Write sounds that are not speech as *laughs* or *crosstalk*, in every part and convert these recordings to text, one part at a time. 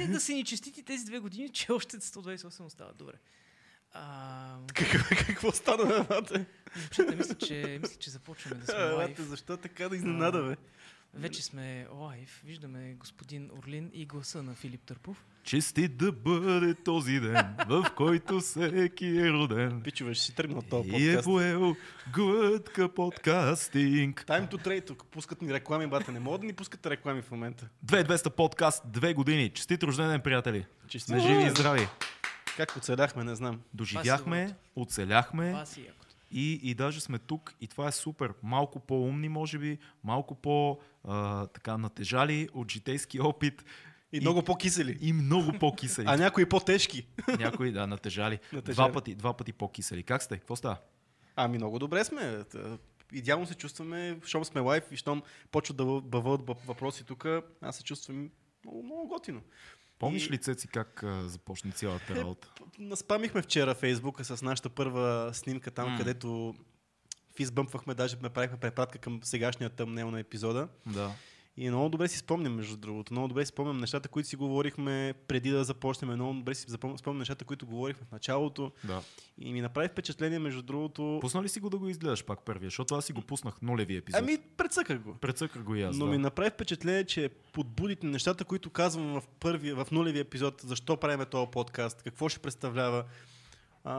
Айде да се ни честити тези две години, че още 128 остават. Добре. А, Какво, какво стана, бате? момчета, мисля, че, мисля, че започваме да сме лайв. защо така да изненада, бе? Вече сме лайв. Виждаме господин Орлин и гласа на Филип Търпов. Честит да бъде този ден, в който всеки е роден. Пичове, ще си тръгна този И е подкаст. поел глътка подкастинг. Time to trade, тук пускат ни реклами, бате. Не могат да ни пускат реклами в момента. 2200 подкаст, две години. Честит рожден ден, приятели. Честит Сме живи и здрави. Как оцеляхме, не знам. Доживяхме, оцеляхме якото. И, и даже сме тук и това е супер. Малко по-умни, може би, малко по а, така натежали от житейски опит И, много по-кисели. и много по-кисели. А някои по-тежки. Някои, да, натежали. *laughs* Натежали. Два пъти, два пъти по-кисели. Как сте? Какво става? Ами много добре сме. Идеално се чувстваме, щом сме лайв и щом почват да бъват въпроси тук, аз се чувствам много, много готино. Помниш И- ли, Цеци, как а, започна цялата работа? Наспамихме вчера Фейсбука с нашата първа снимка там, М. където физбъмпвахме, даже направихме препратка към сегашния тъмнел на епизода. Да. И много добре си спомням, между другото. Много добре си спомням нещата, които си говорихме преди да започнем. Много добре си спомням нещата, които говорихме в началото. да. И ми направи впечатление, между другото. Пусна ли си го да го изгледаш пак първия? Защото аз си го пуснах нулеви епизод. Ами, прецъках го. Прецъках го и аз. Но да. ми направи впечатление, че подбудите нещата, които казвам в, първи, в нулеви епизод, защо правим този подкаст, какво ще представлява. А,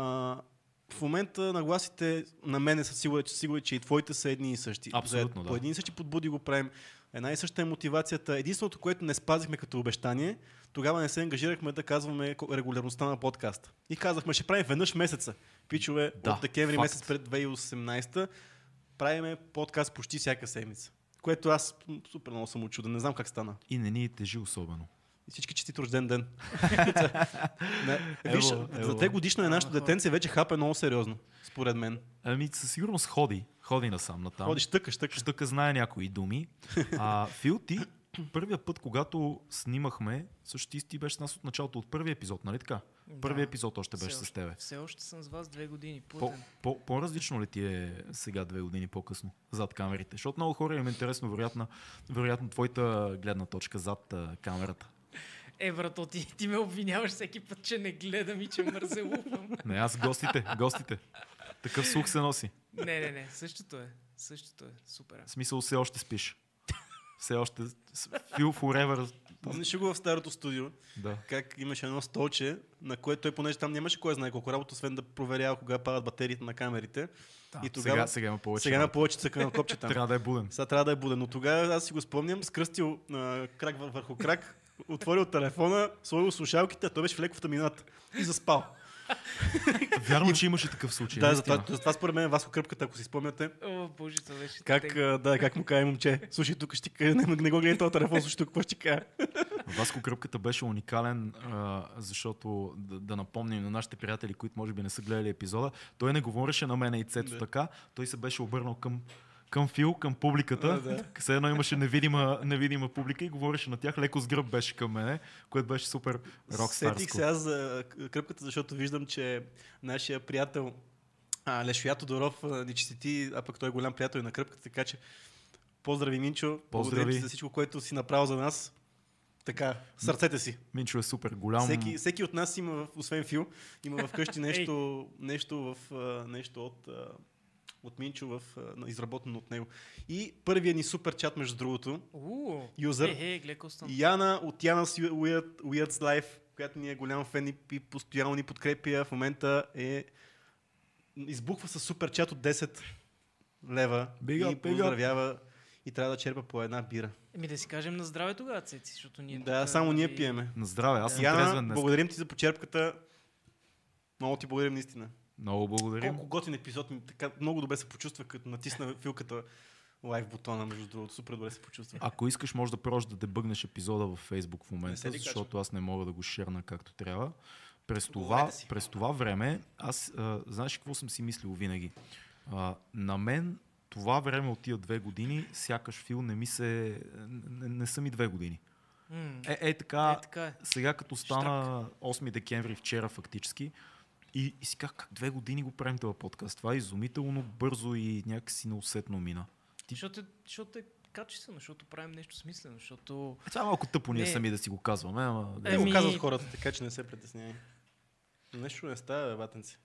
в момента нагласите на мене са сигурен, че, сигурен, че и твоите са едни и същи. Абсолютно, За- да. По един и същи подбуди го правим. Една и съща е мотивацията. Единственото, което не спазихме като обещание, тогава не се ангажирахме да казваме регулярността на подкаста. И казахме, ще правим веднъж месеца. Пичове, Да, от декември факт. месец пред 2018 правиме подкаст почти всяка седмица. Което аз супер много съм очуден. Не знам как стана. И не ни тежи особено. И всички честит рожден ден. *laughs* не, Ево, виж, ево. за те годишно е нашето детенце вече хапе много сериозно, според мен. Ами със сигурност ходи. Ходи насам натам. Ходиш тъкаш, тъкаш. Штъка знае някои думи. А Фил, ти първия път, когато снимахме, също ти, ти беше с нас от началото, от първия епизод, нали така? Първият епизод още беше с още- тебе. Все още съм с вас две години. По, по, по-различно ли ти е сега две години по-късно зад камерите? Защото много хора им е интересно, вероятно, вероятно твоята гледна точка зад а, камерата. Е, брато, ти, ти ме обвиняваш всеки път, че не гледам и че мързелувам. *laughs* Не, аз гостите, гостите. Такъв слух се носи. не, не, не. Същото е. Същото е. Супер. В смисъл все още спиш. Все още. Feel forever. Помниш ли го в старото студио, Да. как имаше едно столче, на което той, понеже там нямаше кой знае колко работа, освен да проверява кога падат батериите на камерите. и тогава, Сега, сега има повече. сега има повече цъка на копче там. Трябва да е буден. Сега трябва да е буден. Но тогава аз си го спомням, скръстил а, крак вър- върху крак, отворил телефона, сложил слушалките, а той беше в лековата мината и заспал. Вярно, че имаше такъв случай. да, затова, затова според мен Васко Кръпката, ако си спомняте, О, боже, това беше как, да, как му каже момче, слушай, тук ще ти кажа, не, не го гледай този телефон, слушай тук, какво ще ти кажа. Васко Кръпката беше уникален, защото да, да напомним на нашите приятели, които може би не са гледали епизода, той не говореше на мене и Цето Да. така, той се беше обърнал към към Фил, към публиката. А, да. Все едно имаше невидима, невидима публика и говореше на тях. Леко с гръб беше към мене, което беше супер Сетих рокстарско. се аз за Кръпката, защото виждам, че нашия приятел а, Лешоя Тодоров ни честити, а пък той е голям приятел и на Кръпката, така че поздрави Минчо, благодаря Поздрави. ти за всичко, което си направил за нас. Така, сърцете си. Минчо е супер голям. Всеки, всеки от нас има, освен Фил, има вкъщи *laughs* нещо, нещо, в, нещо от, от Минчо, в, а, на- изработено от него. И първият ни супер чат, между другото, У, юзър, Е, е. Яна от Яна's Weird, Weird's Life, която ни е голям фен и, и постоянно ни подкрепя, в момента е избухва с супер чат от 10 лева Big up, и поздравява и трябва да черпа по една бира. Еми да си кажем на здраве тогава, Цеци, защото ние... да, тук, само ние нали, пиеме. На здраве, аз съм Яна, трезвен днес. благодарим ти за почерпката. Много ти благодарим наистина. Много благодарим. Колко готин епизод ми така много добре се почувства, като натисна филката лайв бутона, между другото. Супер добре се почувства. Ако искаш, може да пробваш да дебъгнеш епизода във Facebook в момента, защото аз не мога да го шерна както трябва. През това, през това време, аз, а, знаеш какво съм си мислил винаги? А, на мен това време от тия две години, сякаш фил не ми се... Не, не са ми две години. Е, е така, Е, така е. сега като стана 8 декември вчера фактически, и, и си казах, как две години го правим този подкаст. Това е изумително бързо и някакси неусетно мина. Ти- Защото, е- защото е качествено, защото правим нещо смислено, защото... Е, това е малко тъпо ние Не. сами да си го казваме, ама... Те Еми- го казват хората, така че не се притеснявай. Нещо не става, бе, батенци.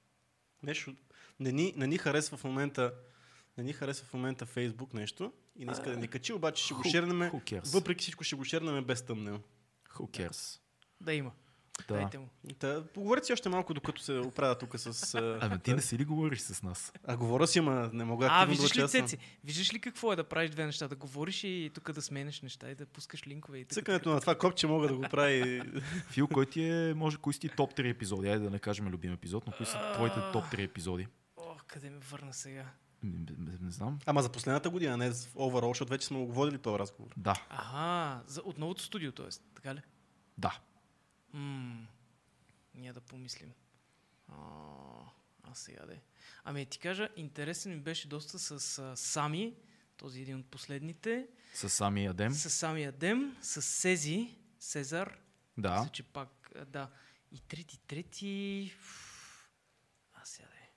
Нещо... Не ни, не ни харесва в момента не ни харесва в момента Фейсбук нещо и не иска да ни качи, обаче ще го Who- cares? Въпреки всичко ще го шернеме без тъмнел. Who cares? Да има. Да. Дайте му. Та, поговорите си още малко, докато се оправя тук с... *laughs* а, Абе, ти не си ли говориш с нас? А говоря си, ма не мога А, активно да виждаш ли. Цеци? Виждаш ли какво е да правиш две неща? Да говориш и тук да сменеш неща и да пускаш линкове и така. Цъкането на това копче мога да го прави. *laughs* Фил, кой ти е, може, кои си ти топ 3 епизоди? Айде да не кажем любим епизод, но кои са твоите топ 3 епизоди? О, къде ме върна сега? М, Не, не знам. Ама за последната година, не за overall, защото вече сме го водили този разговор. Да, Ага, за, от новото студио, т.е. Така ли? да. Ммм, ние да помислим. А, а сега де. Ами ти кажа, интересен ми беше доста с а, Сами, този един от последните, С сами Адем. с Сами Адем, с Сези, Сезар, Да. мисля, че пак, да. И трети, трети... А сега де.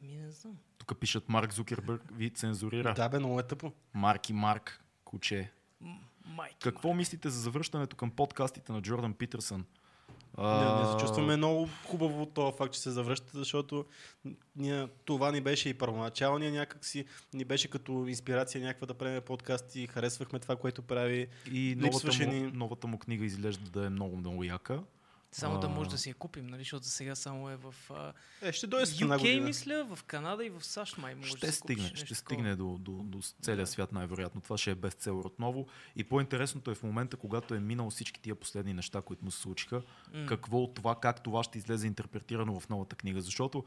Ми не знам. Тук пишат Марк Зукербърг, ви цензурира. Да, бе, много е тъпо. Марк и Марк, куче. Майки. Какво мислите за завръщането към подкастите на Джордан Питърсън? Не, не се чувстваме много хубаво от този факт, че се завръща, защото ние, това ни беше и първоначалния някакси, ни беше като инспирация някаква да правим подкасти, харесвахме това, което прави. И новата Липсваше му, ни- новата му книга изглежда да е много, много яка. Само да А. може да си я купим, нали? Защото за сега само е в а, Е, ще дойде UK, година. мисля, в Канада и в САЩ май може Ще да стигне, ще такова. стигне до, до, до целия свят най-вероятно. Това ще е бестселър отново. И по-интересното е в момента, когато е минал всички тия последни неща, които му се случиха, М. какво от това, как това ще излезе интерпретирано в новата книга. Защото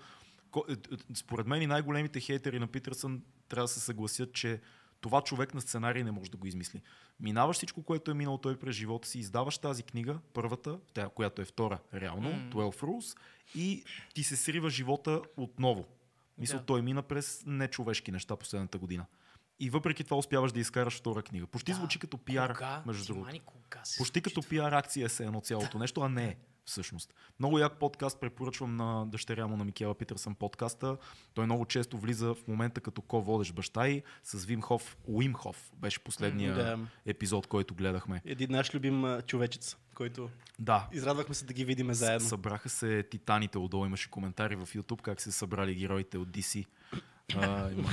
е, е, според мен и най-големите хейтери на Питърсън трябва да се съгласят, че това човек на сценарий не може да го измисли. Минаваш всичко, което е минал той през живота си, издаваш тази книга, първата, тя, която е втора реално, М. 12 Rules, и ти се срива живота отново. Мисля, Да. той мина през нечовешки неща последната година. И въпреки това успяваш да изкараш втора книга. Почти Да. звучи като пиар, Кога? между другото. Се Почти като пиар акция се едно цялото нещо, а не е всъщност. Много як подкаст препоръчвам на дъщеря му на Микела Питърсън подкаста. Той много често влиза в момента като ко-водещ баща и с Вим Хоф. Уим Хоф беше последния Да. епизод, който гледахме. Един наш любим човечец, който Да, израдвахме се да ги видиме заедно. Събраха се титаните, отдолу имаше коментари в YouTube как се събрали героите от DC. А, има...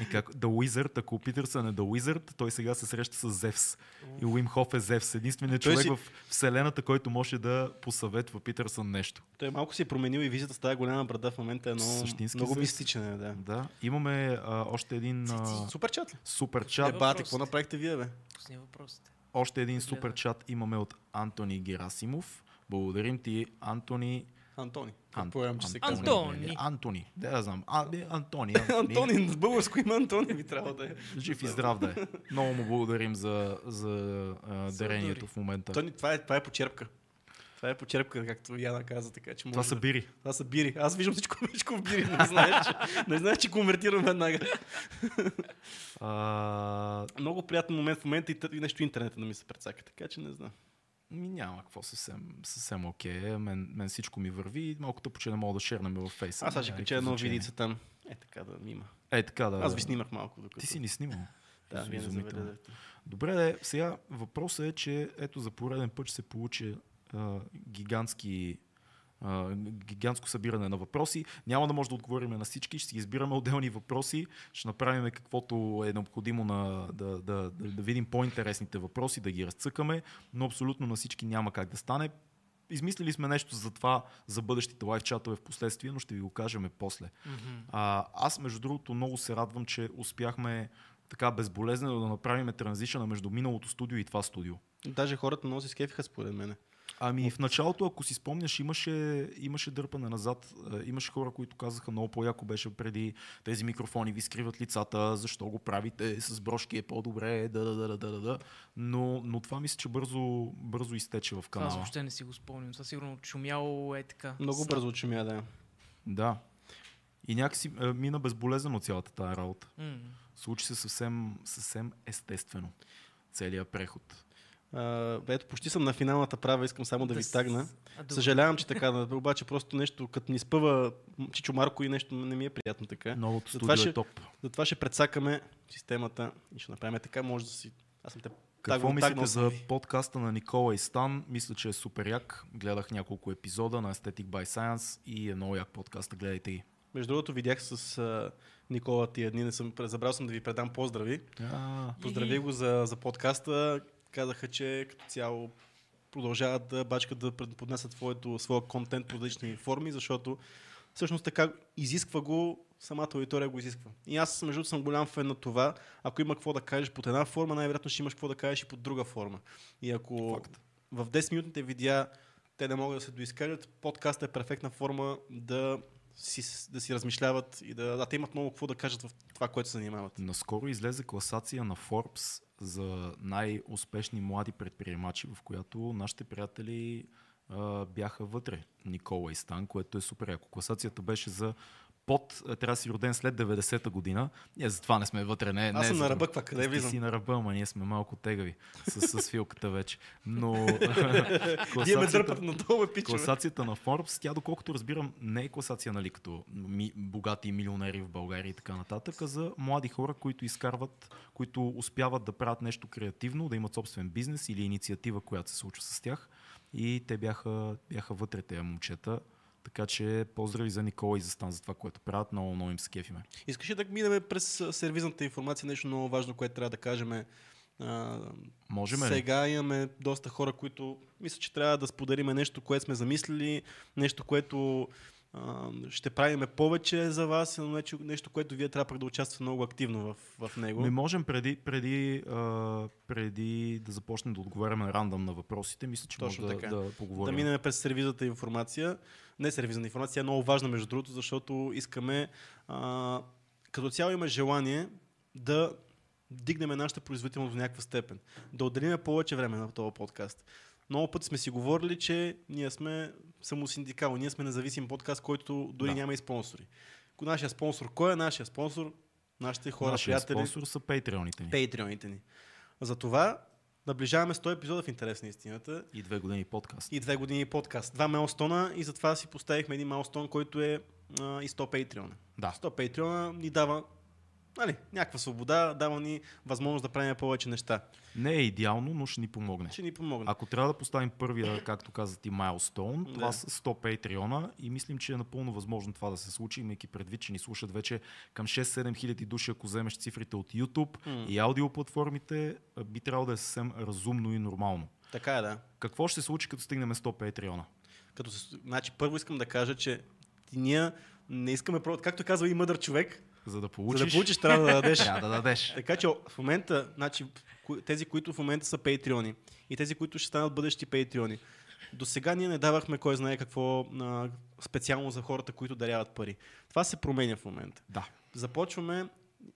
и как, The Wizard, ако Питърсън е The Wizard, той сега се среща с Зевс. И Уим Хоф е Зевс. Единственият човек си- в вселената, който може да посъветва Питърсън нещо. Той малко си е променил и визията с тази голяма брада в момента е много, Същински много Зевс. мистичен. е, Да. Да. Имаме а, още един а, Супер чат ли? супер Е, чат. бате, въпросите. какво направихте вие, бе? Пусни въпросите. Още един супер чат имаме от Антони Герасимов. Благодарим ти, Антони. Антони. Ан- Предполагам, че се Антони. казва. Антони. Антони. Да, я знам. А, *laughs* Антони. Антони, с българско има Антони би трябвало да е. Жив и здрав да е. Много му благодарим за, за а, дарението в момента. Антони, това е, това е почерпка. Това е почерпка, както Яна каза, така че Това може са да- бири. Това са бири. Аз виждам всичко, всичко в бири. Не знаеш, че, не знаеш, че конвертирам веднага. А, Много приятен момент в момента и, и нещо интернета да ми се прецака, така че не знам. Ми няма какво съвсем, съвсем окей. Мен, мен всичко ми върви. Малко тъпо, че не мога да шернем във фейса. Аз сега ще Няма кача едно видица там. Е, така да има. Е, така да. Аз ви снимах малко. Докато... Ти си ни снимал. Да, вие не. Добре, де, сега въпросът е, че ето за пореден път ще се получи а, гигантски а, гигантско събиране на въпроси. Няма да може да отговорим на всички, ще си избираме отделни въпроси, ще направим каквото е необходимо на, да, да, да, да видим по-интересните въпроси, да ги разцъкаме, но абсолютно на всички няма как да стане. Измислили сме нещо за това, за бъдещите лайв чатове в последствие, но ще ви го кажем после. Мгм. А, аз, между другото, много се радвам, че успяхме така безболезнено да направим транзишъна между миналото студио и това студио. Даже хората много се скефиха според мен. Ами в началото, ако си спомняш, имаше, имаше дърпане назад. Е, Имаше хора, които казаха много по-яко беше преди тези микрофони ви скриват лицата, защо го правите, с брошки е по-добре, да, да, да, да, да, да. Но, но това мисля, че бързо, бързо изтече в Това аз канала. въобще не си го спомням. Това сигурно чумяло е така. Много бързо очумя, да. Да. И някакси е, мина безболезнено цялата тая работа. М. Случи се съвсем, съвсем естествено целият преход. А, ето, почти съм на финалната права, искам само да, Да ви с- тагна. А. Съжалявам, че така, да, обаче просто нещо, като ни спъва Чичо Марко и нещо не ми е приятно така. Новото студио ще- е топ. Затова ще предсакаме системата и ще направим така, може да си... Аз съм те Какво тагнал- мислите тагнал съм за ви. подкаста на Никола и Стан? Мисля, че е супер як. Гледах няколко епизода на Aesthetic by Science и е много як подкаста. Гледайте ги. Между другото, видях с а, Никола тия дни, не съм, забрал съм да ви предам поздрави. А, Поздрави го за, за подкаста. Казаха, че като цяло продължават да бачкат да поднесат своето, своя контент по различни форми, защото всъщност така изисква го, самата аудитория го изисква. И аз между съм голям фен на това. Ако има какво да кажеш под една форма, най-вероятно ще имаш какво да кажеш и под друга форма. И ако Факт. в 10-минутните видеа те не могат да се доизкажат, подкастът е перфектна форма да си, да си размишляват и да, да те имат много какво да кажат в това, което се занимават. Наскоро излезе класация на Forbes за най-успешни млади предприемачи, в която нашите приятели а, бяха вътре. Никола и Стан, което е супер яко. Класацията беше за под, трябва да си роден след 90-та година. Ние затова не сме вътре. Не, не Аз е съм за на ръба, каква, къде влизам? си на ръба, ама ние сме малко тегави с, с филката вече. Но *laughs* Вие ме дърпат надолу, пичове. Класацията на Forbes, тя доколкото разбирам, не е класация, нали, като ми, богати милионери в България и така нататък, а за млади хора, които изкарват, които успяват да правят нещо креативно, да имат собствен бизнес или инициатива, която се случва с тях. И те бяха, бяха вътре тези момчета. Така че поздрави за Никола и за Стан за това, което правят. Много, много им се кефиме. Искаш ли да минем през сервизната информация, нещо много важно, което трябва да кажем? А, Можем ли? сега имаме доста хора, които мисля, че трябва да споделим нещо, което сме замислили, нещо, което а, ще правиме повече за вас, но нещо, нещо, което вие трябва да участвате много активно в, в него. Ми можем преди, преди, а, преди да започнем да отговаряме рандъм на въпросите, мисля, че Точно може така. да, да да поговорим. минем през сервизната информация. Не сервизната информация, е много важна между другото, защото искаме а, като цяло има желание да дигнем нашата производителност до някаква степен. Да отделиме повече време на този подкаст. Много пъти сме си говорили, че ние сме самосиндикал, ние сме независим подкаст, който дори Да. няма и спонсори. Нашия спонсор, кой е нашия спонсор? Нашите хора, Нашия приятели, спонсор са патреоните ни. патреоните ни. Затова наближаваме 100 епизода в интерес на истината И две години подкаст. и две години подкаст. Два мелстона и затова си поставихме един мелстон, който е а, и 100 патреона. Да. 100 патреона ни дава нали, някаква свобода, дава ни възможност да правим повече неща. Не е идеално, но ще ни помогне. Ще ни помогне. Ако трябва да поставим първия, както каза ти, майлстоун, това Да. са 100 патреона и мислим, че е напълно възможно това да се случи, имайки предвид, че ни слушат вече към 6-7 хиляди души, ако вземеш цифрите от YouTube М. и аудиоплатформите, би трябвало да е съвсем разумно и нормално. Така е, да. Какво ще се случи, като стигнем 100 патреона? Като се, значи, първо искам да кажа, че ние не искаме, както казва и мъдър човек, За да за получиш, да получиш трябва да дадеш. трябва да дадеш. Така че в момента, значи, тези, които в момента са патреони и тези, които ще станат бъдещи патреони, до сега ние не давахме кой знае какво а, специално за хората, които даряват пари. Това се променя в момента. Да. Започваме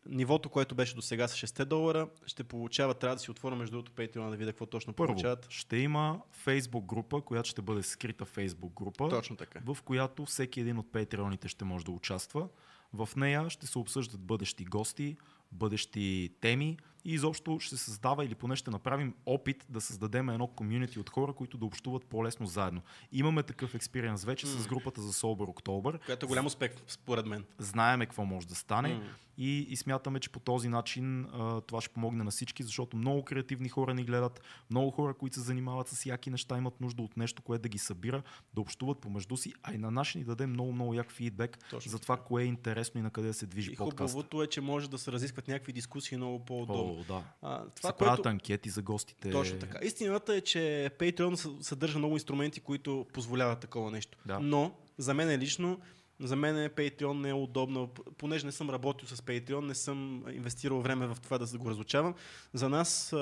нивото, което беше до сега с 6 долара, ще получават, трябва да си отворя между другото Patreon да видя какво точно Първо, получават. ще има Facebook група, която ще бъде скрита Facebook група. Точно така. в която всеки един от патреоните ще може да участва. В нея ще се обсъждат бъдещи гости, бъдещи теми и изобщо ще се създава или поне ще направим опит да създадем едно комюнити от хора, които да общуват по-лесно заедно. Имаме такъв експириенс вече с групата за Sober October. Което е голям успех, според мен. Знаеме какво може да стане М. и, и смятаме, че по този начин а, това ще помогне на всички, защото много креативни хора ни гледат, много хора, които се занимават с яки неща, имат нужда от нещо, което да ги събира, да общуват помежду си, а и на ще ни даде много, много як фидбек Точно за това, кое е интересно и на къде да се движи И подкаста. хубавото е, че може да се разискват някакви дискусии много по-удобно. О, да. А, Това, се правят което... анкети за гостите. Точно така. Истината е, че Patreon съ- съдържа много инструменти, които позволяват такова нещо. Да. Но за мен лично, за мен Patreon не е удобно, понеже не съм работил с Patreon, не съм инвестирал време в това да го разучавам. За нас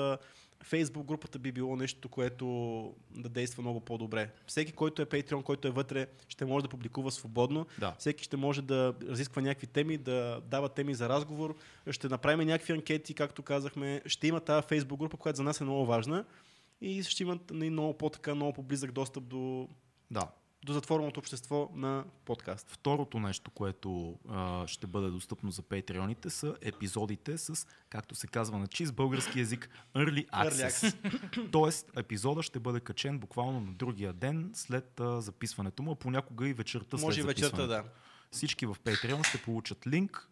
Facebook групата би било нещо, което да действа много по-добре. Всеки, който е Patreon, който е вътре, ще може да публикува свободно. Да. Всеки ще може да разисква някакви теми, да дава теми за разговор. Ще направим някакви анкети, както казахме. Ще има тази Facebook група, която за нас е много важна. И ще имат много по-така, много по-близък достъп до, да. До затворното общество на подкаст. Второто нещо, което а, ще бъде достъпно за патреоните са епизодите с, както се казва на чист български язик, Early Access. Early *laughs* Тоест, епизода ще бъде качен буквално на другия ден след а, записването му, а понякога и вечерта Може и след вечерта, записването. да. Всички в Patreon ще получат линк,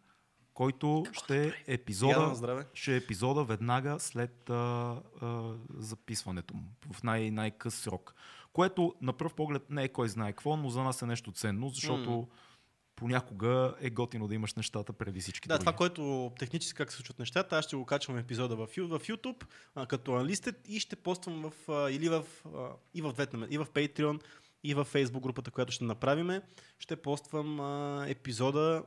който ще е епизода, ще е епизода веднага след а, а, записването му, в най- най-къс срок. Което на пръв поглед не е кой знае какво, но за нас е нещо ценно, защото М. понякога е готино да имаш нещата преди всички Да, други. това, което технически как се случват нещата, аз ще го качвам епизода в, в YouTube а, като анлистед и ще поствам в, а, или в, а, и в двете, и в Patreon, и в Facebook групата, която ще направиме. Ще поствам а, епизода.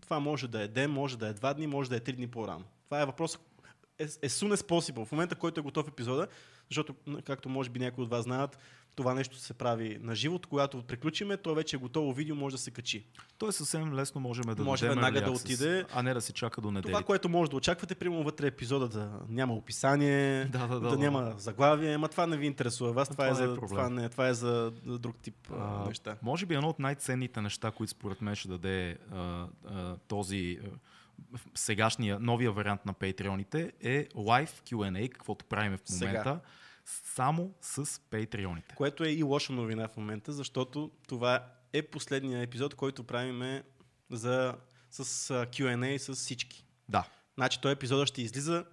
Това може да е ден, може да е два дни, може да е три дни по-рано. Това е въпрос е, е soon as possible. В момента, който е готов епизода, защото, както може би някои от вас знаят, това нещо се прави на живо. Когато приключиме, то вече е готово видео, може да се качи. То е съвсем лесно, можем да Може веднага да отиде. а не да се чака до неделя. Това, което може да очаквате, примерно вътре епизода да няма описание, *laughs* Да, да, да, да, няма заглавие, ама това не ви интересува вас, това, това е, е за, това, не, това е за друг тип а, неща. Може би едно от най-ценните неща, които според мен ще даде а, а, този сегашния, новия вариант на патреоните е Live Q&A, каквото правим в Сега. Само с патреоните. Което е и лоша новина в момента, защото това е последния епизод, който правиме за, с Q&A с всички. Да, Значи този епизод ще излиза,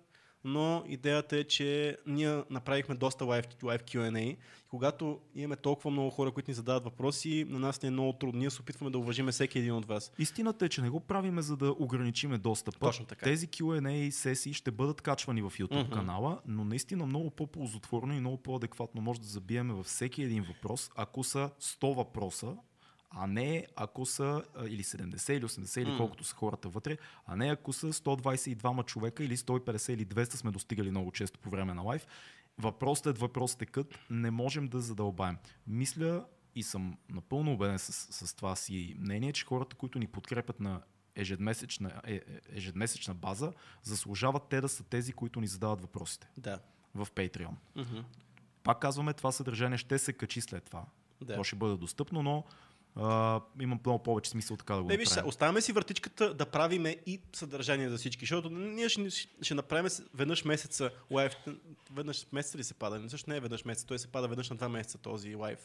но идеята е, че ние направихме доста лайв, лайв Q&A и когато имаме толкова много хора, които ни задават въпроси, на нас не е много трудно. Ние се опитваме да уважиме всеки един от вас. Истината е, че не го правиме за да ограничиме достъпа. Точно така. Тези Q&A сесии ще бъдат качвани в YouTube Мгм. канала, но наистина много по-ползотворно и много по-адекватно може да забиеме във всеки един въпрос, ако са 100 въпроса, а не ако са или 70 или 80 или М. колкото са хората вътре, а не ако са 122 човека или 150 или 200 сме достигали много често по време на лайв. Въпросът е въпрос текът, не можем да задълбаем. Мисля и съм напълно убеден с, с това си мнение, че хората, които ни подкрепят на ежедмесечна, е, е, ежедмесечна база, заслужават те да са тези, които ни задават въпросите Да. в Patreon. Мгм. Пак казваме, това съдържание ще се качи след това. Да. То ще бъде достъпно, но а, има много повече смисъл така да го Не, виж, сега, направим. оставяме си въртичката да правиме и съдържание за всички, защото ние ще, ще направим веднъж месеца лайв. Веднъж месеца ли се пада? Не, Също не е веднъж месец, той се пада веднъж на два месеца този лайв,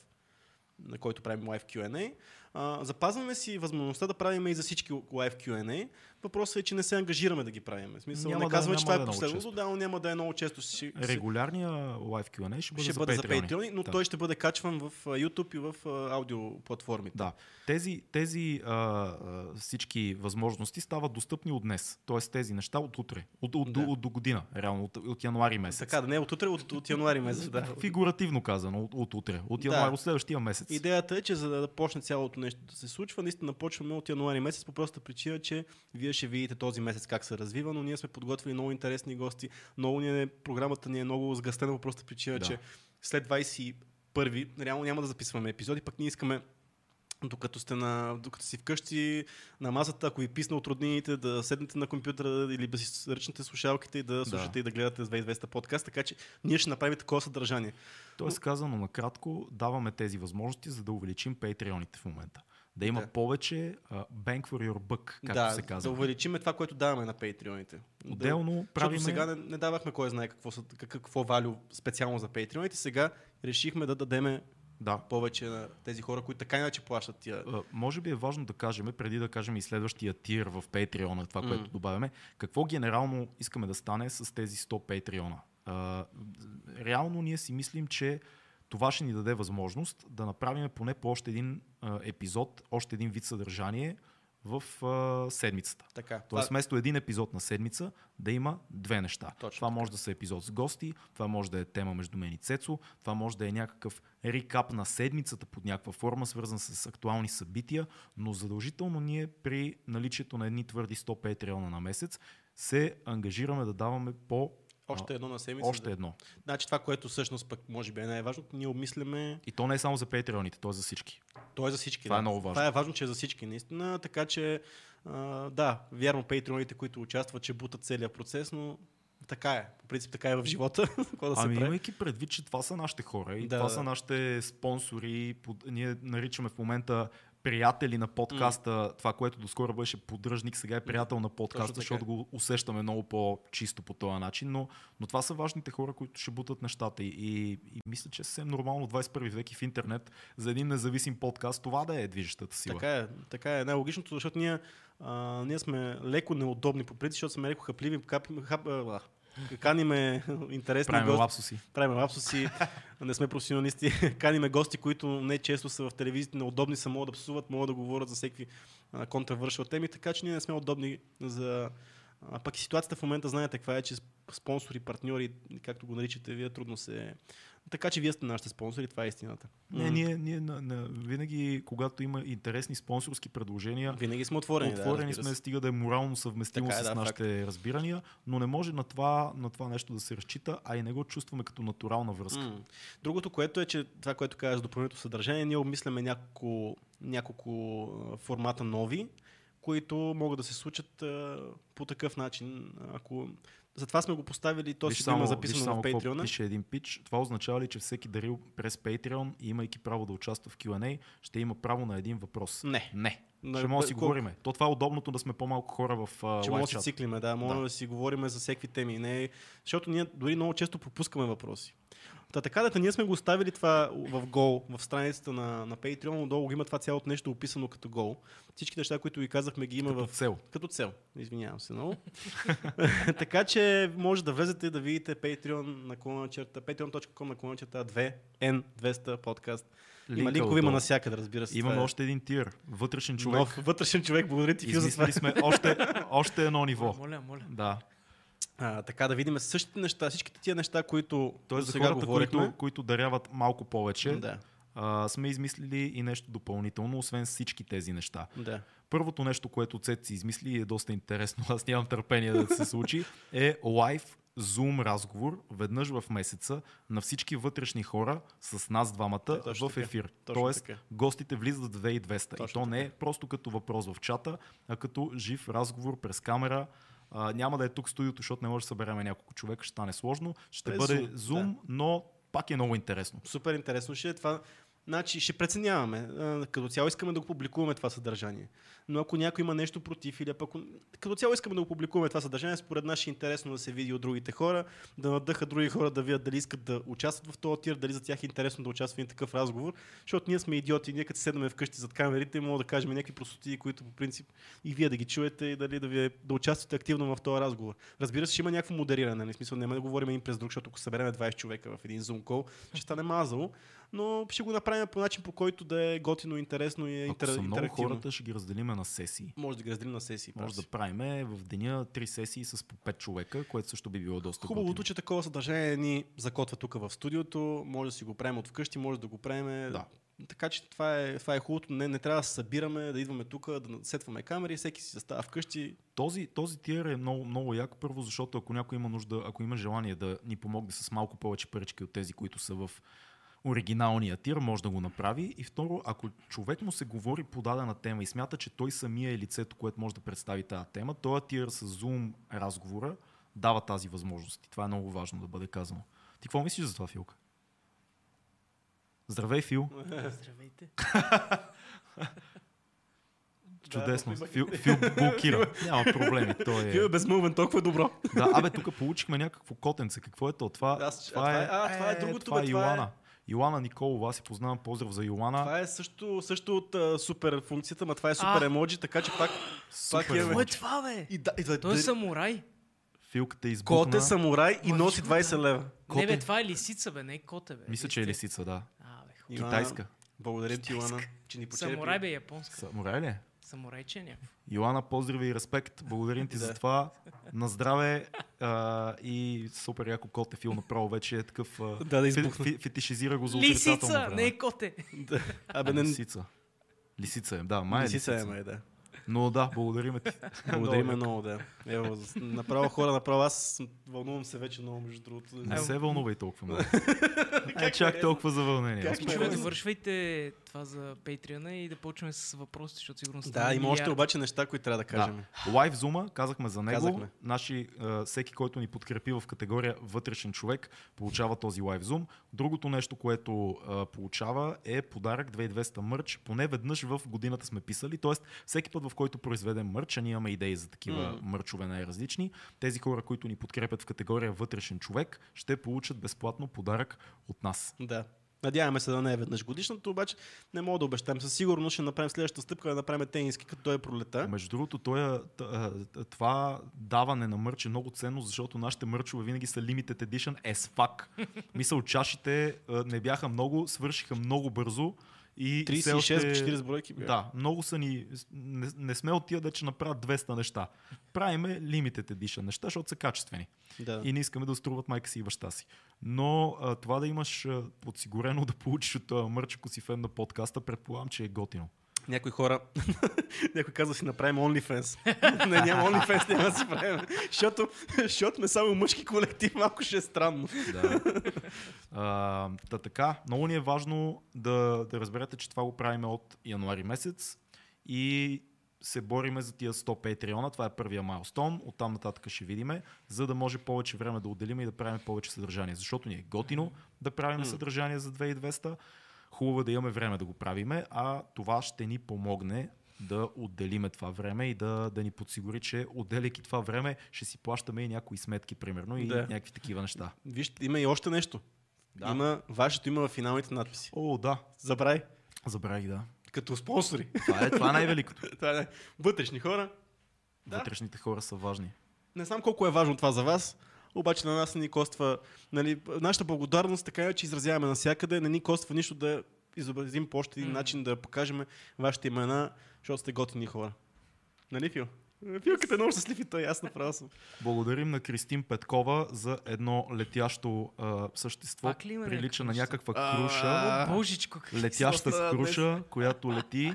на който правим лайв Q&A. А, запазваме си възможността да правим и за всички лайв Q&A. Въпросът е, че не се ангажираме да ги правим. В смисъл, Няма не да- казваме, че това да е е много последното, да, но няма да е много често. Регулярния live Q&A ще бъде, ще за, бъде за Patreon. Patreon, но Да. той ще бъде качван в YouTube и в аудиоплатформите. Да. Тези, тези а, всички възможности стават достъпни от днес. Тоест тези неща от утре. От, от, Да. от, от до година, реално, от, от януари месец. Така, да не е от утре, от, от януари месец. Да. Фигуративно казано, от, от утре. От Да. януари, от следващия месец. Идеята е, че за да почне цялото нещо да се случва, наистина почваме от януари месец по простата причина, че вие ще видите този месец как се развива, но ние сме подготвили много интересни гости. Много ни е, програмата ни е много сгъстена по простата причина, Да. че след 21 реално няма да записваме епизоди, пък ние искаме докато сте на, докато си вкъщи на масата, ако ви писне от роднините, да седнете на компютъра или да си ръчнете слушалките и да слушате и да гледате с 2200 подкаст, така че ние ще направим такова съдържание. Тоест, казано накратко, даваме тези възможности, за да увеличим патреоните в момента. Да има Да. повече uh, bang for your buck, както да, се казва. да увеличиме това, което даваме на патреоните. Отделно Защото правиме... сега не, не давахме кой знае какво, какво валю специално за патреоните. Сега решихме да дадеме Да. повече на тези хора, които така иначе плащат тия. А, може би е важно да кажем, преди да кажем и следващия тир в Patreon, това, М. което добавяме, какво генерално искаме да стане с тези 100 Patreon. А, реално ние си мислим, че това ще ни даде възможност да направим поне по още един а, епизод, още един вид съдържание в а, седмицата. Така. Тоест, вместо един епизод на седмица, да има две неща. Точно това така. може да са епизод с гости, това може да е тема между мен и Цецо, това може да е някакъв рекап на седмицата под някаква форма, свързан с актуални събития, но задължително ние при наличието на едни твърди 100 патреона на месец се ангажираме да даваме по още едно на седмица. още едно. Значи това, което всъщност пък може би е най-важно, ние обмисляме. И то не е само за патреоните, то е за всички. То е за всички. Това да. е много важно. Това е важно, че е за всички, наистина. Така че, а, да, вярно, патреоните, които участват, че бутат целият процес, но така е. По принцип така е в живота. *laughs* Да Ами имайки предвид, че това са нашите хора и Да, това да. са нашите спонсори, под, ние наричаме в момента приятели на подкаста, това, което доскоро беше поддръжник, сега е приятел на подкаста, защото го усещаме много по-чисто по този начин, но, но това са важните хора, които ще бутат нещата. И, и, и мисля, че е съвсем нормално в 21 век и в интернет за един независим подкаст това да е движещата сила. Така е, така е. Най-логичното, защото ние, а, ние сме леко неудобни по принцип, защото сме леко хапливи, хап, а, каниме интересни Правим гости. лапсуси. правим лапсуси, не сме професионалисти, *laughs* каниме гости, които не често са в телевизията, неудобни са, могат да псуват, могат да говорят за всеки контравършъл теми, така че ние не сме удобни за... А пък и ситуацията в момента знаете каква е, че спонсори, партньори, както го наричате вие, трудно се... Така че вие сте нашите спонсори, това е истината. Не, ние, ние на, на, винаги, когато има интересни спонсорски предложения, Винаги сме отворени. Отворени да, сме, стига да е морално съвместимо Така е, с да, нашите разбирания, но не може на това, на това нещо да се разчита, а и не го чувстваме като натурална връзка. М. Другото, което е, че това, което казваш допълнително съдържание, ние обмисляме няколко, няколко формата нови, които могат да се случат а, по такъв начин. Ако... Затова сме го поставили, то го има записано само в Patreon. Пише един пич. Това означава ли, че всеки дарил през Patreon, имайки право да участва в Q&A, ще има право на един въпрос? Не. Не. На- ще може да си колко- говориме. То това е удобното да сме по-малко хора в uh, Че може да си циклиме, да, може да. Да. си говорим за всеки теми. Не, защото ние дори много често пропускаме въпроси. Та така да, ние сме го оставили това в гол, в страницата на, на Patreon, отдолу има това цялото нещо описано като гол. Всички неща, които ви казахме, ги има Като в цел. Като цел. Извинявам се много. *laughs* така че може да влезете да видите Patreon на клона черта, patreon.com на клона черта 2, N200 подкаст. Има Линка линкове, има навсякъде, разбира се. Имаме е още един тир. Вътрешен човек. Нов, вътрешен човек, благодаря ти, Фил, за това. Сме още, още едно ниво. Моля, моля. Да. А, така да видим същите неща, всичките тия неща, които Тоест за сега хората, говорихме. които, които даряват малко повече, Да, а, сме измислили и нещо допълнително, освен всички тези неща. да. Първото нещо, което Цет си измисли и е доста интересно, аз нямам търпение да се случи, е лайв Zoom разговор веднъж в месеца на всички вътрешни хора с нас двамата Е, в така. ефир. Точно Тоест, така. гостите влизат в 2200. и Точно то не е просто като въпрос в чата, а като жив разговор през камера. А, няма да е тук студиото, защото не може да събереме няколко човека, ще стане сложно. Ще През бъде Zoom, Zoom, да. но пак е много интересно. Супер интересно ще е това. Значи ще преценяваме. Като цяло искаме да го публикуваме това съдържание. Но ако някой има нещо против или пък... Като цяло искаме да го публикуваме това съдържание, според нас ще е интересно да се види от другите хора, да надъха други хора да видят дали искат да участват в този тир, дали за тях е интересно да участват в такъв разговор, защото ние сме идиоти, ние като седнем вкъщи зад камерите, мога да кажем някакви простоти, които по принцип и вие да ги чуете и дали да, ви, да участвате активно в този разговор. Разбира се, ще има някакво модериране, нали? смисъл няма да говорим един през друг, защото ако съберем 20 човека в един Zoom call, ще стане мазало, но ще го направим по начин, по който да е готино, интересно и е Ако интер... са много хората, ще ги разделиме на сесии. Може да ги разделим на сесии. Може прав да си. правиме в деня три сесии с по 5 човека, което също би било доста Хубавото, готино. че такова съдържание ни закотва тук в студиото, може да си го правим от вкъщи, може да го правим. Да. Така че това е, това е хубавото. Не, не трябва да се събираме, да идваме тук, да сетваме камери, всеки си застава вкъщи. Този, този тир е много, много як, първо, защото ако някой има нужда, ако има желание да ни помогне с малко повече парички от тези, които са в оригиналния тир, може да го направи. И второ, ако човек му се говори по дадена тема и смята, че той самия е лицето, което може да представи тази тема, този тир с Zoom разговора дава тази възможност. И това е много важно да бъде казано. Ти какво мислиш за това, Филка? Здравей, Фил. Здравейте. *laughs* Чудесно. има- Фил, Фил блокира. *laughs* Няма проблеми. Той Фил е... е безмълвен, толкова е добро. Да, абе, тук получихме някакво котенце. Какво е то? Това, Аз- това, е, това е- а, това е другото, Това е бе, това е- Йоана. Николова, аз си познавам поздрав за Йоана. Това е също, също от а, супер функцията, но това е супер А. емоджи, така че пак... Супер имаме- Какво е това, бе? И да, и да, Той е да- самурай. Филката избухна. Кот е самурай и Ма, носи виж го, 20 да. лева. Не, бе, това е лисица, бе, не е коте, бе. Мисля, че е лисица, да. А, бе, Китайска. Благодарим ти, Йоана, че ни почерпи. Самурай, бе, японска. Самурай ли? е? Самурайче е някакво. Йоана, поздрави и респект. Благодарим ти за това. На здраве а, и супер яко кот е фил направо вече е такъв. А, Да, да фи- избухна. фи- фетишизира го за Лисица, време. не е коте. Да. Абе, не, Лисица. Лисица е, да, май е лисица лисица. е, май, да. Но да, благодарим ти. Благодарим Много да. Ево, направо хора, направо аз вълнувам се вече много, между другото. Не се вълнувай толкова много. Не *laughs* чак толкова за вълнение. как Човек, се. Това за Patreon и да почнем с въпросите, защото сигурно Да, стана има още обаче неща, които трябва да кажем. Да. Зума, казахме за него. Казахме. Наши, а, всеки, който ни подкрепи в категория вътрешен човек, получава този Лайв Зум. Другото нещо, което а, получава е подарък 2200 мърч. Поне веднъж в годината сме писали. Тоест, всеки път, в който произведем мърч, а ние имаме идеи за такива М. мърчове най-различни, тези хора, които ни подкрепят в категория вътрешен човек, ще получат безплатно подарък от нас. Да. Надяваме се да не е веднъж годишното, обаче не мога да обещаем. Със сигурност ще направим следващата стъпка да направим тениски, като той е пролета. Между другото, той, е- това даване на мърч е много ценно, защото нашите мърчове винаги са limited edition as fuck. *laughs* Мисъл, чашите не бяха много, свършиха много бързо и все 36-40 бройки бяха. Да, много са ни... Не, не сме от тия да че направят 200 неща. Правиме limited edition неща, защото са качествени. Да. И не искаме да струват майка си и баща си. Но а, това да имаш а, подсигурено да получиш от този мърч, ако си фен на подкаста, предполагам, че е готино. Някои хора, *laughs* някой казва си направим OnlyFans. *laughs* не, няма OnlyFans, няма да си правим. Защото, защото сме само мъжки колектив, малко ще е странно. Да. А, та така, много ни е важно да, да разберете, че това го правим от януари месец и се бориме за тия 100 Патреона. Това е първия майлстон. Оттам нататък ще видиме, за да може повече време да отделим и да правим повече съдържание. Защото ни е готино да правим съдържание за 2200. Хубаво е да имаме време да го правиме, а това ще ни помогне да отделиме това време и да, да ни подсигури, че отделяйки това време ще си плащаме и някои сметки, примерно, и Да. някакви такива неща. Вижте, има и още нещо. Да. Има, вашето има в финалните надписи. О, да. Забравяй. Забравих, да. Като спонсори. Това е, това е най-великото. *laughs* Това е вътрешни хора. Да. Вътрешните хора са важни. Не знам колко е важно това за вас, обаче на нас не ни коства. Нали, нашата благодарност така е, че изразяваме навсякъде, не ни коства нищо да изобразим по още един М. начин да покажем вашите имена, защото сте готини хора. Нали, Фил? Филката е много щастлив и той, аз направо съм. Благодарим на Кристин Петкова за едно летящо а, същество. Прилича на някаква круша. Божичко, Летяща круша, която лети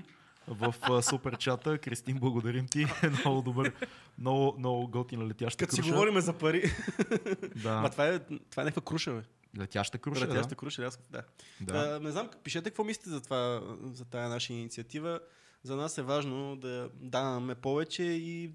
в а, супер чата. Кристин, благодарим ти. *laughs* много добър, много, много готина летяща Като си круша. говорим за пари. *laughs* Да. Ма това е, това е някаква круша, бе. Летяща круша, Летяща да. круша, аз, да. да. А, не знам, пишете какво мислите за, това, за тая наша инициатива. За нас е важно да даваме повече и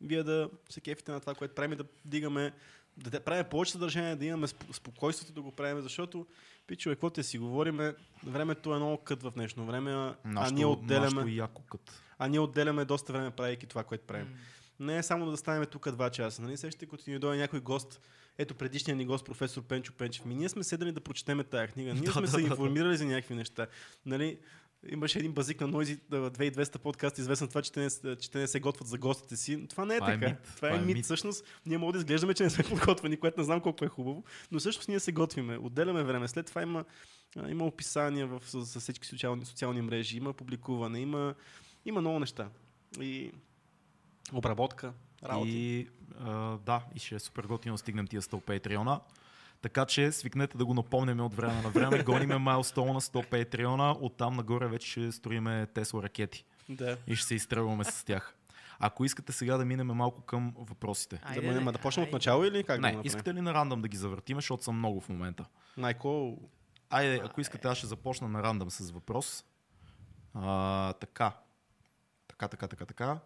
вие да се кефите на това, което правим, и да дигаме, да те- правим повече съдържание, да имаме сп- спокойствието да го правим, защото пичове, какво те си говориме, времето е много кът в днешно време, а, а, ние отделяме, яко кът. а ние отделяме доста време правейки това, което правим. М. Не е само да станем тук два часа. Нали? Сещате, като ни дойде някой гост, ето предишния ни гост, професор Пенчо Пенчев. Ми ние сме седали да прочетеме тая книга. Ние *laughs* Да, сме да, се да, да. информирали за някакви неща. Нали? Имаше един базик на Нойзи 2200 подкаст, известен това, че те, не, че те не се готвят за гостите си. Това не е Това е така. мит. Това е, мит. Всъщност, ние може да изглеждаме, че не сме *laughs* подготвени, което не знам колко е хубаво, но всъщност ние се готвиме. Отделяме време. След това има, има описания в, за, всички социални, социални мрежи, има публикуване, има, има много неща. И обработка, работи. И а, да, и ще е супер готино да стигнем тия 100 Патреона. Така че свикнете да го напомняме от време на време. Гониме майлстоуна 100 Патреона. Оттам нагоре вече ще строиме Тесла ракети. Да. И ще се изстрелваме с тях. Ако искате сега да минем малко към въпросите. Айде, да, бе, да почнем от начало или как да Не, направим? искате ли на рандъм да ги завъртим, защото са много в момента. Найко, Айде, ако искате, аз ще започна на рандъм с въпрос. А, така. Така, така, така, така.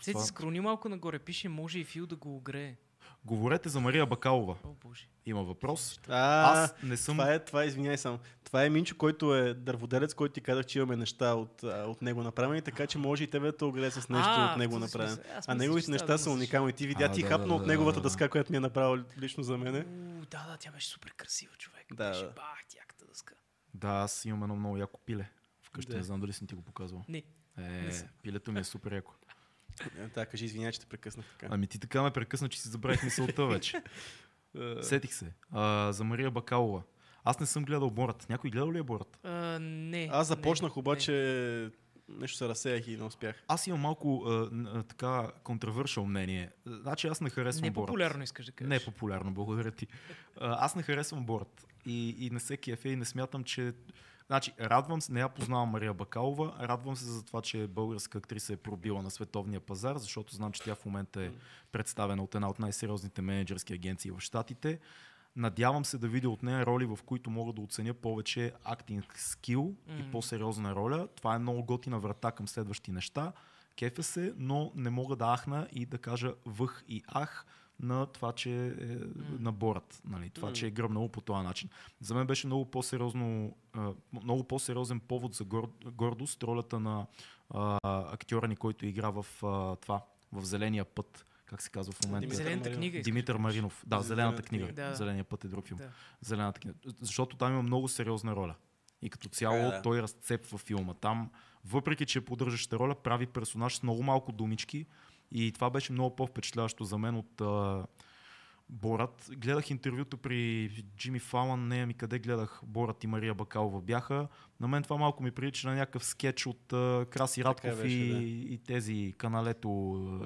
Се скрони малко нагоре, пише, може и Фил да го огрее. Говорете за Мария Бакалова. О, боже. Има въпрос. а, Аз не съм... това е, това е, извиняй само. Това е Минчо, който е дърводелец, който ти казах, че имаме неща от, от него направени, така че може и тебе да те огрее с нещо А, от него направено. А неговите неща са уникални. Ти видя, А, ти да, хапна да, от да, неговата да, да. дъска, която ми е направил лично за мене. У, Да, да, тя беше супер красива човек. Да, Беше да. бах, яката дъска. Да, аз имам едно много яко пиле. Вкъщи Да. не знам дали съм ти го показвал. Не. Е, пилето ми е супер яко. Е, Така, кажи, извиняй, че те прекъснах така. Ами ти така ме прекъсна, че си забравих мисълта вече. *laughs* Е, Сетих се. А, за Мария Бакалова. Аз не съм гледал Борът. Някой гледал ли е Борът? А, не. Аз започнах, не, обаче нещо се разсеях и не успях. Аз имам малко а, така контравършал мнение. Значи аз не Не, харесвам не Борът. популярно искаш да кажеш. Не е популярно, благодаря ти. А, аз не харесвам Борът. И, и не се кефе и не смятам, че... Значи, радвам се, не я познавам Мария Бакалова, радвам се за това, че българска актриса е пробила на световния пазар, защото знам, че тя в момента е представена от една от най-сериозните менеджерски агенции в Штатите. Надявам се да видя от нея роли, в които мога да оценя повече актинг скил и Мгм. по-сериозна роля. Това е много готина врата към следващи неща. Кефе се, но не мога да ахна и да кажа въх и ах на това, че е на борът. Нали? Това, че е гръмнало по този начин. За мен беше много по-сериозно, много по-сериозен повод за гор, гордост ролята на а, актьора ни, който игра в а, това, в Зеления път. Как се казва в момента? Димитър Зелената Маринов. книга. Димитър. Маринов. Да, Зелената Зелената книга. Да. Зеления път е друг филм. Да. Зелената книга. Защото там има много сериозна роля. И като цяло е, да. той разцепва филма. Там, въпреки че е поддържаща роля, прави персонаж с много малко думички. И това беше много по-впечатляващо за мен от а, Борат. Гледах интервюто при Джимми Фалан, не ми къде гледах Борат и Мария Бакалова бяха. На мен това малко ми прилича на някакъв скетч от а, Краси Така Радков беше, и, да. и тези каналето,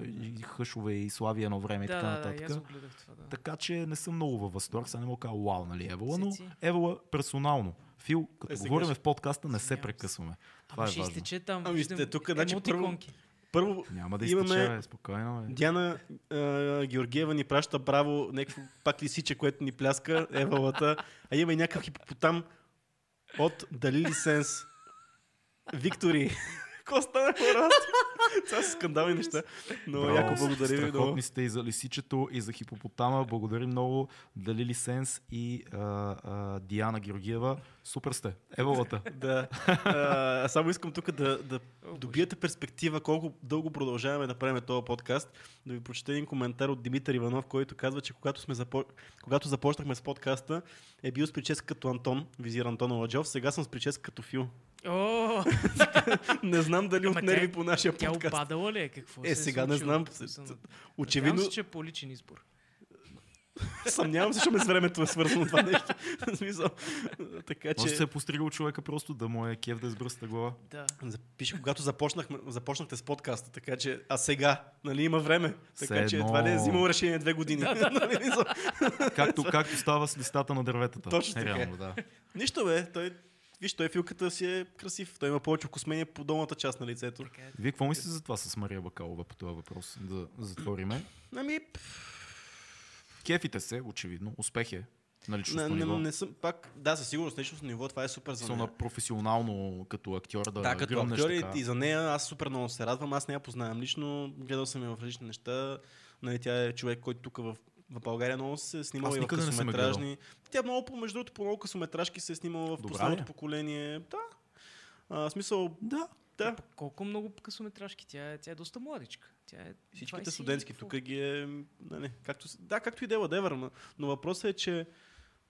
и Хъшове и Слави едно време и Да, така да, да, и нататък. аз го гледах това. Да. Така че не съм много във възторг. Сега не мога да кажа вау, нали, Евала, но. Евала персонално. Фил, като Е, говорим ще- в подкаста, не се прекъсваме. Това Ама е ще важно. изтече там. Ами сте тук, значи първо-. Първо, Няма да Имаме- изтече, бе, спокойно. Бе. Диана а, Георгиева ни праща браво, някакво пак лисиче, което ни пляска, евалата, а има и някакъв хипопотам от Далили Сенс. Виктори. Какво стана хора? Това са скандални неща. Но Браво, яко благодаря ви. Страхотни сте и за лисичето, и за хипопотама. Благодарим много. Далили Сенс и а, а, Диана Георгиева. Супер сте. Евалата. *laughs* Да. А, само искам тук да, да добиете перспектива колко дълго продължаваме да правим този подкаст. Да ви прочета един коментар от Димитър Иванов, който казва, че когато, сме запо... когато започнахме с подкаста, е бил с прическа като Антон, визира Антон Ладжов, сега съм с прическа като Фил. О, *laughs* Не знам дали от нерви тя- по нашия тя подкаст. опадала ли е? Какво Е, се сега не случило? знам. Очевидно, Надявам се, че е по личен избор. съмнявам се, защото с времето е свързано това нещо. *laughs* Смисъл. така Може да че... се е постригал човека просто да му е кев да избръста глава. Да. Запише, когато започнахме, започнахте с подкаста, така че, а сега, нали има време. Така Все че това не е взимал решение две години. *laughs* Нали, мисъл? Както, както става с листата на дърветата. Точно така. Реално, да. Нищо бе, той, виж, той филката си е красив. Той има повече космение по долната част на лицето. Така е. Вие какво мислите за това с Мария Бакалова по този въпрос? Да затвориме. Ами, Кефите се, очевидно. Успех е на не, личностно не, ниво. не, съм пак, да, със сигурност, личностно ниво, това е супер за нея. на професионално като актьор да, Да, като актьор и, и за нея аз супер много се радвам. Аз не я познавам лично, гледал съм я в различни неща. Нали, тя е човек, който тук в, в България много се е снимала Аз и в не късометражни. Тя много, по- между другото, по много късометражки се е снимала в Добра последното ли? поколение. Да. А, смисъл, Да. да. Колко много късометражки? Тя е, тя е доста младичка. Тя е Всичките 20 студентски тук ги е... Нали, както, с- да, както и да е whatever, но, но въпросът е, че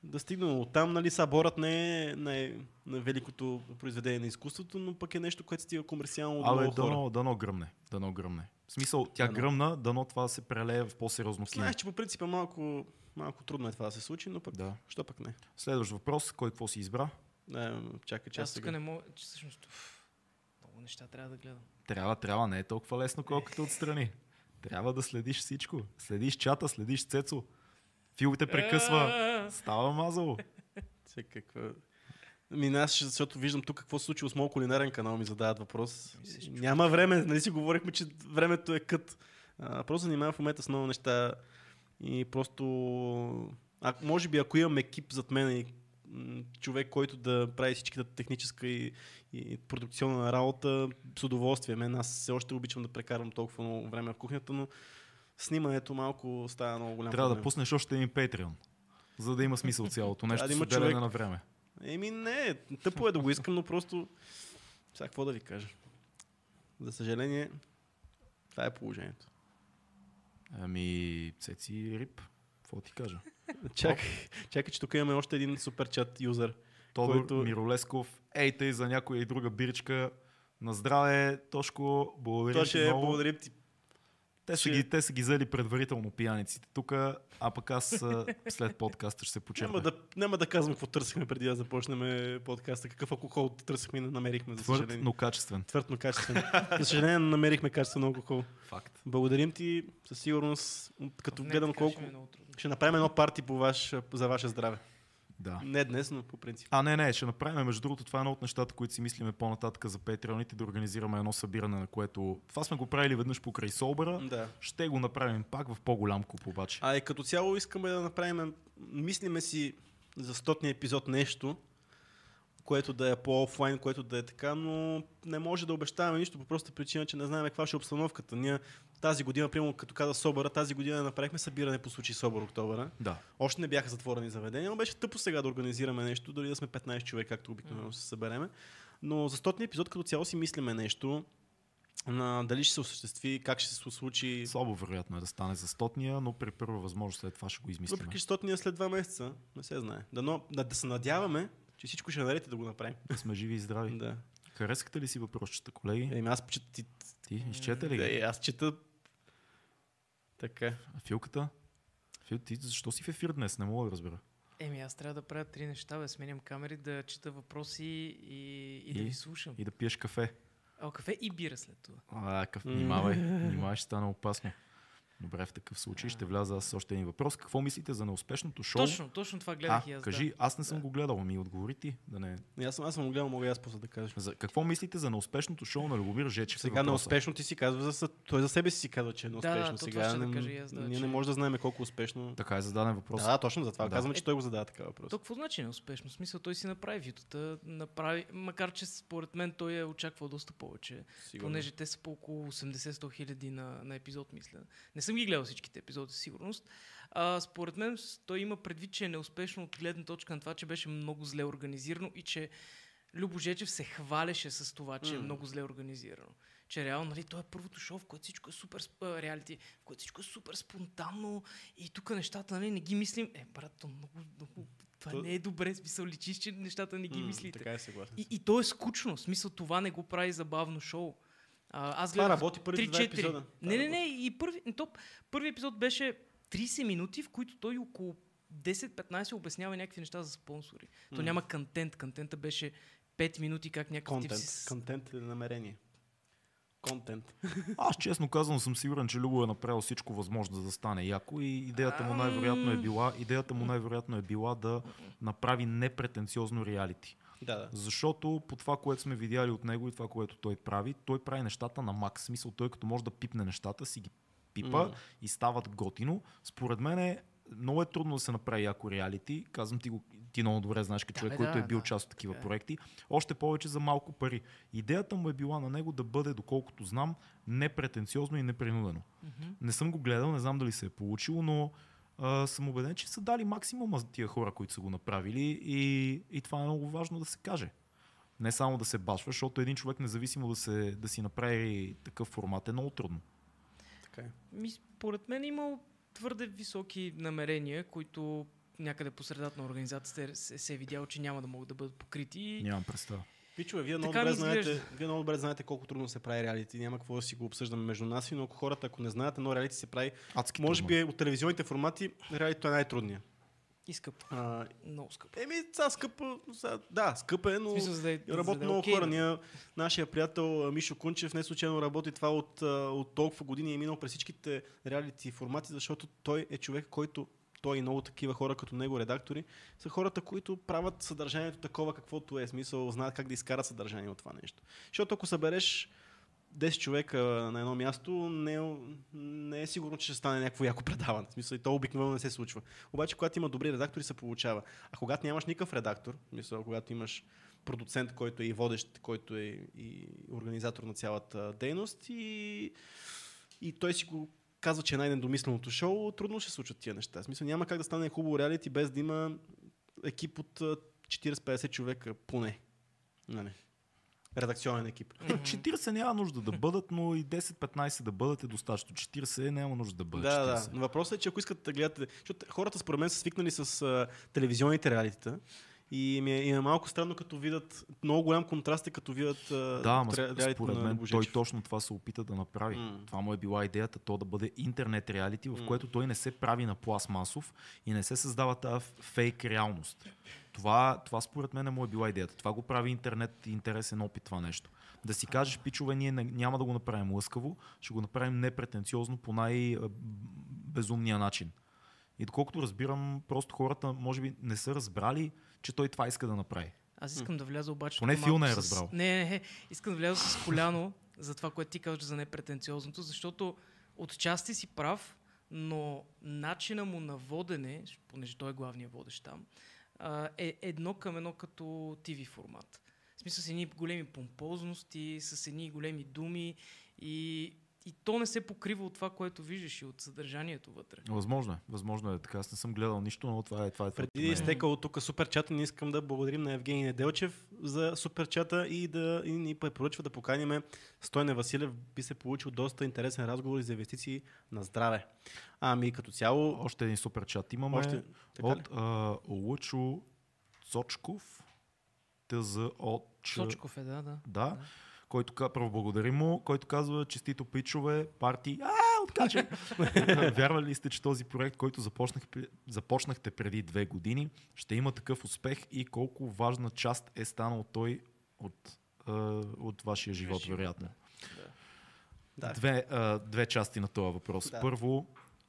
да стигнем от там, нали, Съборът не е, не е, не е великото произведение на изкуството, но пък е нещо, което стига комерциално до Абе, хора. дано, дано гръмне. Дано гръмне. В смисъл, тя Дано. гръмна, дано това се прелее в по-сериозно кино. Знаеш, че по принцип е малко, малко трудно е това да се случи, но пък, Да. що пък не? Следващ въпрос. Кой какво си избра? Да, чакай, че аз тук не мога, че всъщност уф, много неща трябва да гледам. Трябва, трябва. Не е толкова лесно, колкото отстрани. Трябва да следиш всичко. Следиш чата, следиш Цецо. Фил те прекъсва. А, Става мазало. Сега какво... Ами аз, защото виждам тук какво се случи с моят кулинарен канал, ми задават въпрос. Ми се Няма време, нали си говорихме, че времето е кът. А, просто занимавам в момента с много неща и просто... А, може би ако имам екип зад мен и човек, който да прави всичката техническа и, и продукционна работа, с удоволствие. Мен аз все още обичам да прекарвам толкова много време в кухнята, но снимането малко става много голям Трябва да проблем. пуснеш още един Patreon. За да има смисъл цялото *laughs* нещо. да с има отделяне човек. на време. Еми не, тъпо е да го искам, но просто... Сега какво да ви кажа? За съжаление, това е положението. Ами, Цеци Рип. Какво ти кажа? *laughs* Чакай, чакай, че тук имаме още един супер чат юзър. Тодор Който- Миролесков. Ей, тъй за някоя и друга биричка. На здраве, Тошко. Благодарим То ти много. благодарим ти. Те са, ги, те са ги взели предварително пияниците тук, а пък аз след подкаста ще се почерпя. Няма да, няма да казвам какво търсихме преди да започнем подкаста. Какъв алкохол търсихме и не намерихме, за Твърд, съжаление. но качествен. Твърд, но качествен. за съжаление, намерихме качествен алкохол. Факт. Благодарим ти, със сигурност, като не, гледам колко... е. Ще направим едно парти по ваш, за ваше здраве. Да. Не днес, но по принцип. А, не, не, ще направим. Между другото, това е едно от нещата, които си мислиме по-нататък за Патреоните, да организираме едно събиране, на което... Това сме го правили веднъж покрай Солбера. Да. Ще го направим пак в по-голям куп обаче. А и като цяло искаме да направим, мислиме си за стотния епизод нещо, което да е по-офлайн, което да е така, но не може да обещаваме нищо по проста причина, че не знаем каква ще е обстановката. Ние тази година, примерно като каза Собъра, тази година направихме събиране по случай Собър Октомвра. Да. Още не бяха затворени заведения, но беше тъпо сега да организираме нещо, дори да сме 15 човека, както обикновено се събереме. Но за стотния епизод като цяло си мислиме нещо. На, дали ще се осъществи, как ще се случи. Слабо вероятно е да стане за стотния, но при първа възможност след това ще го измислим. Въпреки стотния след два месеца, не се знае. Да, но, да, да се надяваме, че всичко ще наред да го направим. Да сме живи и здрави. Да. Харескате ли си въпросчета, колеги? Еми аз почета ти... Ти изчете ли Да, аз чета... Така. А Филката? Фил, ти защо си в ефир днес? Не мога да разбера. Еми, аз трябва да правя три неща, бе. Сменям камери, да чета въпроси и, и, да И? ви слушам. И да пиеш кафе. А, кафе и бира след това. А, къв... Внимавай, внимавай, ще стане опасно. Добре, в такъв случай ще вляза аз с още един въпрос. Какво мислите за неуспешното шоу? Точно, точно това гледах а, и аз. кажи, да. аз не съм го гледал, ами отговори ти. Да не... Аз съм, аз съм го гледал, мога и аз после да кажа. за, какво мислите за неуспешното шоу на Любомир Жечев? е Сега въпроса. неуспешно ти си казва, за, той за себе си си казва, че е Да, неуспешно. то сега това ще да не, кажа и аз, да, ние че- не можем да знаем колко успешно. Така е зададен въпрос. Да, да, точно затова. Да. Казваме, че той го задава така въпрос. То какво значи неуспешно? В смисъл, той си направи витота, направи, макар че според мен той е очаквал доста повече. Сигурно. Понеже те са по около 80-100 хиляди на, на епизод, мисля. Не съм ги гледал всичките епизоди, със сигурност. А, според мен той има предвид, че е неуспешно от гледна точка на това, че беше много зле организирано и че Любо Жечев се хвалеше с това, че е М. много зле организирано. Че реално, нали, то е първото шоу, в което всичко е супер а, реалити, в което всичко е супер спонтанно и тук нещата, нали, не ги мислим. Е, брат, то много, много, това То- не е добре, смисъл, личиш, че нещата не ги М, мислите. Така е съгласен. И, и то е скучно. Смисъл това не го прави забавно шоу. А, аз Това гледах работи първите два 3-4. епизода. Не, не, Това не. И първи, то, първи епизод беше 30 минути, в които той около 10-15 обяснява някакви неща за спонсори. То М. няма контент. Контента беше 5 минути как някакъв тип Контент. си... Контент е намерение. Контент. Аз честно казвам съм сигурен, че Любо е направил всичко възможно да стане яко и идеята му най-вероятно е била, идеята му най-вероятно е била да направи непретенциозно реалити. Да, да. Защото по това, което сме видяли от него и това, което той прави, той прави нещата на макс. Смисъл, той като може да пипне нещата, си ги пипа М. и стават готино. Според мен е много е трудно да се направи яко реалити. Казвам ти го, ти много добре знаеш като Да, човек, бе, който да, е бил да. част от такива Така е. проекти. Още повече за малко пари. Идеята му е била на него да бъде, доколкото знам, непретенциозно и непринудено. Мгм. Не съм го гледал, не знам дали се е получило, но а, съм убеден, че са дали максимума за тия хора, които са го направили и, и това е много важно да се каже. Не само да се башва, защото един човек, независимо да, се, да си направи такъв формат, е много трудно. Така е. Ми, според мен е имал твърде високи намерения, които някъде по средата на организацията се, се е видяло, че няма да могат да бъдат покрити. Нямам представа. Пичове, вие много, добре знаете, вие много добре знаете колко трудно се прави реалити. Няма какво да си го обсъждаме между нас, но ако хората, ако не знаят, едно реалити се прави. Адски Може трудно. би от телевизионните формати реалито е най-трудният. И скъпо. А, Много скъпо. еми, сега скъпо, сега, да, скъпо е, но смисъл, да е, за работят да е много окей, хора. да. Ние, нашия приятел Мишо Кунчев не случайно работи това от, от толкова години и е минал през всичките реалити формати, защото той е човек, който той и много такива хора като него, редактори, са хората, които правят съдържанието такова, каквото е. Смисъл, знаят как да изкарат съдържание от това нещо. Защото ако събереш 10 човека на едно място, не, е- не е сигурно, че ще стане някакво яко предаване. В смисъл, и то обикновено не се случва. Обаче, когато има добри редактори, се получава. А когато нямаш никакъв редактор, в смисъл, когато имаш продуцент, който е и водещ, който е и организатор на цялата дейност и, и той си го казва, че е най-недомисленото шоу, трудно ще случат тия неща. В смисъл, няма как да стане хубаво реалити без да има екип от а, 40-50 човека поне. Нали? Редакционен екип. Е, 40 няма нужда да бъдат, но и 10-15 да бъдат е достатъчно. 40 няма нужда да бъдат. Да, 40. да. Въпросът е, че ако искате да гледате... Защото хората според мен са свикнали с а, телевизионните реалитита и ми е, и е малко странно като видят... Много голям контраст е като видят Да, ама според мен той точно това се опита да направи. М. Това му е била идеята, то да бъде интернет реалити, в М. което той не се прави на пластмасов и не се създава тази фейк реалност. Това, това според мен е му е била идеята. Това го прави интернет интересен опит това нещо. Да си кажеш, пичове, ние не- няма да го направим лъскаво, ще го направим непретенциозно по най-безумния начин. И доколкото разбирам, просто хората може би не са разбрали, че той това иска да направи. Аз искам да вляза обаче. Поне Фил не е с- разбрал. Не, не, не. Искам да вляза с коляно за това, което ти казваш за непретенциозното, защото отчасти си прав, но начина му на водене, понеже той е главният водещ там, е едно към едно като TV формат. В смисъл с едни големи помпозности, с едни големи думи и, и то не се покрива от това, което виждаш и от съдържанието вътре. Възможно е. Възможно е така. Аз не съм гледал нищо, но това е това. Е Преди твоето мнение. изтекал от тук суперчата, ние искам да благодарим на Евгений Неделчев за суперчата и да и ни препоръчва да поканим Стойне Василев. Би се получил доста интересен разговор за инвестиции на здраве. Ами като цяло... Още един супер чат имаме Още, от а, Лъчо Цочков. ТЗ от Сочков е, да, да. Да. Който благодарим му, който казва честито пичове, парти. А, откача! *laughs* Вярвали ли сте, че този проект, който започнах, започнахте преди две години, ще има такъв успех и колко важна част е станал той от, от вашия живот, живот, вероятно? Да. Две, две части на този въпрос. Да. Първо,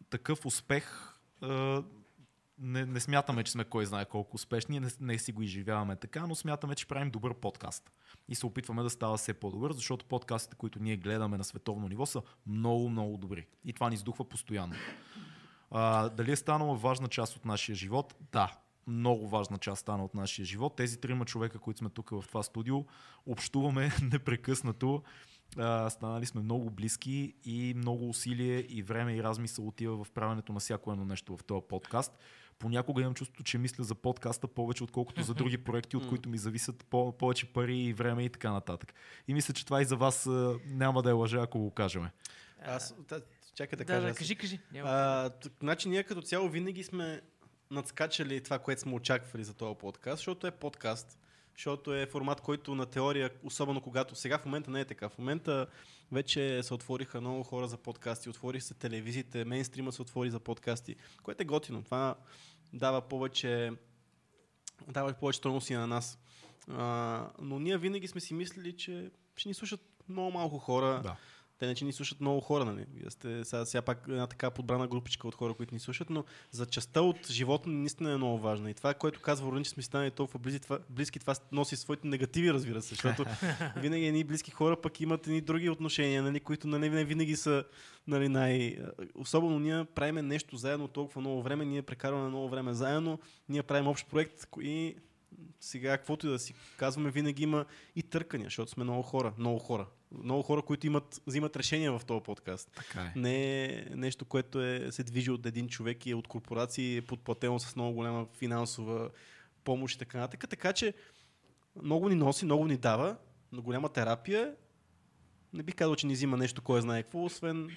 такъв успех не, не смятаме, че сме кой знае колко успешни, не, не си го изживяваме така, но смятаме, че правим добър подкаст. И се опитваме да става все по-добър, защото подкастите, които ние гледаме на световно ниво, са много, много добри. И това ни издухва постоянно. А, дали е станала важна част от нашия живот? Да. Много важна част стана от нашия живот. Тези трима човека, които сме тук в това студио, общуваме *laughs* непрекъснато. А, станали сме много близки и много усилие и време и размисъл отива в правенето на всяко едно нещо в този подкаст. Понякога имам чувството, че мисля за подкаста повече, отколкото за други проекти, от които ми зависят по- повече пари и време и така нататък. И мисля, че това и за вас а, няма да е лъжа, ако го кажем. Аз, та, чакай да, Да, кажа. да, кажи, кажи. А, т- значи ние като цяло винаги сме надскачали това, което сме очаквали за този подкаст, защото е подкаст, защото е формат, който на теория, особено когато сега в момента не е така. В момента вече се отвориха много хора за подкасти, отвориха се телевизиите, мейнстрима се отвори за подкасти, което е готино. Това дава повече, дава повече стойности на нас. А, но ние винаги сме си мислили, че ще ни слушат много малко хора. Да. Те не че ни слушат много хора, нали? Вие сте сега, сега пак една така подбрана групичка от хора, които ни слушат, но за частта от живота наистина е много важна. И това, което казва Рудин, че сме станали толкова близки това, близки, това носи своите негативи, разбира се, защото *laughs* винаги едни близки хора пък имат едни други отношения, нали, които нали, не винаги са нали, най... Особено ние правиме нещо заедно толкова много време, ние прекарваме много време заедно, ние правим общ проект и сега, каквото и да си казваме, винаги има и търкания, защото сме много хора. Много хора. Много хора, които имат, взимат решения в този подкаст. Така е. Не е нещо, което е, се движи от един човек и е от корпорации, е подплатено с много голяма финансова помощ и така нататък. Така че много ни носи, много ни дава, но голяма терапия. Не бих казал, че ни взима нещо, кой знае какво, освен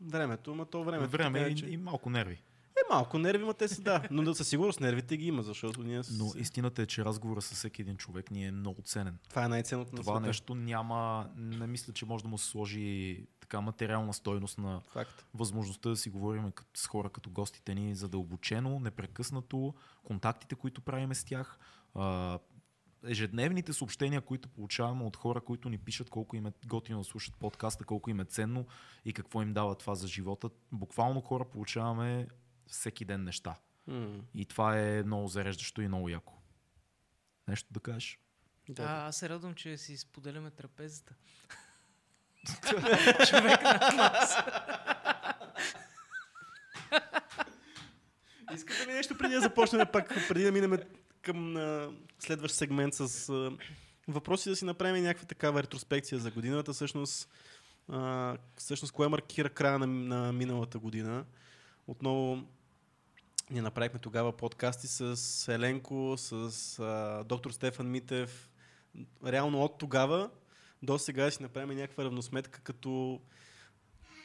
времето. Ма то време. Време така, и, че... и малко нерви. Малко нерви има те си, да. Но да със сигурност нервите ги има, защото ние... с- Но истината е, че разговора с всеки един човек ни е много ценен. Това е най-ценното на Това нещо няма, не мисля, че може да му се сложи така материална стойност на Факт. възможността да си говорим с хора като гостите ни задълбочено, непрекъснато, контактите, които правиме с тях, ежедневните съобщения, които получаваме от хора, които ни пишат колко им е готино да слушат подкаста, колко им е ценно и какво им дава това за живота. Буквално хора получаваме всеки ден неща. М, И това е много зареждащо и много яко. Нещо да кажеш? Да. А, аз се радвам, че си споделяме трапезата. *laughs* Човек на нас. Искате ли нещо преди да започнем пак, преди да минем към а, следващ сегмент с а, въпроси да си направим някаква такава ретроспекция за годината, всъщност, а, всъщност кое маркира края на, на миналата година. Отново ние направихме тогава подкасти с Еленко, с а, доктор Стефан Митев. Реално от тогава до сега си направим някаква равносметка, като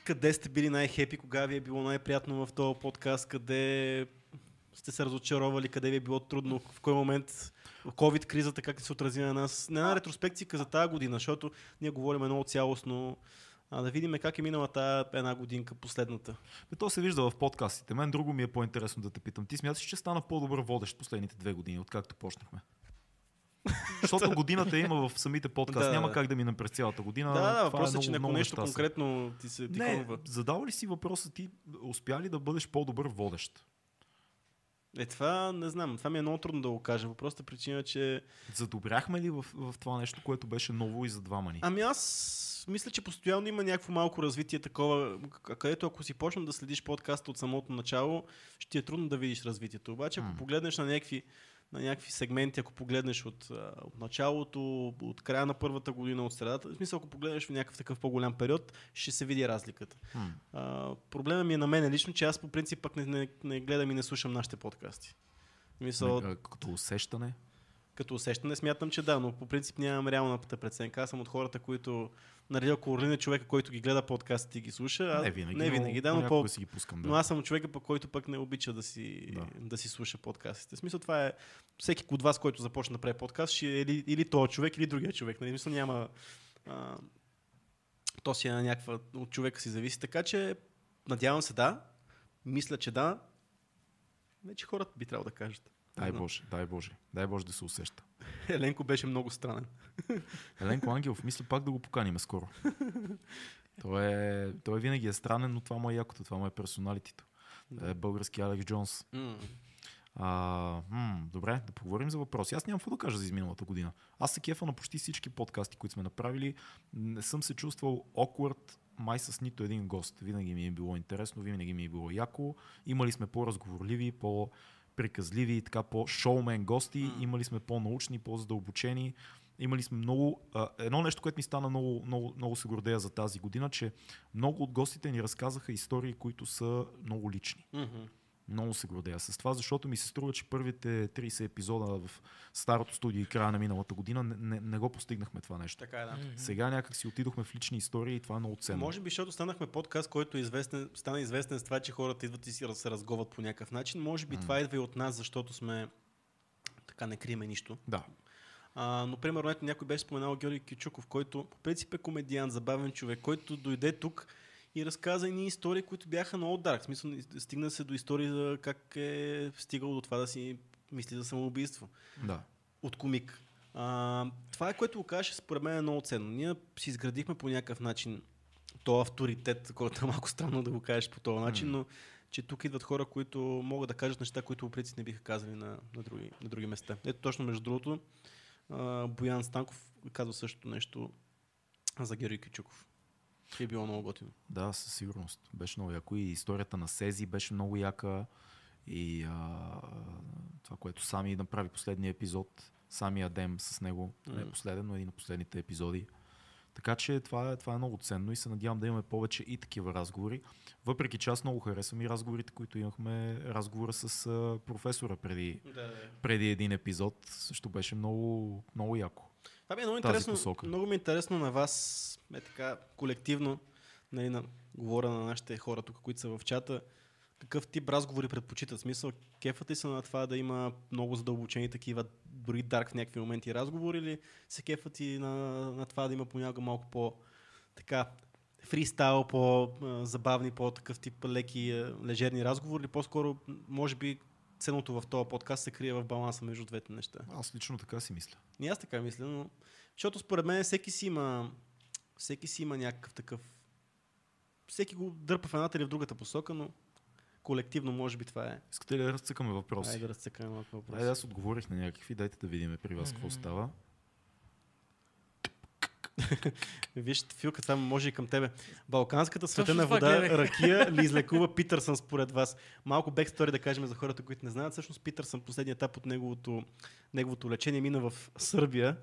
къде сте били най-хепи, кога ви е било най-приятно в този подкаст, къде сте се разочаровали, къде ви е било трудно, в кой момент COVID-кризата как се отрази на нас. Не една ретроспекция за тази година, защото ние говорим много цялостно. А да видим как е минала тази една годинка, последната. Бе, то се вижда в подкастите. Мен друго ми е по-интересно да те питам. Ти смяташ, че стана по-добър водещ последните две години, откакто почнахме? *laughs* Защото годината има в самите подкасти. Да, Няма как да минем през цялата година. Да, да, Това въпросът е, много- че много нещо конкретно ти се ти Не, хрумва. задава ли си въпроса ти, успя ли да бъдеш по-добър водещ? Е, това не знам. Това ми е много трудно да го кажа. По проста причина, че... Задобряхме ли в, в това нещо, което беше ново и за двама ни? Ами аз мисля, че постоянно има някакво малко развитие такова, където ако си почна да следиш подкаста от самото начало, ще ти е трудно да видиш развитието. Обаче, ако погледнеш на някакви, на някакви сегменти, ако погледнеш от, от началото, от края на първата година, от средата, в смисъл, ако погледнеш в някакъв такъв по-голям период, ще се види разликата. А, проблема ми е на мен лично, че аз по принцип пък не, не, не гледам и не слушам нашите подкасти. Мисъл, А, Като усещане. като усещане смятам, че да, но по принцип нямам реалната преценка. Аз съм от хората, които, нали, ако Орлин е човека, който ги гледа подкастите и ги слуша, а, не винаги, не винаги да, но, по, си ги пускам. Да. но аз съм човека, пък, който пък не обича да си, да. Да. си слуша подкастите. В смисъл това е, всеки от вас, който започне да прави подкаст, ще е или, или този човек, или другия човек. Нали, мисъл няма... А, то си е на някаква... От човека си зависи. Така че, надявам се да. Мисля, че да. Вече хората би трябвало да кажат. Дай. Боже, дай Боже. Дай Боже да се усеща. *laughs* Еленко беше много странен. *laughs* Еленко Ангелов, мисля пак да го поканим скоро. *laughs* Той, е, той винаги е странен, но това му е якото, това му е персоналитето. Да. Е български Алекс Джонс. М. А, м, добре, да поговорим за въпроси. Аз нямам какво да кажа за изминалата година. Аз се кефа на почти всички подкасти, които сме направили. Не съм се чувствал awkward май с нито един гост. Винаги ми е било интересно, винаги ми е било яко. Имали сме по-разговорливи, по-приказливи, и така по-шоумен гости. М. Имали сме по-научни, по-задълбочени. Имали сме много... А, едно нещо, което ми стана много, много, много се гордея за тази година, че много от гостите ни разказаха истории, които са много лични. Мгм. Много се гордея с това, защото ми се струва, че първите 30 епизода в старото студио и края на миналата година не, не, не го постигнахме това нещо. Така е, да. Сега някак си отидохме в лични истории и това е много ценно. Може би, защото станахме подкаст, който е известен, стана известен с това, че хората идват и си раз- се разговат по някакъв начин. Може би М. това идва и от нас, защото сме така не криеме нищо. Да. А, но, примерно, някой беше споменал Георги Кичуков, който по принцип е комедиант, забавен човек, който дойде тук и разказа едни истории, които бяха много дарк. Смисъл, стигна се до истории за как е стигал до това да си мисли за самоубийство Да. от комик. А, това е което го кажеш, според мен е много ценно. Ние си изградихме по някакъв начин то авторитет, който е малко странно да го кажеш по този начин, М. но че тук идват хора, които могат да кажат неща, които по принцип не биха казали на, на, други, на други места. Ето точно между другото, Боян Станков казва същото нещо за Георги Кичуков. И е било много готино. Да, със сигурност. Беше много яко. И историята на Сези беше много яка. И а, това, което сами направи последния епизод, самия Адем с него, не М. последен, но един от последните епизоди. Така че това е, това е много ценно и се надявам да имаме повече и такива разговори. Въпреки че аз много харесвам и разговорите, които имахме, разговора с а, професора преди, Да, преди един епизод, също беше много, много яко. Това ми е много интересно. посока. Много ми е интересно на вас, е така, колективно, нали, на, говоря на нашите хора тук, които са в чата, какъв тип разговори предпочитат? Смисъл, кефате се на това да има много задълбочени такива, дори дарк в някакви моменти разговори или се кефат и на, на това да има понякога малко по така фристайл, по-забавни, по-такъв тип леки, лежерни разговори или по-скоро, може би, ценното в този подкаст се крие в баланса между двете неща. Аз лично така си мисля. И аз така мисля, но... Защото според мен всеки си има... Всеки си има някакъв такъв... Всеки го дърпа в едната или в другата посока, но колективно може би това е. Искате ли да разцъкаме въпроси? Айде да разцъкаме малко въпроси. Айде, аз отговорих на някакви, дайте да видим при вас какво Мгм. става. *laughs* Виж, Филка, това може и към тебе. Балканската светена вода, ракия *laughs* ли излекува Питърсън според вас? Малко бекстори да кажем за хората, които не знаят. Всъщност Питърсън последния етап от неговото, неговото лечение мина в Сърбия.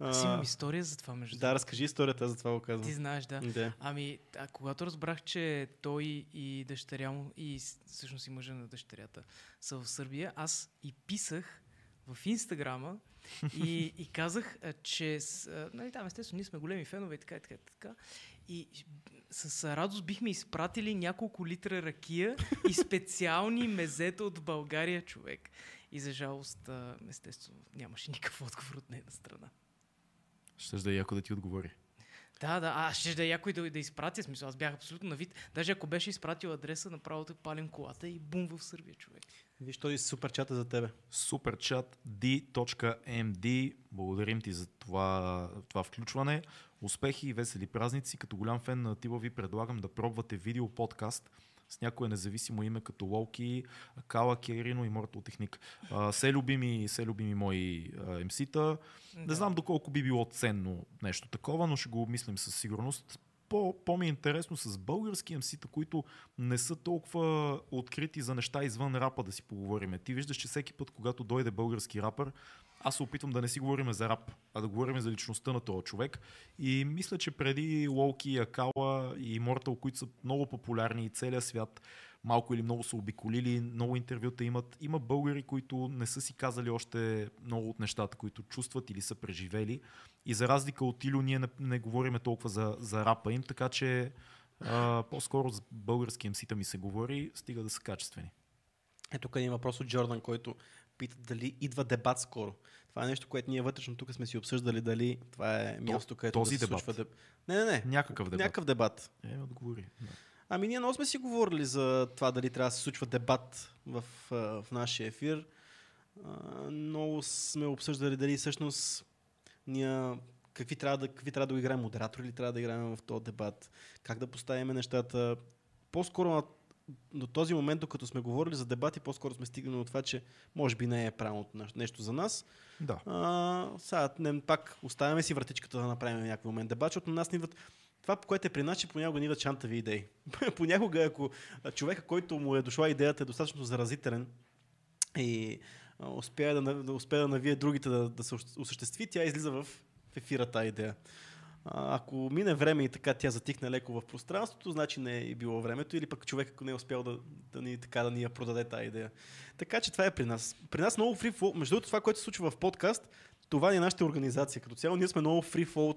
Аз имам история за това, между да, разкажи историята, за това го Ти казвам. знаеш, да. Да. Ами, а когато разбрах, че той и дъщеря му, и всъщност и мъжа на дъщерята са в Сърбия, аз и писах в Инстаграма и, и казах, че с, нали, там естествено ние сме големи фенове и така и така. И, така. и с радост бихме изпратили няколко литра ракия и специални мезета от България човек. И за жалост, естествено, нямаше никакъв отговор от нейна страна. Ще да е яко да ти отговори. Да, да, а ще да е някой да, да изпратя, смисъл, аз бях абсолютно на вид. Даже ако беше изпратил адреса, направо да палим колата и бум в Сърбия, човек. Виж, този супер чата за тебе. Суперчат d.md. Благодарим ти за това, това включване. Успехи и весели празници. Като голям фен на Тива ви предлагам да пробвате видео подкаст с някое независимо име като Локи, Кала, Керино и Technic. А, все любими, все любими мои МС-та. Не Да. знам доколко би било ценно нещо такова, но ще го обмислим със сигурност. По, по-ми е интересно с български МС-та, които не са толкова открити за неща извън рапа да си поговорим. Ти виждаш, че всеки път, когато дойде български рапър, аз се опитвам да не си говорим за рап, а да говорим за личността на този човек. И мисля, че преди Лоуки, Акала и Мортал, които са много популярни и целият свят малко или много са обиколили, много интервюта имат. Има българи, които не са си казали още много от нещата, които чувстват или са преживели. И за разлика от Илю, ние не, не говориме толкова за, за рапа им, така че а, по-скоро за български МС-та ми се говори, стига да са качествени. Ето тук има въпрос от Джордан, който пита дали идва дебат скоро. Това е нещо, което ние вътрешно тук сме си обсъждали, дали това е място, където този да се дебат. случва. Не, не, не. Някакъв дебат. Някакъв дебат. Е, отговори. Да. Ами ние много сме си говорили за това дали трябва да се случва дебат в, в нашия ефир. Много сме обсъждали дали всъщност ние какви трябва да, какви трябва да играем, модератори ли трябва да играем в този дебат, как да поставим нещата. По-скоро до този момент, докато сме говорили за дебати, по-скоро сме стигнали от това, че може би не е правилното нещо за нас. да. А, сега, не, пак оставяме си вратичката да направим някакъв момент дебат, защото на нас ни идват това, което е при нас, че понякога ни идват шантави идеи. *laughs* понякога, ако човека, който му е дошла идеята, е достатъчно заразителен и успее да, да, успее да навие другите да, да се ос- осъществи, тя излиза в, ефира тази идея. Ако мине време и така тя затихне леко в пространството, значи не е било времето или пък човек, ако не е успял да, да, ни, така, да ни я продаде тази идея. Така че това е при нас. При нас много flow. Между другото, това, което се случва в подкаст, това е нашата организация. Като цяло ние сме много free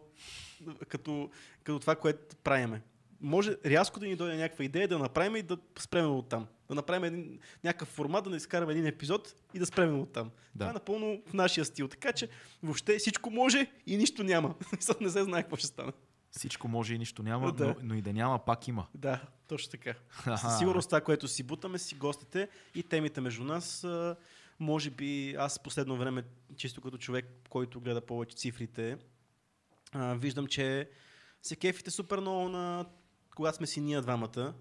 като, като това, което правиме. Може рязко да ни дойде някаква идея да направим и да спреме от там. Да направим един, някакъв формат, да не изкараме един епизод и да спреме от там. Да. Това е напълно в нашия стил. Така че въобще всичко може и нищо няма. *laughs* Не се знае какво ще стане. Всичко може и нищо няма, Да. но, но и да няма, пак има. Да, точно така. *laughs* Със сигурност това, което си бутаме, си гостите и темите между нас. Може би аз последно време, чисто като човек, който гледа повече цифрите, а, виждам, че се кефите супер много на когато сме си ние двамата.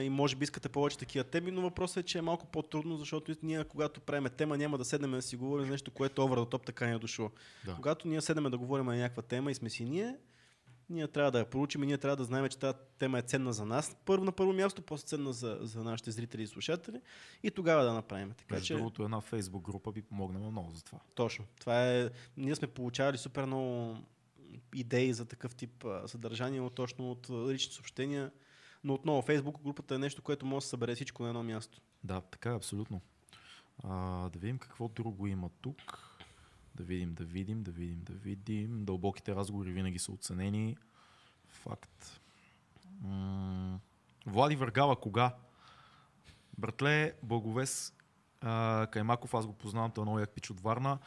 И може би искате повече такива теми, но въпросът е, че е малко по-трудно, защото ние, когато правим тема, няма да седнем да си говорим за нещо, което over the top така ни е дошло. Да. Когато ние седнем да говорим на някаква тема и сме си ние, ние трябва да я проучим и ние трябва да знаем, че тази тема е ценна за нас. Първо на първо място, после ценна за, за нашите зрители и слушатели и тогава да направим. Така Между че, другото, една фейсбук група би помогнала много за това. точно. Това е, ние сме получавали супер много идеи за такъв тип съдържание, точно от лични съобщения. Но отново, Фейсбук групата е нещо, което може да събере всичко на едно място. Да, така е, абсолютно. А, да видим какво друго има тук. Да видим, да видим, да видим, да видим. Дълбоките разговори винаги са оценени. Факт. М- Влади Въргала, кога? Братле, Благовес а, Каймаков, аз го познавам, той е много як пич от Варна.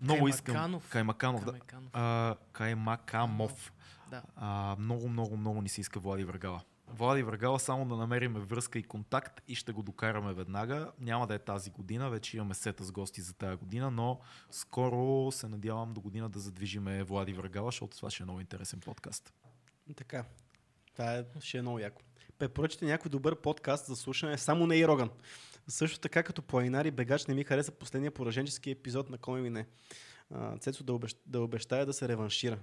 Много искам. Каймаканов. Каймаканов, да. А, Каймакамов. Да. А, много, много, много ни се иска Влади Въргала. Влади Въргала само да намерим връзка и контакт и ще го докараме веднага. Няма да е тази година, вече имаме сета с гости за тази година, но скоро се надявам до година да задвижиме Влади Въргала, защото това ще е много интересен подкаст. Така. Това е, ще е много яко. Препоръчате някой добър подкаст за слушане, само не и Роган. Също така като планинар и бегач не ми хареса последния пораженчески епизод на Коми ми не. Цецо да, обещ, да обещая да се реваншира.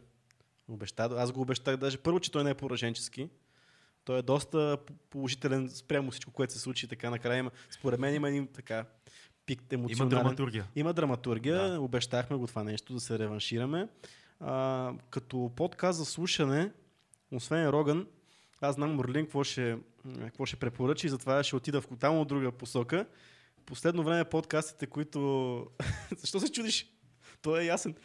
Обеща, аз го обещах даже първо, че той не е пораженчески. Той е доста положителен спрямо всичко, което се случи така накрая. Има, според мен има един така пик Има емоционален. драматургия. Има драматургия, Да. обещахме го това нещо, да се реваншираме. А, като подкаст за слушане, освен Роган, аз знам Морлин какво ще, какво ще препоръчи, затова ще отида в тотално друга посока. Последно време подкастите, които... *laughs* Защо се чудиш? То е ясен.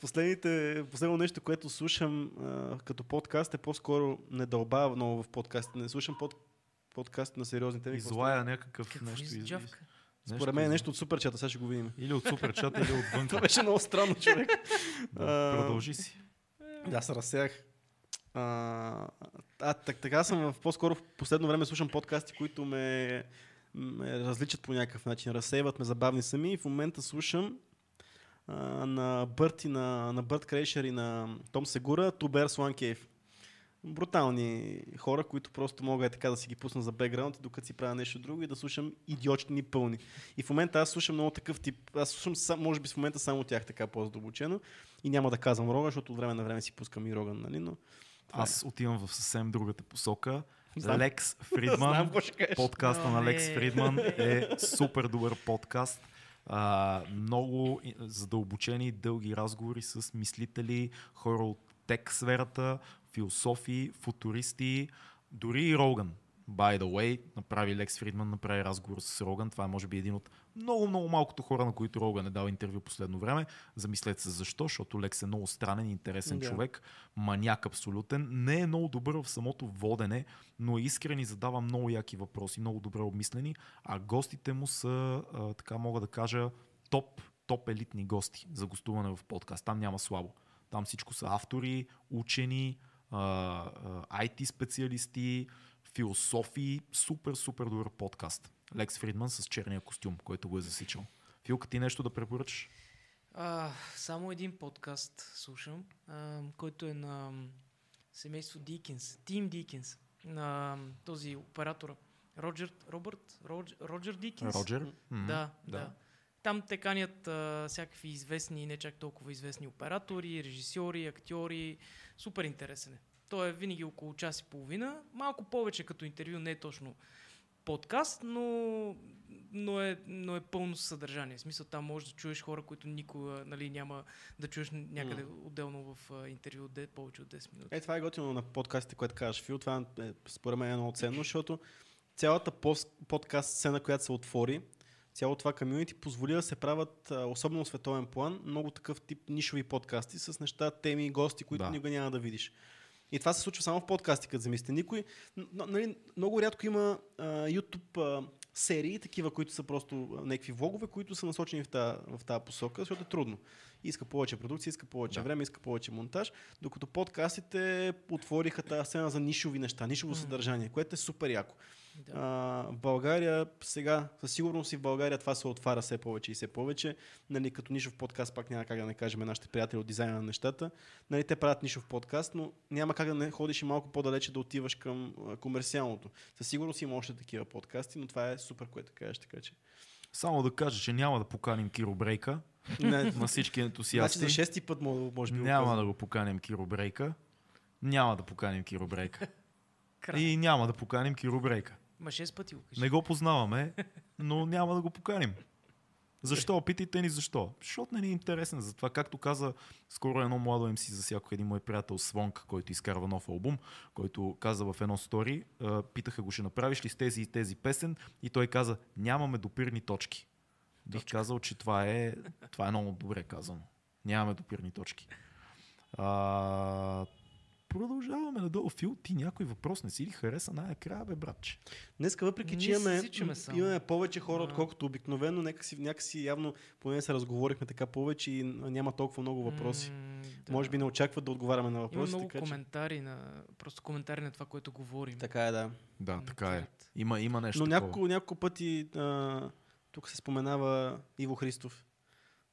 Последните, последно нещо, което слушам а, като подкаст е по-скоро не дълбава много в подкастите. Не слушам под, подкаст на сериозни теми. Излая някакъв Какво нещо. из- Според мен е нещо от суперчата, сега ще го видим. Или от суперчат, или *laughs* отвън. Това беше много странно, човек. Да, Продължи си. Да, се разсеях. А, а так, така съм в по-скоро в последно време слушам подкасти, които ме, ме различат по някакъв начин, разсейват ме забавни сами и в момента слушам а, на Бърт и на, на Бърт Крейшер и на Том Сегура Bears One Cave. брутални хора, които просто мога е така да си ги пусна за бекграунд, докато си правя нещо друго и да слушам идиотни пълни. И в момента аз слушам много такъв тип. Аз слушам, сам- може би в момента само тях така по-задълбочено и няма да казвам Роган, защото от време на време си пускам и Роган, нали? Но Аз отивам в съвсем другата посока. *laughs* Знам. Лекс Знам Фридман, кажеш. подкаста на Лекс Оле. Фридман е супер добър подкаст. А, много задълбочени, дълги разговори с мислители, хора от тек сферата, философи, футуристи, дори и Роган. By the way, направи Лекс Фридман, направи разговор с Роган. Това е може би един от много, много малкото хора, на които Роган е дал интервю последно време. Замислете се защо, защото Лекс е много странен интересен Да. човек, маняк абсолютен. Не е много добър в самото водене, но е искрен и задава много яки въпроси, много добре обмислени, а гостите му са, а, така мога да кажа, топ, топ елитни гости за гостуване в подкаст. Там няма слабо. Там всичко са автори, учени, IT специалисти, философи. Супер, супер добър подкаст. Лекс Фридман с черния костюм, който го е засичал. Филка, ти нещо да препоръчаш? А, само един подкаст слушам, а, който е на семейство Дикинс, Тим Дикинс, на този оператора. Роджер, Робърт, Роджер, Роджер Дикинс? Роджер? М, Да, да, Там те канят а, всякакви известни не чак толкова известни оператори, режисьори, актьори. Супер интересен е. Той е винаги около час и половина. Малко повече като интервю, не е точно подкаст, но, но, е, но е пълно съдържание. В смисъл там можеш да чуеш хора, които никога нали, няма да чуеш някъде отделно в а, интервю де, повече от 10 минути. Е, това е готино на подкастите, което казваш, Фил. Това е, според мен е много ценно, защото цялата подкаст сцена, която се отвори, цялото това комьюнити позволи да се правят, особено в световен план, много такъв тип нишови подкасти с неща, теми, гости, които Да. никога няма да видиш. И това се случва само в подкасти, като замислите. Никой, нали, много рядко има а, YouTube а, серии, такива, които са просто някакви влогове, които са насочени в тази, в тази посока, защото е трудно. Иска повече продукция, иска повече Да. време, иска повече монтаж, докато подкастите отвориха тази сцена за нишови неща, нишово Мгм. съдържание, което е супер яко. Да. А, в България сега, със сигурност и в България това се отваря все повече и все повече. Нали, като нишов подкаст, пак няма как да не кажем нашите приятели от дизайна на нещата. Нали, те правят нишов подкаст, но няма как да не ходиш и малко по-далече да отиваш към а, комерциалното. Със сигурност има още такива подкасти, но това е супер, което кажеш, така че. Само да кажа, че няма да поканим Киро Брейка Не, *laughs* на всички значи ентусиасти. за шести път може, би. Няма казвам. да го поканим Киро Брейка. Няма да поканим Киро Брейка. *laughs* И няма да поканим Киро Брейка. Ма 6 пъти го кажи. Не го познаваме, но няма да го поканим. Защо? Питайте ни защо. Защото не ни е интересен. Затова, както каза скоро едно младо МС за всяко един мой приятел Свонк, който изкарва нов албум, който каза в едно стори, питаха го, ще направиш ли с тези и тези песен? И той каза, нямаме допирни точки. Бих казал, че това е, това е много добре казано. Нямаме допирни точки. А, продължаваме надолу. Фил, ти някой въпрос не си ли хареса най-накрая, бе, братче? Днеска, въпреки че имаме, имаме повече хора, Да. отколкото обикновено, някакси, някакси явно, поне се разговорихме така повече и няма толкова много въпроси. Да. Може би не очакват да отговаряме на Има въпроси, много така че... коментари на... Просто коментари на това, което говорим. Така е, да. Да, така е. Има, има нещо Но няколко, няколко пъти а, тук се споменава Иво Христов.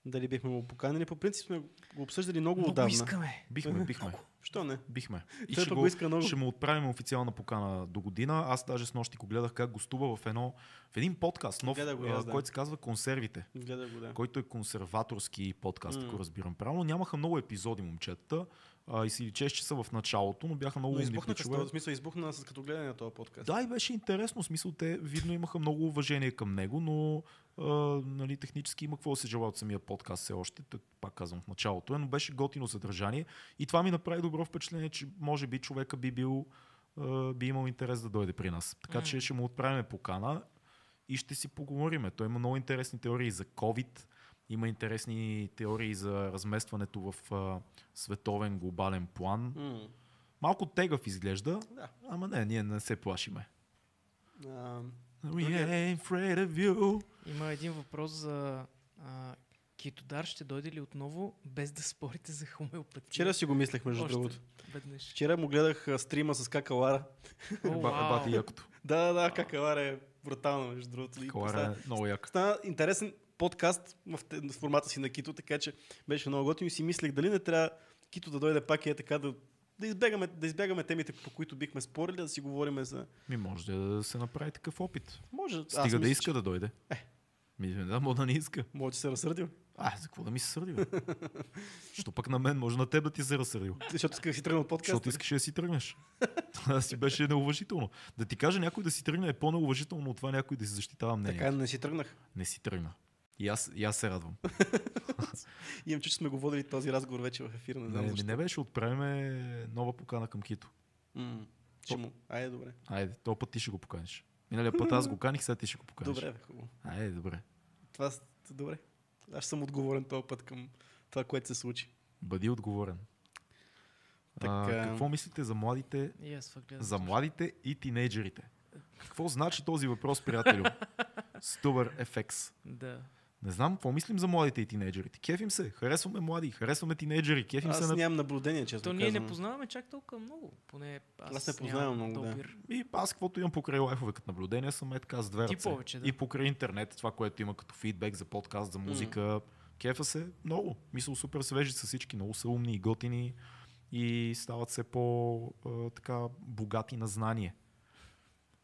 Дали бихме го поканили. По принцип сме го обсъждали много, Много отдавна. искаме. Бихме, бихме. Що не? Бихме. И Той ще, го, иска много. ще му отправим официална покана до година. Аз даже с нощи го гледах как гостува в, едно, в един подкаст, нов, го аз, да. който се казва Консервите, Гледа го, да. който е консерваторски подкаст, М. ако разбирам правилно. Нямаха много епизоди, момчета. А, и си личеше, че са в началото, но бяха много Но пичове. в смисъл избухна с като гледане на този подкаст. Да, и беше интересно. Смисъл, те видно имаха много уважение към него, но а, нали, технически има какво да се желая от самия подкаст все още. Тък, пак казвам в началото е, но беше готино съдържание. И това ми направи добро впечатление, че може би човека би бил а, би имал интерес да дойде при нас. Така че М. ще му отправим покана и ще си поговориме. Той има много интересни теории за COVID, има интересни теории за разместването в а, световен глобален план. М, Малко тегав изглежда, Да. ама не, ние не се плашиме. А, We ain't afraid of you. Има един въпрос за а, Китодар ще дойде ли отново, без да спорите за хомеопатия? вчера си го мислех, между Още другото. Веднъж. Вчера му гледах а, стрима с Какалара. Бати якото. Да, да, да, Какалара е брутално, между другото. И Калара е много як. Стана интересен подкаст в, формата си на Кито, така че беше много готино и си мислех дали не трябва Кито да дойде пак и е така да да избягаме, да избягаме темите, по които бихме спорили, да си говорим за... Ми може да се направи такъв опит. Може, Стига да мисля, иска че- да дойде. Е. Ми, да, може да не иска. Може да се разсърдил. А, за какво да ми се сърди? Що пък на мен, може на теб да ти се разсърдил. Защото исках да си тръгна от подкаста. Защото искаш да си тръгнеш. *laughs* Това си беше неуважително. Да ти кажа някой да си тръгне е по-неуважително от това някой да си защитава мнение. Така не си тръгнах. Не си тръгна. И аз, и аз се радвам. *laughs* Имам че сме го водили този разговор вече в ефир. Не знам Не, защо. не, беше, отправиме нова покана към Кито. М, Ще му... Айде, добре. Айде, този път ти ще го поканиш. Миналия път аз го каних, сега ти ще го поканиш. Добре, бе, хубаво. Айде, добре. Това добре. Аз съм отговорен този път към това, което се случи. Бъди отговорен. А, Така. какво мислите за младите, гледам. за младите и тинейджерите? Какво значи този въпрос, приятелю? *laughs* Стубър FX. Да. Не знам, какво мислим за младите и тинейджерите. Кефим се, харесваме млади, харесваме тинейджери, кефим Аз се на... нямам наблюдение, честно То ние не казано. познаваме чак толкова много. Поне аз, Аз не познавам много, да. И аз, каквото имам покрай лайфове като наблюдение, съм е така с две Ти ръце. повече, да. И покрай интернет, това, което има като фидбек за подкаст, за музика. Кефа се много. Мисля, супер свежи са всички. Много са умни и готини и стават все по а, така богати на знание.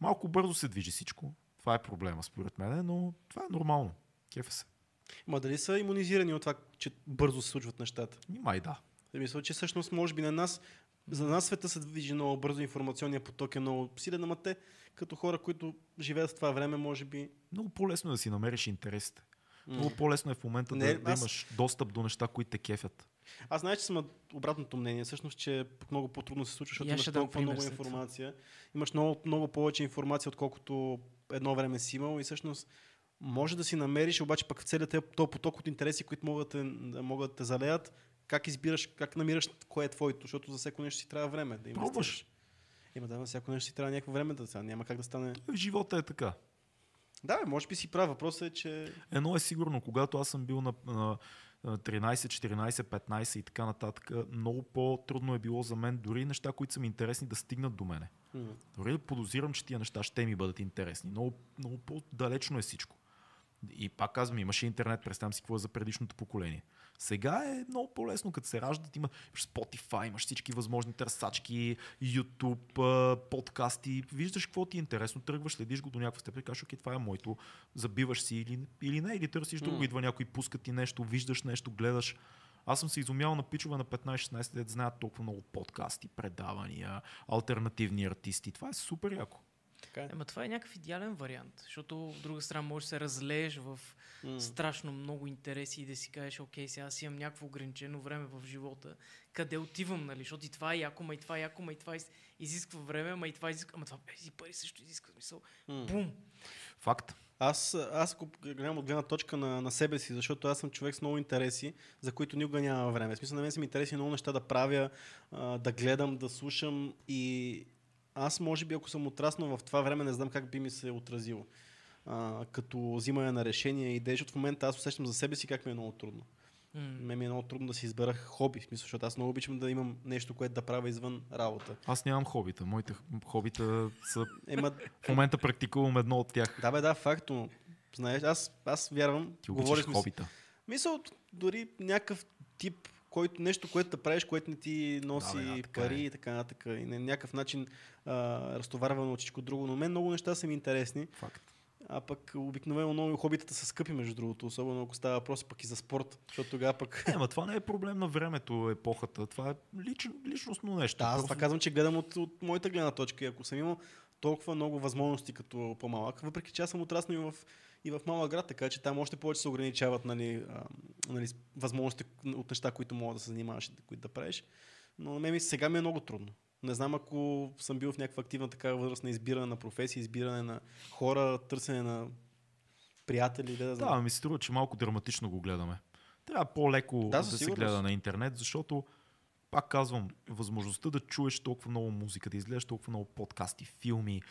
Малко бързо се движи всичко. Това е проблема според мен, но това е нормално. Кефа се. Ма дали са иммунизирани от това, че бързо се случват нещата? Май да. Да мисля, че всъщност може би на нас, за нас света се движи много бързо, информационният поток е много силен, ама те, като хора, които живеят в това време, може би... Много по-лесно е да си намериш интересите. Много по-лесно е в момента Не, да, да аз- имаш достъп до неща, които те кефят. Аз знаеш, че съм обратното мнение, всъщност, че много по-трудно се случва, защото аз имаш толкова много информация. Имаш много, много повече информация, отколкото едно време си имал и всъщност може да си намериш, обаче пък в целият този поток от интереси, които могат да, могат да те залеят, как избираш, как намираш кое е твоето, защото за всяко нещо си трябва време да инвестираш. Пробваш. Има да, на всяко нещо си трябва някакво време да сега. Няма как да стане. Живота е така. Да, може би си прав. Въпросът е, че Едно е сигурно, когато аз съм бил на, на, на 13, 14, 15 и така нататък, много по-трудно е било за мен дори неща, които са ми интересни да стигнат до мене. м, Дори да подозирам, че тия неща ще ми бъдат интересни. Много, много по-далечно е всичко. И пак казвам, имаше интернет, представям си какво е за предишното поколение. Сега е много по-лесно, като се раждат, има, имаш Spotify, имаш всички възможни търсачки, YouTube, подкасти, виждаш какво ти е интересно, тръгваш, следиш го до някаква степен и кажеш, окей, това е моето, забиваш си или, или не, или търсиш друго, М. идва някой, пуска ти нещо, виждаш нещо, гледаш. Аз съм се изумял на пичове на 15-16 лет, знаят толкова много подкасти, предавания, альтернативни артисти. Това е супер яко. Така е. Ема това е някакъв идеален вариант, защото от друга страна можеш да се разлееш в М. страшно много интереси и да си кажеш, окей, сега аз имам някакво ограничено време в живота, къде отивам, нали, защото и това е яко, ма и това е яко, ма и това из- изисква време, ма и това изисква, ама това тези пари също изисква смисъл. М. Бум! Факт. Аз, аз го гледам от гледна точка на, на себе си, защото аз съм човек с много интереси, за които никога няма време. В смисъл на мен са ми интересни много неща да правя, да гледам, да слушам и аз може би ако съм отраснал в това време, не знам как би ми се отразило. А, като взимане на решения и защото в момента аз усещам за себе си как ми е много трудно. М. Мен ми е много трудно да си избера хоби, в смисъл, защото аз много обичам да имам нещо, което да правя извън работа. Аз нямам хобита. Моите хобита са... Ема, *laughs* В момента практикувам едно от тях. да бе, да, факт, но знаеш, аз, аз вярвам, Ти обичаш говорихме хобита. Мисъл, дори някакъв тип, който, нещо, което да правиш, което не ти носи Да, бе, да, пари е. и така нататък. И на някакъв начин а, разтоварвано от всичко друго. Но мен много неща са ми интересни. Факт. А пък обикновено много хобитата са скъпи, между другото. Особено ако става въпрос пък и за спорт. Защото тогава пък... Не, ма това не е проблем на времето, епохата. Това е лично, личностно нещо. Да, аз Просто- това казвам, че гледам от, от моята гледна точка. И ако съм имал толкова много възможности като по-малък, въпреки че аз съм отраснал и в, и в малък град, така че там още повече се ограничават нали, а, нали, с- възможности от неща, които мога да се занимаваш и които да правиш. Но на мен сега ми е много трудно. Не знам ако съм бил в някаква активна такава възраст на избиране на професии, избиране на хора, търсене на приятели. Да, да, Да, ми се струва, че малко драматично го гледаме. Трябва по-леко Да, да, се гледа на интернет, защото пак казвам, възможността да чуеш толкова много музика, да изгледаш толкова много подкасти, филми,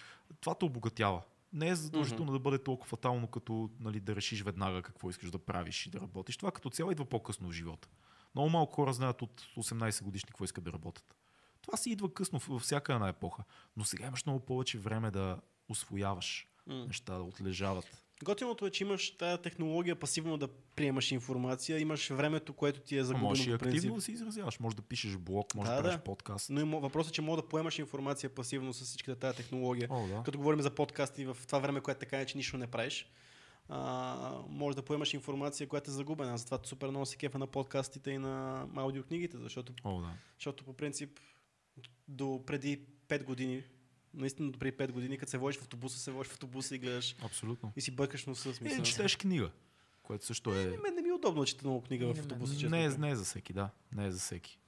това те обогатява. Не е задължително да бъде толкова фатално, като нали, да решиш веднага какво искаш да правиш и да работиш. Това като цяло идва по-късно в живота. Много малко хора знаят от 18 годишни какво искат да работят. Това си идва късно във всяка една епоха. Но сега имаш много повече време да освояваш М. неща, да отлежават. Готиното е, че имаш тази технология пасивно да приемаш информация, имаш времето, което ти е загубено можеш и активно да се изразяваш. Може да пишеш блог, може да, Да, правиш да. подкаст. Но има, въпросът е, че мога да поемаш информация пасивно с всичката тази технология. О, да. Като говорим за подкасти в това време, което така е, че нищо не правиш, а, може да поемаш информация, която е загубена. Затова супер много се кефа на подкастите и на аудиокнигите, защото, О, да. защото по принцип до преди 5 години, наистина до преди 5 години, като се водиш в автобуса, се водиш в автобуса и гледаш Абсолютно. и си бъркаш носа. Или Смисъл. четеш книга, което също е... Мен не ми е удобно да чета много книга И в автобуса. честно Не е, не е за всеки, да. Не е за всеки.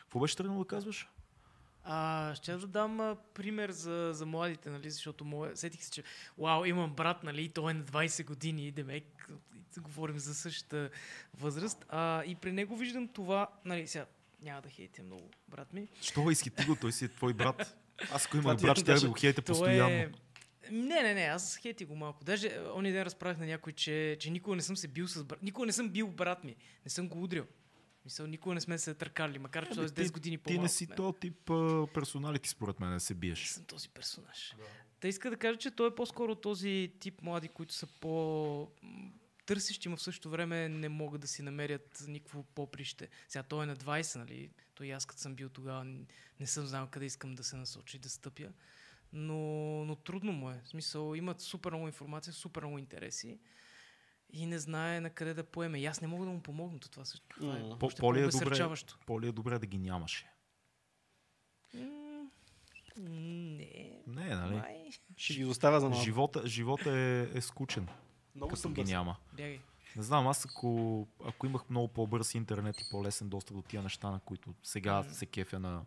Какво беше тръгнал да казваш? А, ще да дам а, пример за, за младите, нали, защото моя, сетих се, че вау, имам брат, нали, и той е на 20 години, демек, говорим за същата възраст. А, и при него виждам това, нали, сега няма да хейтя много брат ми. Що изхити го? Той си е твой брат. Аз ако имах ти брат, ще да го хейте постоянно. е... Не, не, не, аз хейти го малко. Даже е, онзи ден разправях на някой, че, че никога не съм се бил с брат. Никога не съм бил брат ми. Не съм го удрил. Мисъл, никога не сме се търкали, макар че той е с 10 години Ти по-малко. не си то тип а, персоналити, според мен, да се Не биеш. съм този персонаж. Да. Та иска да кажа, че той е по-скоро този тип млади, които са по търсещи, но в същото време не могат да си намерят никакво поприще. Сега той е на 20, нали? Той и аз като съм бил тогава, не съм знал къде искам да се насоча и да стъпя. Но, но трудно му е. В смисъл, имат супер много информация, супер много интереси и не знае на къде да поеме. И аз не мога да му помогна. То Това, също, това е. По- по-ли е добре-. По-ли е добре да ги нямаше? М, Не. Не, нали? Май. Ще ги оставя за малко. Живота, живота е, е скучен, Много като съм ги бърз. няма. Бягай. Не знам, аз ако, ако имах много по-бърз интернет и по-лесен достъп до тия неща, на които сега М. се кефя на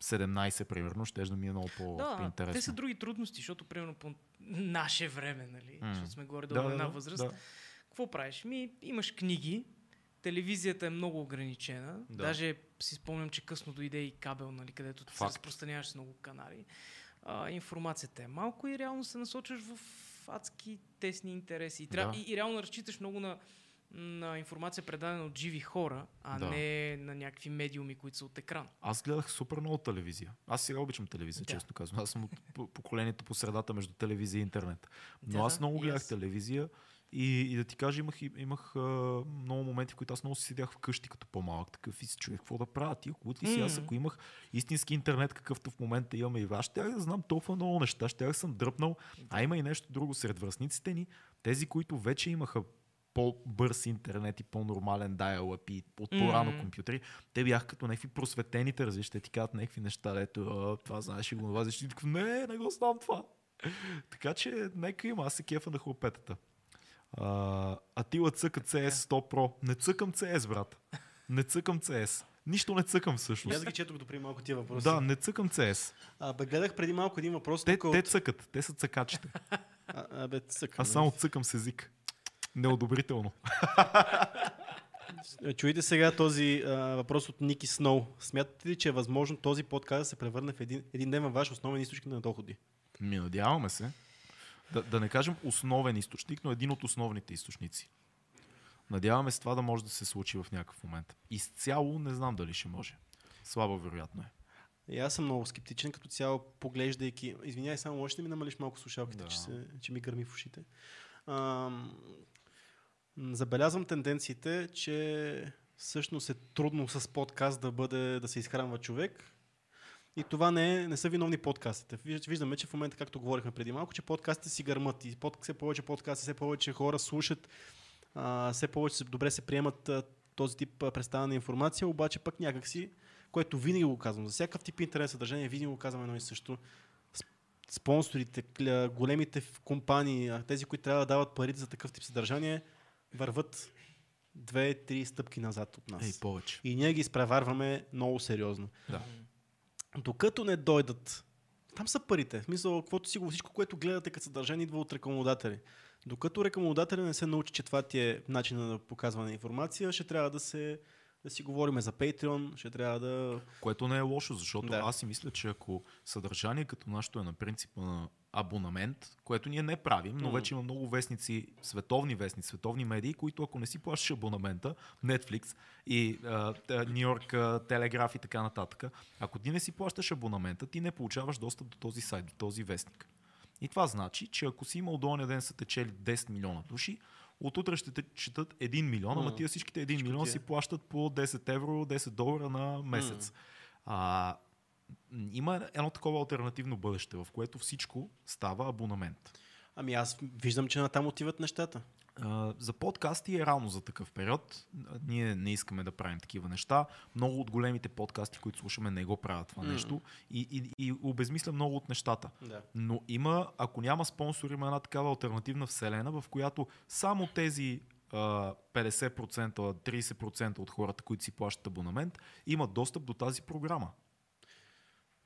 17 примерно, ще да ми е много по- Да, по-интересно. те са други трудности, защото примерно по наше време, нали, М. защото сме горе до да, една да, възраст. да. Какво правиш? Ми, имаш книги, телевизията е много ограничена. Да. Даже си спомням, че късно дойде и кабел, нали, където се Факт. разпространяваш с много канали. А, информацията е малко и реално се насочваш в адски тесни интереси. И, трябва, Да. и, и реално разчиташ много на, на информация предадена от живи хора, а Да. не на някакви медиуми, които са от екран. Аз гледах супер много телевизия. Аз сега обичам телевизия, Да. честно казвам. Аз съм от *laughs* по- поколението по средата между телевизия и интернет. Но Да, аз много гледах аз. телевизия и, и да ти кажа, имах, имах а, много моменти, в които аз много си седях вкъщи като по-малък такъв и си чуех какво да правя. Ти хубаво ли си? Аз ако имах истински интернет, какъвто в момента имаме и аз, щях да знам толкова много неща, да съм дръпнал. А има и нещо друго сред връзниците ни, тези, които вече имаха по-бърз интернет и по-нормален dial-up и от по-рано Мгм. компютри, те бяха като някакви просветените, разбираш, те ти казват някакви неща, ето, това знаеш и го ти такъв, не, не го знам това. *laughs* така че, нека има, аз се кефа на хлопетата. А, Атила цъка CS 100 Pro. Не цъкам CS, брат. Не цъкам CS. Нищо не цъкам И Аз всъщност. ги четох допреди малко тия въпроси. Да, не цъкам CS. А, бе, гледах преди малко един въпрос. Те, те от... цъкат, те са цъкачите. а, а, бе, цъка, Аз бе. само цъкам с език. Неодобрително. Е, Чуйте сега този а, въпрос от Ники Сноу. Смятате ли, че е възможно този подкаст да се превърне в един, един ден във ваш основен източник на доходи? Ми надяваме се. Да, да не кажем основен източник, но един от основните източници. Надяваме се това да може да се случи в някакъв момент. Изцяло не знам дали ще може. Слабо вероятно е. И аз съм много скептичен като цяло, поглеждайки. Извинявай, само да ми намалиш малко слушалките, Да. че, се, че ми гърми в ушите. Ам, забелязвам тенденциите, че всъщност е трудно с подкаст да, бъде, да се изхранва човек. И това не, е, не са виновни подкастите. Виж- Виждаме, че в момента, както говорихме преди малко, че подкастите си гърмат. И под, все повече подкасти, все повече хора слушат, а, все повече се- добре се приемат а, този тип а, представяне на информация, обаче пък някакси, което винаги го казвам, за всякакъв тип интернет съдържание, винаги го казвам едно и също. Спонсорите, големите компании, тези, които трябва да дават парите за такъв тип съдържание, върват две-три стъпки назад от нас. Ей, повече. И ние ги изпреварваме много сериозно. Да. Докато не дойдат, там са парите. В смисъл, каквото си го, всичко, което гледате като съдържание, идва от рекламодатели. Докато рекламодателя не се научи, че това ти е начина на показване на информация, ще трябва да се да си говорим за Patreon, ще трябва да... Което не е лошо, защото да. аз си мисля, че ако съдържание като нашето е на принципа на абонамент, което ние не правим, но вече има много вестници, световни вестници, световни медии, които ако не си плащаш абонамента, Netflix и Нью Йорк Телеграф и така нататък, ако ти не си плащаш абонамента, ти не получаваш достъп до този сайт, до този вестник. И това значи, че ако си имал до ден са течели 10 милиона души, от утре ще те четат 1 милион, ама тия всичките 1 Всичко милион тия. си плащат по 10 евро, 10 долара на месец. А, м, има едно такова альтернативно бъдеще, в което всичко става абонамент. Ами аз виждам, че натам отиват нещата. За подкасти е рано за такъв период. Ние не искаме да правим такива неща. Много от големите подкасти, които слушаме, не го правят това нещо и, и, и обезмисля много от нещата. Да. Но има, ако няма спонсор, има една такава альтернативна вселена, в която само тези а, 50%, 30% от хората, които си плащат абонамент, имат достъп до тази програма.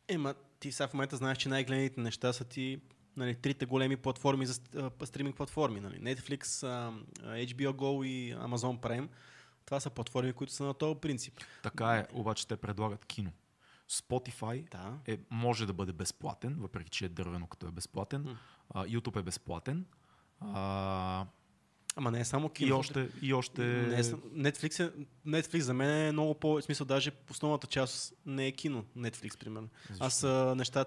Ема, ти сега в момента знаеш, че най-гледаните неща са ти нали, трите големи платформи за стриминг платформи. Нали. Netflix, HBO Go и Amazon Prime. Това са платформи, които са на този принцип. Така е, обаче те предлагат кино. Spotify Да. е, може да бъде безплатен, въпреки че е дървено като е безплатен. А, YouTube е безплатен. А, Ама не е само и кино. още, и още... Не е, Netflix, е, Netflix за мен е много по... В смисъл, даже основната част не е кино. Netflix, примерно. Защо? Аз неща,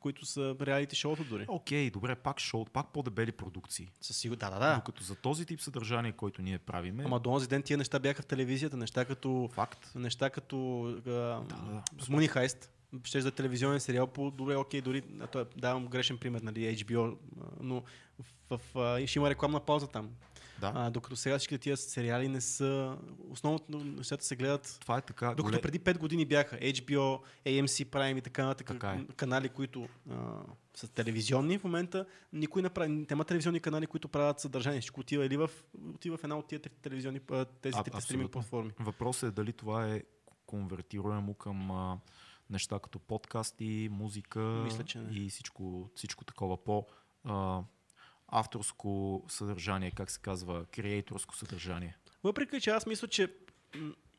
които са реалити шоуто дори. Окей, добре, пак шоу, пак по-дебели продукции. Със сигурност. Да, да, да. Докато за този тип съдържание, който ние правиме, Ама до онзи ден тия неща бяха в телевизията, неща като факт. неща като а, да. Money Heist, ще за телевизионен сериал по добре, окей, дори а, той, давам грешен пример, нали, HBO, а, но в, в, а, ще има рекламна пауза там. Да. А, докато сега всички тия сериали не са... Основно нещата се гледат... Това е така. Докато голе- преди 5 години бяха HBO, AMC Prime и така нататък Така е. канали, които а, са телевизионни в момента, никой не прави, няма телевизионни канали, които правят съдържание. Всичко отива или в, отива в една от тия телевизионни, тези А, стриминг платформи. Въпросът е дали това е конвертируемо към а, неща като подкасти, музика Мисля, че не. и всичко, всичко такова по а, авторско съдържание, как се казва, креаторско съдържание. Въпреки, че аз мисля, че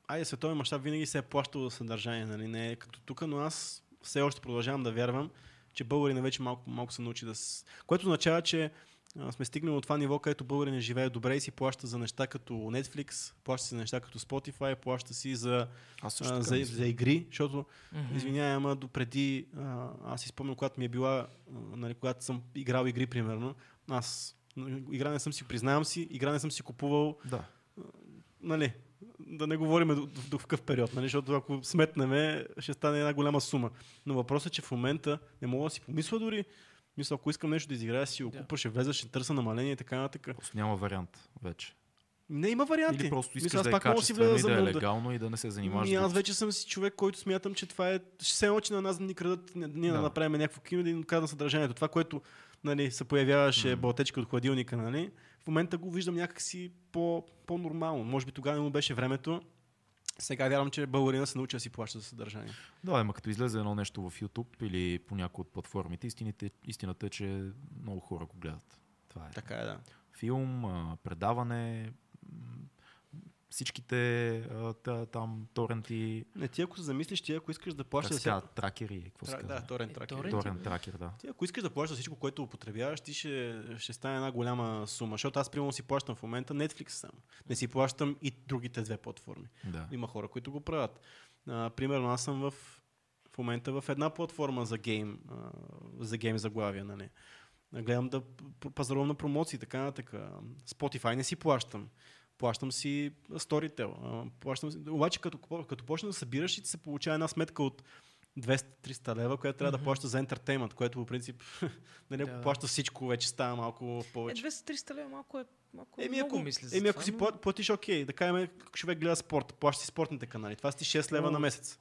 айде световен мащаб винаги се е плащал за съдържание, нали? не е като тук, но аз все още продължавам да вярвам, че българина вече малко, малко се научи да... С... Което означава, че а, сме стигнали от това ниво, където българин живее добре и си плаща за неща като Netflix, плаща си за неща като Spotify, плаща си за, а, за, мисля. за игри, защото Мгм. Извинявай, ама допреди, а, аз си спомням, когато ми е била, а, нали, когато съм играл игри, примерно, аз игра не съм си, признавам си, игра не съм си купувал, Да. нали, да не говорим до, до, какъв период, нали, защото ако сметнеме, ще стане една голяма сума. Но въпросът е, че в момента не мога да си помисля дори, мисля, ако искам нещо да изиграя, си го Да. купа, ще влеза, ще търся намаление и така нататък. Просто няма вариант вече. Не има варианти. Или просто искаш Мисля, да е пак мога си влеза за да е легално и да не се занимаваш. Ми, аз вече съм си човек, който смятам, че това е... Ще се научи на нас да ни крадат, ние, да. Да. направим някакво кино и да ни крадат съдържанието. Това, което нали, се появяваше М. бълтечка от хладилника, нали, в момента го виждам някакси по, по-нормално. Може би тогава не му беше времето. Сега вярвам, че българина се научи да си плаща за съдържание. Да, ама като излезе едно нещо в YouTube или по някои от платформите, истините, истината е, че много хора го гледат. Това е. Така е, да. Филм, предаване, всичките а, та, там торенти, Не, ти ако се замислиш, ти ако искаш да как плащаш се за всяко... казва, тракери, какво Тра... Да, торен Е, тракер. торент. Торен тракер, да. Ти ако искаш да плащаш всичко, което употребяваш, ти ще, ще стане една голяма сума. Защото аз, примерно, си плащам в момента Netflix само. Не си плащам и другите две платформи. да. Има хора, които го правят. А, примерно аз съм в, в момента в една платформа за гейм, а, за гейм заглавия, нали. Гледам да пазарувам на промоции, така нататък. Spotify не си плащам. Плащам си Storytel. Плащам си... Обаче като, като почна да събираш и ти се получава една сметка от 200-300 лева, която трябва да Мгм. плаща за ентертеймент, което по принцип, *laughs* нали, ако Да. плаща всичко, вече става малко Е, повече. 200-300 лева малко е, малко е Еми, много ако, мисля за еми, ако си но- пла- платиш, окей, да кажем, човек гледа спорт, плаща си спортните канали. Това си 6 лева О, на месец.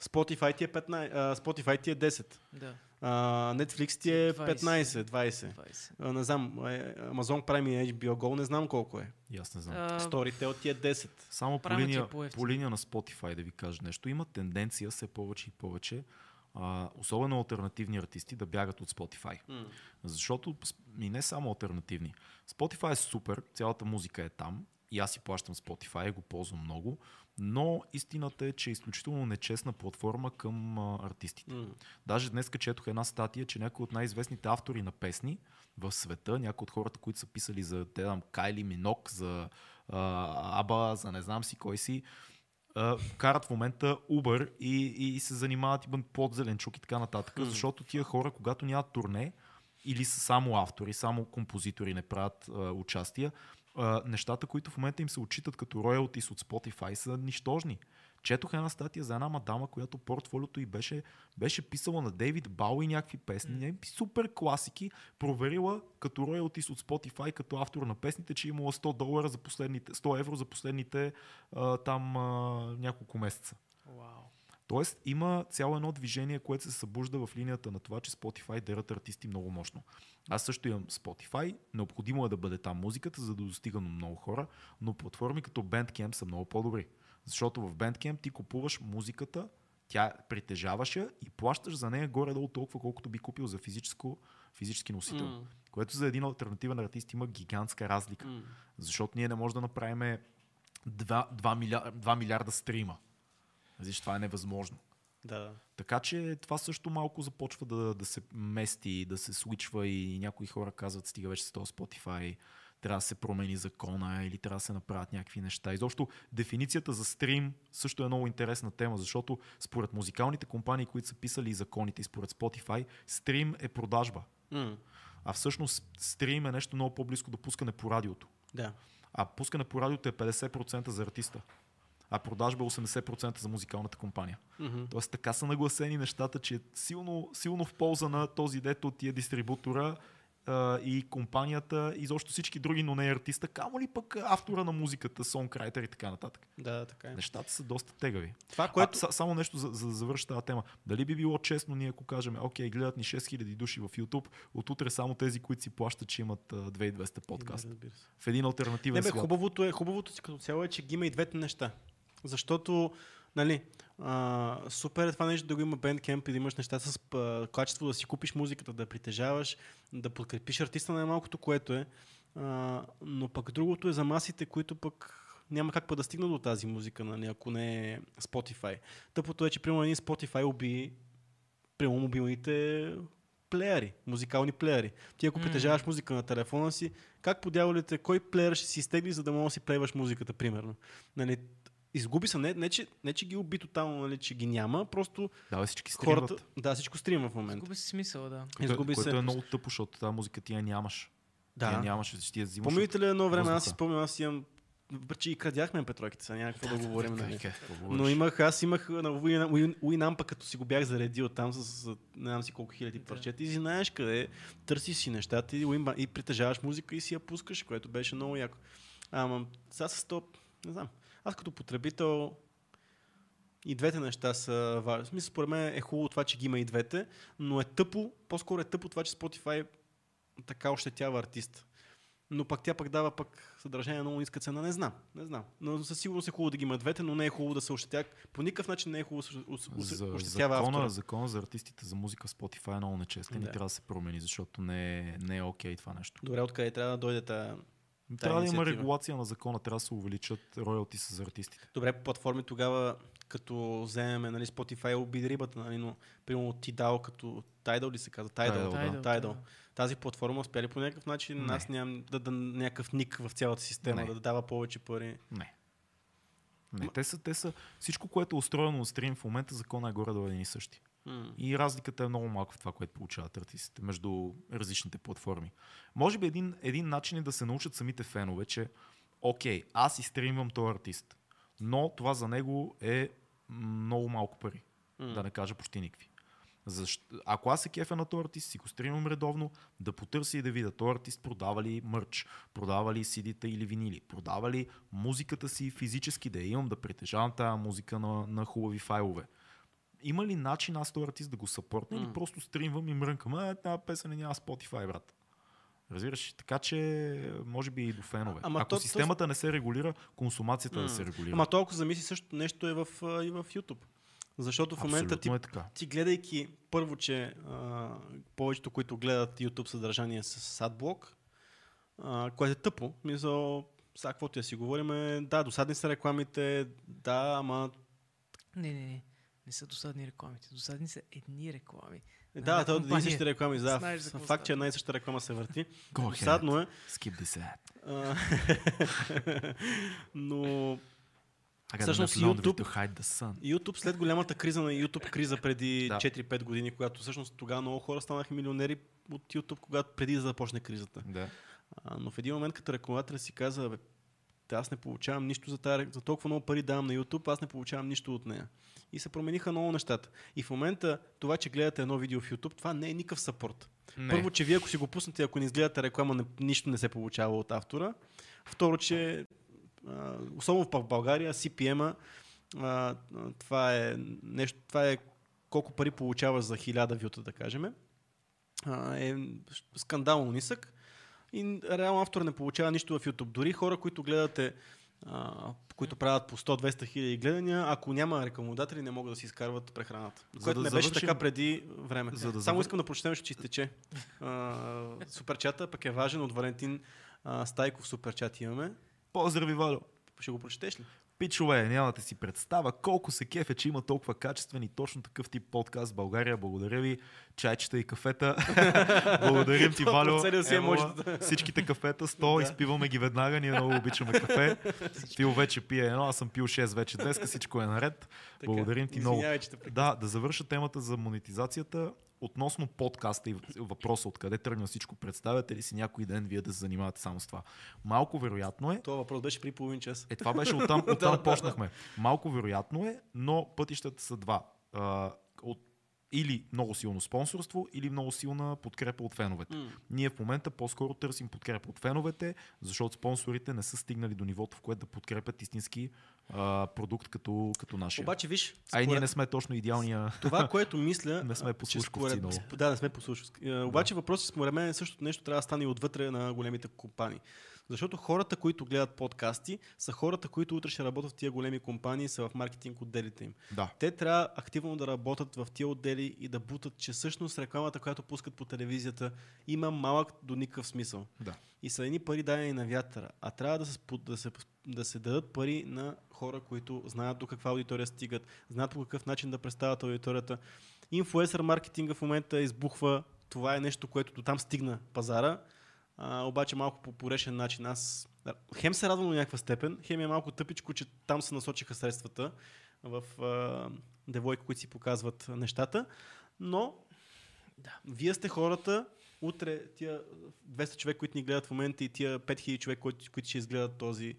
Spotify ти е 15, а, Spotify ти е 10. Да, А, Netflix ти е 20. 15, 20. 20. А, не знам, е, Amazon Prime и HBO Go не знам колко е. И аз не знам. А, Storytel ти е 10. Само по е линия, по-евтин. по линия на Spotify да ви кажа нещо. Има тенденция все повече и повече, а, особено альтернативни артисти, да бягат от Spotify. Защото с- и не само альтернативни. Spotify е супер, цялата музика е там и аз си плащам Spotify го ползвам много, но истината е, че е изключително нечестна платформа към а, артистите. М. Даже днес четох една статия, че някои от най-известните автори на песни в света, някои от хората, които са писали за те там Кайли Минок, за а, Аба, за не знам си кой си, а, карат в момента Uber и, и, и се занимават и под зеленчук и така нататък, Хм. защото тия хора, когато нямат турне, или са само автори, само композитори не правят а, участия, а, нещата, които в момента им се отчитат като royalties от Spotify са нищожни. Четох една статия за една мадама, която портфолиото й беше, беше писала на Дейвид Бауи някакви песни, mm. супер класики, проверила като роялтис от Spotify, като автор на песните, че е имала 100 долара за последните, 100 евро за последните а, там а, няколко месеца. Вау. Тоест има цяло едно движение, което се събужда в линията на това, че Spotify дерат артисти много мощно. Аз също имам Spotify, необходимо е да бъде там музиката, за да достига до много хора, но платформи като Bandcamp са много по-добри. Защото в Bandcamp ти купуваш музиката, тя притежаваш я и плащаш за нея горе-долу толкова, колкото би купил за физическо, физически носител. М. Което за един альтернативен артист има гигантска разлика. М. Защото ние не можем да направим 2, 2, милиарда, 2 милиарда стрима. Значи, това е невъзможно. Да. Така че това също малко започва да, да се мести, да се случва и някои хора казват, стига вече с този Spotify, трябва да се промени закона или трябва да се направят някакви неща. Изобщо дефиницията за стрим също е много интересна тема, защото според музикалните компании, които са писали законите и според Spotify, стрим е продажба. М. А всъщност стрим е нещо много по-близко до пускане по радиото. Да. А пускане по радиото е 50% за артиста. А продажба е 80% за музикалната компания. Мгм. Тоест така са нагласени нещата, че е силно, силно в полза на този дето от тия дистрибутора а, и компанията и защо всички други, но не е артиста, камо ли пък автора на музиката, сонграйтер и така нататък. Да, така е. Нещата са доста тегави. Това, Което... А, са, само нещо за, за да завърша тази тема. Дали би било честно ние, ако кажем, окей, гледат ни 6000 души в YouTube, от утре само тези, които си плащат, че имат а, 2200 подкаст. Разбира се. В един альтернативен Не бе, свят. хубавото е, хубавото си като цяло е, че ги има и двете неща. Защото, нали, а, супер е това нещо да го има Bandcamp и да имаш неща с а, качество, да си купиш музиката, да притежаваш, да подкрепиш артиста най-малкото, което е. А, но пък другото е за масите, които пък няма как па да стигнат до тази музика, нали, ако не е Spotify. Тъпото е, че примерно един Spotify уби прямо мобилните плеери, музикални плеери. Ти ако М. притежаваш музика на телефона си, как по дяволите, кой плеер ще си изтегли, за да можеш да си плейваш музиката, примерно? Нали, изгуби се, не, не, че, не, че ги уби тотално, нали, че ги няма, просто Да, всички стримват. хората... Да, всичко стрима в момента. Изгуби се смисъла, да. Което, изгуби което се. е много тъпо, защото тази музика ти я нямаш. Ти я Да. нямаш, ти я взимаш. Помните ли едно време, аз си спомням, аз имам че и крадяхме петройките, сега няма какво да говорим. Така, Нали. Но имах, аз имах на Winamp, като си го бях заредил там с, с не знам си колко хиляди Да. парчета и знаеш къде, търсиш си нещата и, и притежаваш музика и си я пускаш, което беше много яко. Ама сега с то, не знам, аз като потребител и двете неща са важни. В смисъл, според мен е хубаво това, че ги има и двете, но е тъпо, по-скоро е тъпо това, че Spotify така ощетява артист. Но пък тя пък дава пък съдържание на много ниска цена. Не знам. Не знам. Но със сигурност е хубаво да ги има двете, но не е хубаво да се ощетява. По никакъв начин не е хубаво да се ощетява закона, автора. закона за артистите за музика в Spotify е много нечестен Да. и трябва да се промени, защото не е, не е окей това нещо. Добре, откъде трябва да дойде та... Трябва да има регулация на закона, трябва да се увеличат роялти за артистите. Добре, по платформи тогава, като вземем нали, Spotify, обиди рибата, нали, но примерно Tidal, като Tidal ли се казва? Tidal. Tidal, да. Tidal. Тази платформа успя ли по някакъв начин Не. аз нямам да, да, някакъв ник в цялата система, Не. да дава повече пари. Не. Не, те са, те са, всичко, което е устроено на стрим в момента, закона е горе до един и същи. И разликата е много малка в това, което получават артистите между различните платформи. Може би един, един начин е да се научат самите фенове, че окей, аз изстримвам този артист, но това за него е много малко пари, да не кажа почти никакви. Защо, ако аз се кефя на този артист, си го стримам редовно, да потърся и да видя този артист продава ли мърч, продава ли CD-та или винили, продава ли музиката си физически да я имам, да притежавам тази музика на, на хубави файлове. Има ли начин аз този артист да го съпортна или М. просто стримвам и мрънкам, а тази песен няма Spotify, брат. Разбираш, така че може би и до фенове. Ама Ако то- то- системата не се регулира, консумацията М. да се регулира. Ама толкова замисли също нещо е в, и в YouTube. Защото в момента ти, е така. ти гледайки първо, че а, повечето, които гледат YouTube съдържание с адблок, а, което е тъпо. Мисъл, сега каквото я си говорим, е, да, досадни са рекламите, да, ама Не, не, не. Не са досадни рекламите. Досадни са едни реклами. Да, една то е един и същи реклами, да. Знаеш за Факт, че една и съща реклама се върти. *laughs* Go ahead. Досадно е. Skip this ad. а, *laughs* но Всъщност YouTube- hide the sun. YouTube след голямата криза на YouTube криза преди *laughs* Да. 4-5 години, когато всъщност тогава много хора станаха милионери от YouTube, когато преди да започне кризата. Да. А, но в един момент, като рекламодателя си каза, бе, аз не получавам нищо за, тая, за толкова много пари давам на YouTube, аз не получавам нищо от нея. И се промениха много нещата. И в момента това, че гледате едно видео в YouTube, това не е никакъв съпорт. Не. Първо, че вие ако си го пуснете, ако не изгледате реклама, не, нищо не се получава от автора. Второ, че а, особено в България, CPM-а, а, това е нещо, това е колко пари получаваш за хиляда вюта, да кажем, а, е скандално нисък и реално автор не получава нищо в YouTube. Дори хора, които гледате, а, които правят по 100-200 хиляди гледания, ако няма рекламодатели, не могат да си изкарват прехраната. За което да не беше завършим- така преди време. За да Само завър- искам да прочетем, че изтече. А, суперчата пък е важен от Валентин а, Стайков суперчат имаме. Поздрави, Валю! Ще го прочетеш ли? Пичове, нямате си представа колко се кефе, че има толкова качествен и точно такъв тип подкаст в България. Благодаря ви. Чайчета и кафета. *laughs* Благодарим ти, Валю. е Всичките кафета, 100, Да. изпиваме ги веднага. Ние много обичаме кафе. Фил вече пие едно, аз съм пил 6 вече днес. Всичко е наред. Благодарим ти много. Да, да завърша темата за монетизацията. Относно подкаста и въпроса откъде тръгна всичко, представяте ли си някой ден вие да се занимавате само с това? Малко вероятно е, Това въпрос беше при половин час. е, това беше оттам, *laughs* оттам почнахме. Малко вероятно е, но пътищата са два. От, или много силно спонсорство, или много силна подкрепа от феновете. М. Ние в момента по-скоро търсим подкрепа от феновете, защото спонсорите не са стигнали до нивото, в което да подкрепят истински а, продукт като, като нашия. Обаче, виж, а и ние според- не сме точно идеалния. това, което мисля... *laughs* Не сме а, послушковци много. според- Да, не сме послушковци. А, Обаче въпросът според мен е същото нещо трябва да стане и отвътре на големите компании. Защото хората, които гледат подкасти, са хората, които утре ще работят в тия големи компании, са в маркетинг отделите им. Да. Те трябва активно да работят в тия отдели и да бутат, че всъщност рекламата, която пускат по телевизията, има малък до никакъв смисъл. Да. И са едни пари дадени на вятъра. А трябва да се, да, се, да се дадат пари на хора, които знаят до каква аудитория стигат, знаят по какъв начин да представят аудиторията. Инфуенсър маркетинга в момента избухва. Това е нещо, което до там стигна пазара. А, обаче малко по порешен начин. Аз хем се радвам до някаква степен, хем е малко тъпичко, че там се насочиха средствата в а, девойки, които си показват нещата. Но Да. вие сте хората, утре тия 200 човек, които ни гледат в момента и тия 5000 човек, които, които ще изгледат този,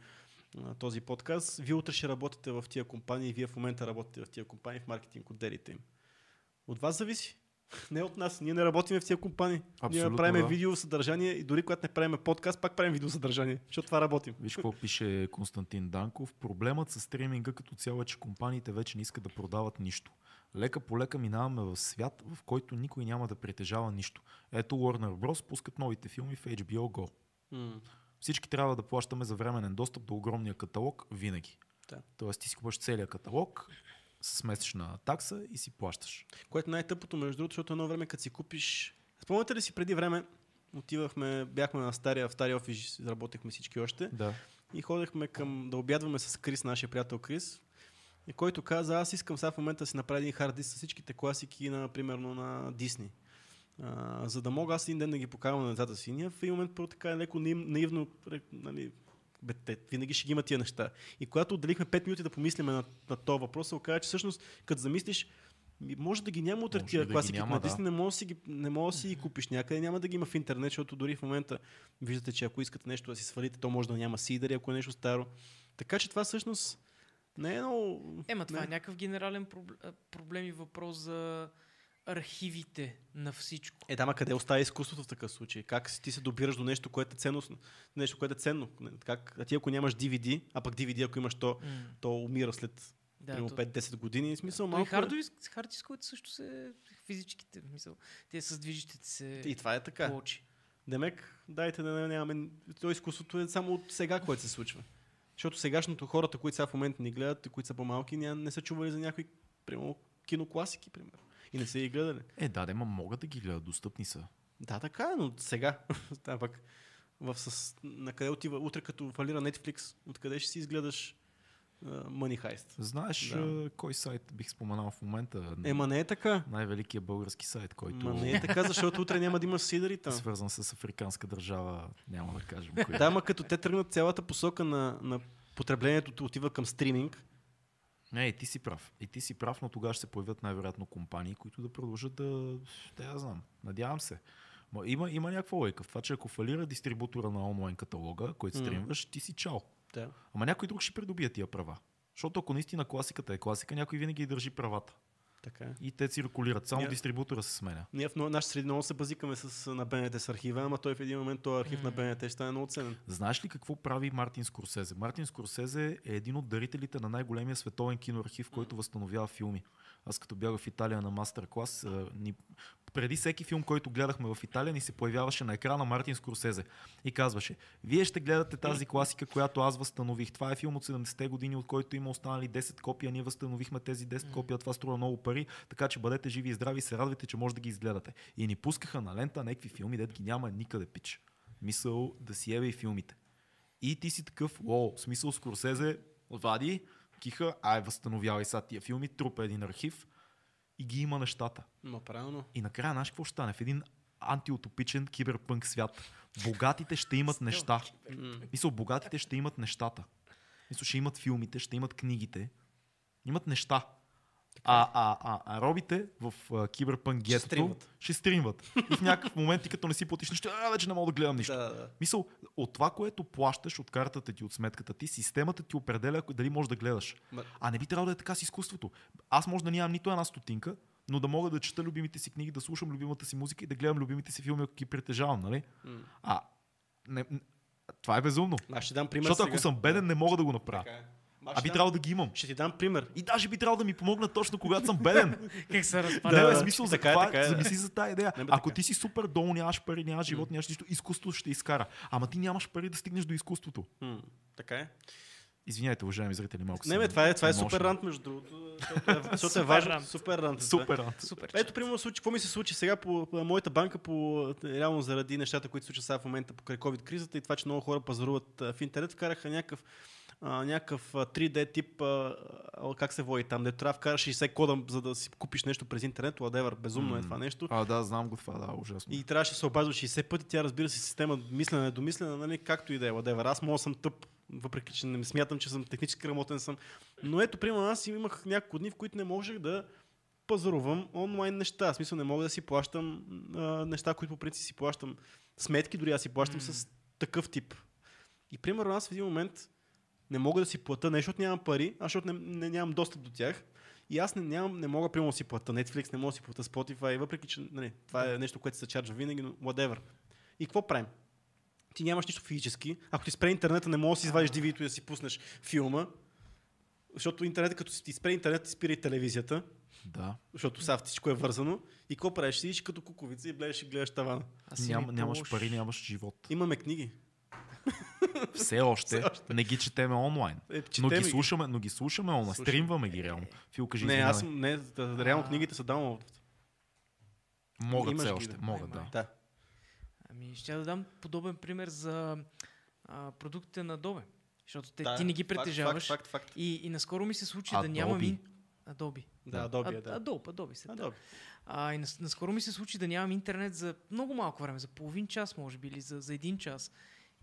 този подкаст, вие утре ще работите в тия компании вие в момента работите в тия компании в маркетинг отделите им. От вас зависи. Не от нас. Ние не работим в тия компании. Ние Абсолютно, правим да. видео съдържание и дори когато не правим подкаст, пак правим видео съдържание. Защото това работим. Виж какво пише Константин Данков. Проблемът с стриминга като цяло е, че компаниите вече не искат да продават нищо. Лека по лека минаваме в свят, в който никой няма да притежава нищо. Ето Warner Bros. пускат новите филми в HBO Go. М, Всички трябва да плащаме за временен достъп до огромния каталог винаги. Да. Тоест ти си купуваш целият каталог с месечна такса и си плащаш. Което е най-тъпото, между другото, защото едно време, като си купиш... Спомняте ли си преди време, отивахме, бяхме на стария, в стария офис, работехме всички още. Да. и ходехме към да обядваме с Крис, нашия приятел Крис, и който каза, аз искам сега в момента да си направя един хард диск с всичките класики, на, примерно на Дисни. А, за да мога аз един ден да ги покавам на децата си. Ние в един момент първо така леко наив- наивно, нали, бе, те, винаги ще ги има тия неща. И когато отделихме 5 минути да помислиме на, на този въпрос, се оказа, че всъщност, като замислиш, ми, може да ги няма утре тия да класики няма, на да. Не може да си ги, не може да си ги купиш някъде, няма да ги има в интернет, защото дори в момента виждате, че ако искате нещо да си свалите, то може да няма сидъри, ако е нещо старо. Така че това всъщност не е много... Ема, това не. е някакъв генерален проблем, проблем и въпрос за архивите на всичко. Е, да, ма къде оставя изкуството в такъв случай? Как ти се добираш до нещо, което е ценно, нещо, което е ценно? Как, а ти ако нямаш DVD, а пък DVD, ако имаш то, М. то умира след Да, примерно то- 5-10 години. Смисъл, и малко... е- хардовис, хардисковете също се физическите, мисъл, те с движещите се И това е така. плочи. Демек, дайте да нямаме... То изкуството е само от сега, което се случва. Защото сегашното хората, които сега в момента ни гледат, и които са по-малки, не са чували за някои, примерно, кинокласики, примерно. И не са ги гледали. Е, да, да, могат да ги гледат, достъпни са. Да, така е, но сега. *laughs* да, пък в с... на къде отива? Утре като фалира Netflix, откъде ще си изгледаш uh, Money Heist? Знаеш Да. кой сайт бих споменал в момента? Ема не е така. Най-великият български сайт, който Ма не е така, защото утре няма да има сидъри е там. свързан с африканска държава, няма да кажем *laughs* кой. Да, ма като те тръгнат цялата посока на, на потреблението отива към стриминг, Не, и ти си прав. И ти си прав, но тогава ще се появят най-вероятно компании, които да продължат да... Да я знам. Надявам се. Ма има, има някаква лойка в това, че ако фалира дистрибутора на онлайн каталога, който стримваш, ти си чао. Да. Ама някой друг ще придобие тия права. Защото ако наистина класиката е класика, някой винаги държи правата. Така е. И те циркулират. Само Ня- дистрибутора се сменя. Ние в нашата среди много се базикаме с, на БНТ с архива, ама той в един момент този архив на БНТ ще стане много ценен. Знаеш ли какво прави Мартин Скорсезе? Мартин Скорсезе е един от дарителите на най-големия световен киноархив, който възстановява филми. Аз като бях в Италия на мастер-клас, ни, преди всеки филм, който гледахме в Италия, ни се появяваше на екрана Мартин Скорсезе и казваше, вие ще гледате тази класика, която аз възстанових. Това е филм от 70-те години, от който има останали 10 копия. Ние възстановихме тези 10 копия. Това струва много пари, така че бъдете живи и здрави се радвайте, че може да ги изгледате. И ни пускаха на лента някакви филми, дет ги няма никъде пич. Мисъл да си ебе и филмите. И ти си такъв, о, смисъл Скорсезе, вади, киха, ай, възстановявай са тия филми, трупа един архив и ги има нещата. Ма правилно. И накрая, знаеш какво ще стане? В един антиутопичен киберпънк свят. Богатите ще имат неща. Мисъл, богатите ще имат нещата. Мисъл, ще имат филмите, ще имат книгите. Имат неща. А, а, а, а робите в а, киберпънк Ще стримват. ще стримват. И в някакъв момент, ти като не си платиш нищо, а, вече не мога да гледам нищо. Да, да. Мисъл, от това, което плащаш от картата ти, от сметката ти, системата ти определя дали можеш да гледаш. Ма- А не би трябвало да е така с изкуството. Аз може да нямам нито една стотинка, но да мога да чета любимите си книги, да слушам любимата си музика и да гледам любимите си филми, ако ги притежавам, нали? М. А, не, това е безумно. Аз ще дам пример Защото сега. ако съм беден, не мога да го направя. Така е. А би трябвало да ги имам. Ще ти дам пример. И даже би трябвало да ми помогна точно когато съм беден. *laughs* Как се Да, разпада? да, бе, смисъл за така е, това, така е, да. замисли за тази идея. Не, бе, Ако така. ти си супер долу, нямаш пари, нямаш живот, нямаш нищо, изкуството ще изкара. Ама ти нямаш пари да стигнеш до изкуството. М. Така е. Извинявайте, уважаеми зрители, малко Не, бе, това е, това е супер рант, между другото. Защото е, *laughs* е Супер важно. рант. Супер рант. е това. Супер. рант. Супер. Ето, примерно, случи, какво ми се случи сега по, по моята банка, по, реално заради нещата, които се случват сега в момента покрай COVID-кризата и това, че много хора пазаруват в интернет, вкараха някакъв, а, някакъв а, 3D тип, а, как се води там, дето трябва да вкараш 60 кода, за да си купиш нещо през интернет, whatever, безумно е М. това нещо. А, да, знам го това, да, ужасно. И трябваше да се обажда 60 пъти. Тя разбира се система мислене, домислене, нали, както и да е, whatever. Аз мога съм тъп, въпреки че не смятам, че съм технически грамотен съм. Но ето, примерно, аз имах няколко дни, в които не можех да пазарувам онлайн неща. В смисъл не мога да си плащам а, неща, които по принцип си плащам. Сметки дори аз си плащам М. с такъв тип. И примерно аз в един момент не мога да си плата не защото нямам пари, а защото не, не, нямам достъп до тях. И аз не, нямам, не мога примерно да си плата Netflix, не мога да си плата Spotify, въпреки че нали, това е нещо, което се чарджва винаги, но whatever. И какво правим? Ти нямаш нищо физически. Ако ти спре интернета, не можеш да си извадиш dvd и да си пуснеш филма. Защото интернет, като ти спре интернет, ти спира и телевизията, Да. защото сега всичко е вързано. И какво правиш? Сидиш като куковица и гледаш и гледаш тавана. Аз Ням, нямаш пари, нямаш живот. Имаме книги. *laughs* Все още, Все още. не ги четеме онлайн. Е, Но четем ги, ги. слушаме, но ги слушаме онлайн. Слушаме. Стримваме ги реално. Фил, кажи, Не, аз не, да, реално книгите са даунлоад. Могат все още. да. Могат, да. Да. Ами, ще да дам подобен пример за а, продуктите на Adobe. Защото те, Да, ти не ги притежаваш. Факт, факт, факт. И, и наскоро ми се случи да нямам... Adobe. Ин... Adobe. Да, Adobe, е, А- да. Adobe, Adobe се. Adobe. А, и нас, наскоро ми се случи да нямам интернет за много малко време, за половин час, може би, или за, за един час.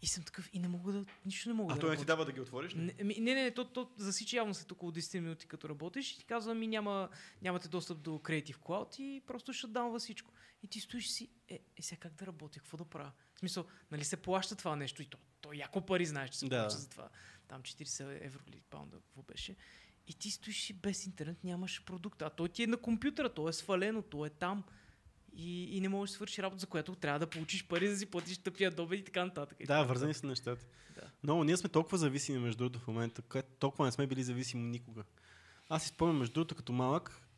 И съм такъв и не мога да, нищо не мога А да той не ти дава да ги отвориш? ли? Не, не, не, не, то, то засича явно след около 10 минути, като работиш и ти казва, ми няма, нямате достъп до Creative Cloud и просто ще даунва всичко. И ти стоиш си, е, е сега как да работя, какво да правя? В смисъл, нали се плаща това нещо и то, то яко пари знаеш, че се Да. плаща за това. Там 40 евро или паунда, какво беше. И ти стоиш си без интернет, нямаш продукт. А той ти е на компютъра, то е свалено, то е там. И, и не можеш да свърши работа, за която трябва да получиш пари, да си платиш тъпия добе и така нататък. И Да, така вързани са нещата. Да. Но ние сме толкова зависими между другото в момента, където толкова не сме били зависими никога. Аз си спомням между другото като малък,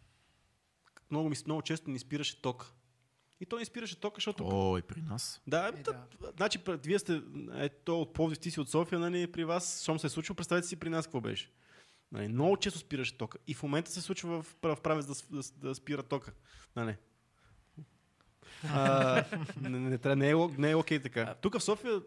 много, ми, много често ни спираше тока. И то ни спираше тока, защото... Ой, при нас. Да, Е, да. значи вие сте, е, то от Пловдив, ти си от София, нали, при вас, щом се е случило, представете си при нас какво беше. Нали, много често спираше тока. И в момента се случва в, в правец да, да, да спира тока. Нали. А, не, не, не, не, е, не е окей така. Тук в София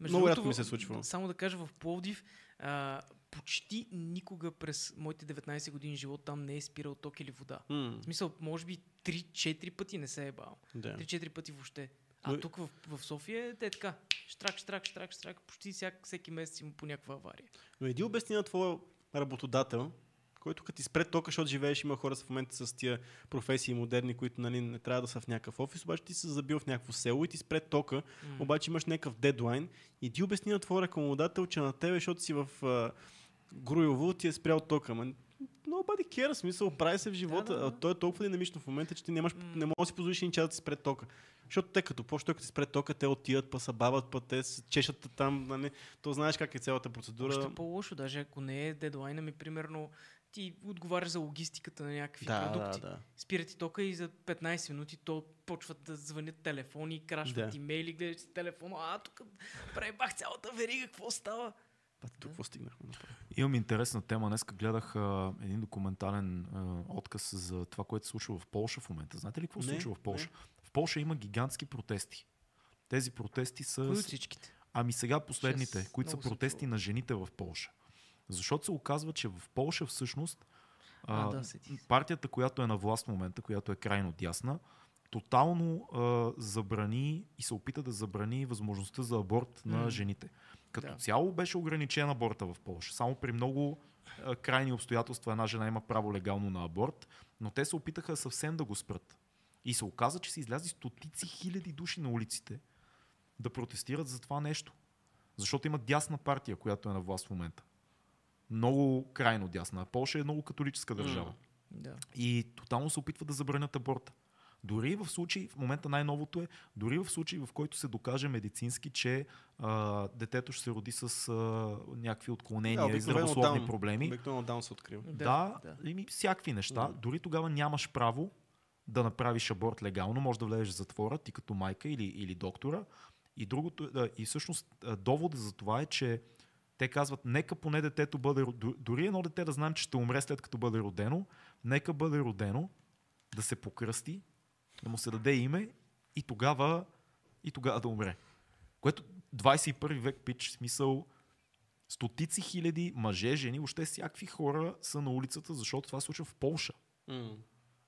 Между много рядко ми се е случвало. Само да кажа, в Пловдив а, почти никога през моите 19 години живот там не е спирал ток или вода. М, В смисъл, може би 3-4 пъти не се е бал. да. 3-4 пъти въобще. А Но- тук в, в София те е така. Штрак, штрак, штрак, штрак. Почти всяк, всеки месец има по някаква авария. Но иди обясни на твоя работодател, който като ти спре тока, защото живееш, има хора в момента с тия професии модерни, които нали, не трябва да са в някакъв офис, обаче ти се забил в някакво село и ти спре тока, М. обаче имаш някакъв дедлайн и ти обясни на твоя рекламодател, че на тебе, защото си в а, Груйово, ти е спрял тока. Ма, nobody cares, смисъл, прави се в живота. да, да. А той е толкова динамично в момента, че ти нямаш, М. не можеш да си позволиш един час да ти спре тока. Защото те като почва, той като ти спре тока, те отиват, па се бават, па те чешат там, нали? То знаеш как е цялата процедура. Още по-лошо, даже ако не е дедлайна ми, примерно, ти отговаряш за логистиката на някакви да, продукти. да, да. Спира ти тока и за 15 минути то почват да звънят телефони, крашват Да. имейли, гледаш си телефона, а тук пребах цялата верига, какво става? Па, тук какво стигнахме? направо? Имам интересна тема. Днеска гледах а, един документален а, отказ за това, което се случва в Полша в момента. Знаете ли какво се случва в Полша? В Полша има гигантски протести. Тези протести са... Кои всичките? Ами сега последните, Шест. които са протести на жените в Полша. Защото се оказва, че в Полша всъщност А, а, да, се. партията, която е на власт в момента, която е крайно дясна, тотално а, забрани и се опита да забрани възможността за аборт на М. жените. Като Да. цяло беше ограничен аборта в Полша. Само при много а, крайни обстоятелства една жена има право легално на аборт, но те се опитаха съвсем да го спрат. И се оказа, че са излязли стотици хиляди души на улиците да протестират за това нещо. Защото има дясна партия, която е на власт в момента. Много крайно дясна. А Полша е много католическа държава. М. Да. И тотално се опитват да забранят аборта. Дори в случай, в момента най-новото е, дори в случай, в който се докаже медицински, че а, детето ще се роди с а, някакви отклонения и обикновено здравословни даун. проблеми, Обикновено даун се открива. да, Да, да, да. Ими, всякакви неща, Да. дори тогава нямаш право да направиш аборт легално, може да влезеш в затвора, ти като майка или, или доктора. И, другото, да, и всъщност довода за това е, че те казват, нека поне детето бъде, дори едно дете да знаем, че ще умре след като бъде родено, нека бъде родено, да се покръсти, да му се даде име и тогава, и тогава да умре. Което 21 век пич, смисъл, стотици хиляди мъже, жени, въобще всякакви хора са на улицата, защото това се случва в Полша. М.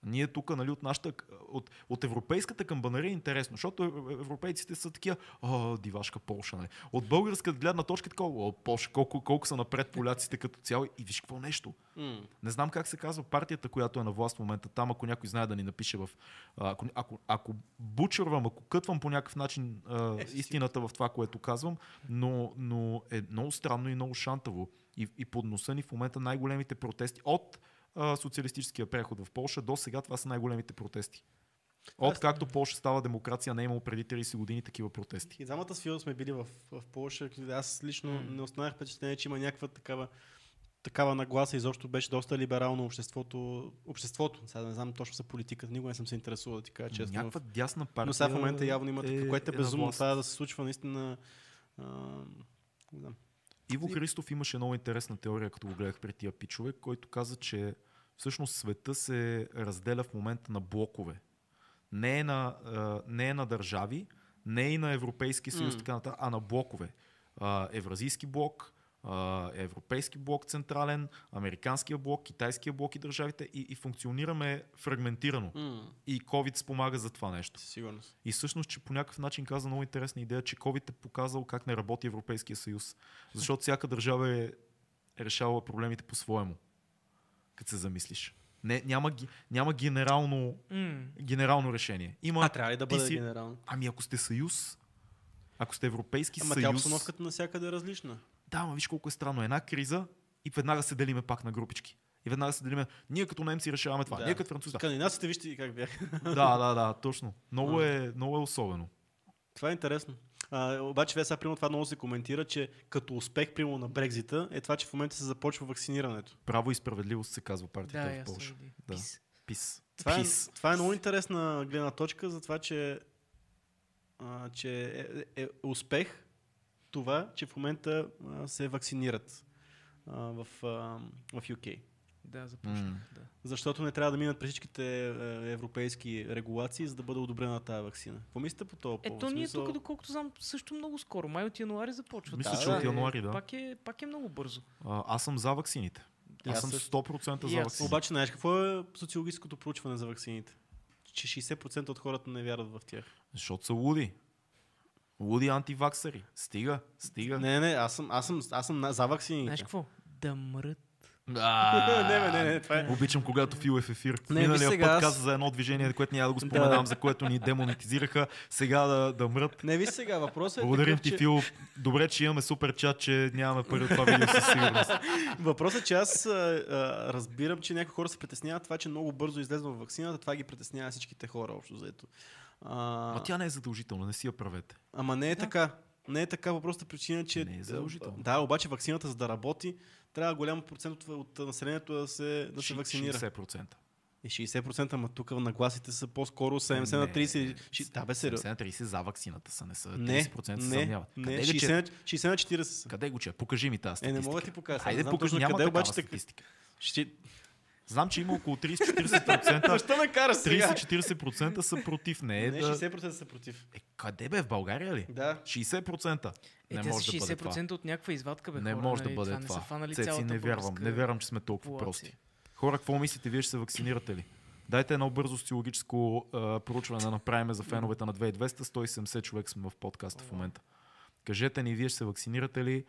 Ние тук, нали, от нашата, от, от европейската камбанария е интересно, защото ев- европейците са такива, о, дивашка Полша, нали. От българска гледна точка е такова, о, Полша, колко, колко са напред поляците като цяло и виж какво нещо. М. Не знам как се казва партията, която е на власт в момента там, ако някой знае да ни напише в... Ако, ако, ако бучървам, ако кътвам по някакъв начин а, Е, истината в това, което казвам, но, но е много странно и много шантаво. И, и под носа ни в момента най-големите протести от а, социалистическия преход в Польша до сега това са най-големите протести. Откакто Польша става демокрация, не е имало преди 30 години такива протести. И двамата с Фил сме били в, в Польша. Аз лично М. не останах впечатление, че има някаква такава такава нагласа изобщо беше доста либерално обществото. Обществото, сега не знам точно за политиката, никога не съм се интересувал да ти кажа честно. Някаква дясна партия. Но сега в момента явно има така, което е безумно. Това да се случва наистина. А, не знам. Иво И- Христов имаше много интересна теория, като го гледах при тия пичове, който каза, че всъщност света се разделя в момента на блокове. Не е на, а, не е на държави, не е и на Европейски съюз, М. така нататък, а на блокове. А, Евразийски блок, а, Европейски блок централен, Американския блок, Китайския блок и държавите и, и функционираме фрагментирано. М, И COVID спомага за това нещо. сигурност. И всъщност, че по някакъв начин каза много интересна идея, че COVID е показал как не работи Европейския съюз. Защото всяка държава е решавала проблемите по-своему. Като се замислиш. Не, няма, няма генерално, генерално решение. Има, А, трябва ли да бъде си- генерално? Ами ако сте съюз, ако сте Европейски Ама тя съюз... обстановката навсякъде е различна. Да, ама виж колко е странно. Една криза и веднага се делиме пак на групички. И веднага се делиме. Ние като немци решаваме това. Да. Ние като французи. Да, Скандинавците вижте как бяха. да, да, да, точно. Много е, много е особено. Това е интересно. А, обаче, вие сега, примерно, това много се коментира, че като успех, примерно, на Брекзита е това, че в момента се започва вакцинирането. Право и справедливост се казва партията Да, в. Польша. види. Да. Пис. Пис. Това е, това е много интересна гледна точка за това, че, а, че е, е успех това, че в момента а, се вакцинират а, в, а, в UK. Да, започна. М. Да. Защото не трябва да минат през всичките е, европейски регулации, за да бъде одобрена тази вакцина. Помислите по този повод? Ето ние Смисъл- тук, доколкото знам, също много скоро. Май от януари започва. Мисля, Да, че да, от е, януари, да. Пак е, пак е много бързо. А, аз съм за ваксините. Аз аз съм също. 100% И за аз. ваксините. Обаче, знаеш какво е социологическото проучване за вакцините? Че 60% от хората не вярват в тях. Защото са луди. Луди антиваксари. Стига, стига. Не, не, аз съм, аз съм, аз съм за вакцините. Знаеш какво? Да мрът. А, *laughs* не, бе, не, не, това е. Обичам, когато Фил е в ефир. Не, Миналия сега, път аз- каза за едно движение, което няма да го споменавам, за което ни демонетизираха. Сега да, да мрът. Не, виж сега, въпросът е Благодарим такъв, ти, че... Фил. Добре, че имаме супер чат, че нямаме пари от това видео със сигурност. *laughs* Въпросът е, че аз а, а, разбирам, че някои хора се притесняват това, че много бързо излезва вакцината, това ги притеснява всичките хора общо заето. А, Но тя не е задължителна, не си я правете. Ама не е така. Не е така по простата причина, че... Не е задължително. Да, обаче вакцината за да работи, трябва голям процент от, населението да се, да се вакцинира. 60%. И 60%, ама тук нагласите са по-скоро 70 на Не, 30. Ши- Да, бе, сериозно. 70 на 30 за вакцината са, не са. 30% Не, се не, съмняват. не, Къде, 60, че? на, 60 на 40 са. Къде го че? Покажи ми тази Е, статистика. не мога да ти покажа. Не знам покажи, къде, обаче статистика. Ще... Знам, че има около 30-40%. Защо ме кара сега? 30-40% са против нея. Не, да... 60% са против. Е, къде бе? В България ли? Да. 60%. Е, не те може са да бъде това. 60% от някаква извадка, бе, Не хора, може да нали? бъде това. Не това. са фанали Цеци, цялата не вярвам. Не вярвам, че сме толкова прости. Хора, какво мислите? Вие ще се вакцинирате ли? Дайте едно бързо социологическо а, проучване да направим за феновете на 2200. 170 човек сме в подкаста в момента. Кажете ни, вие ще се вакцинирате ли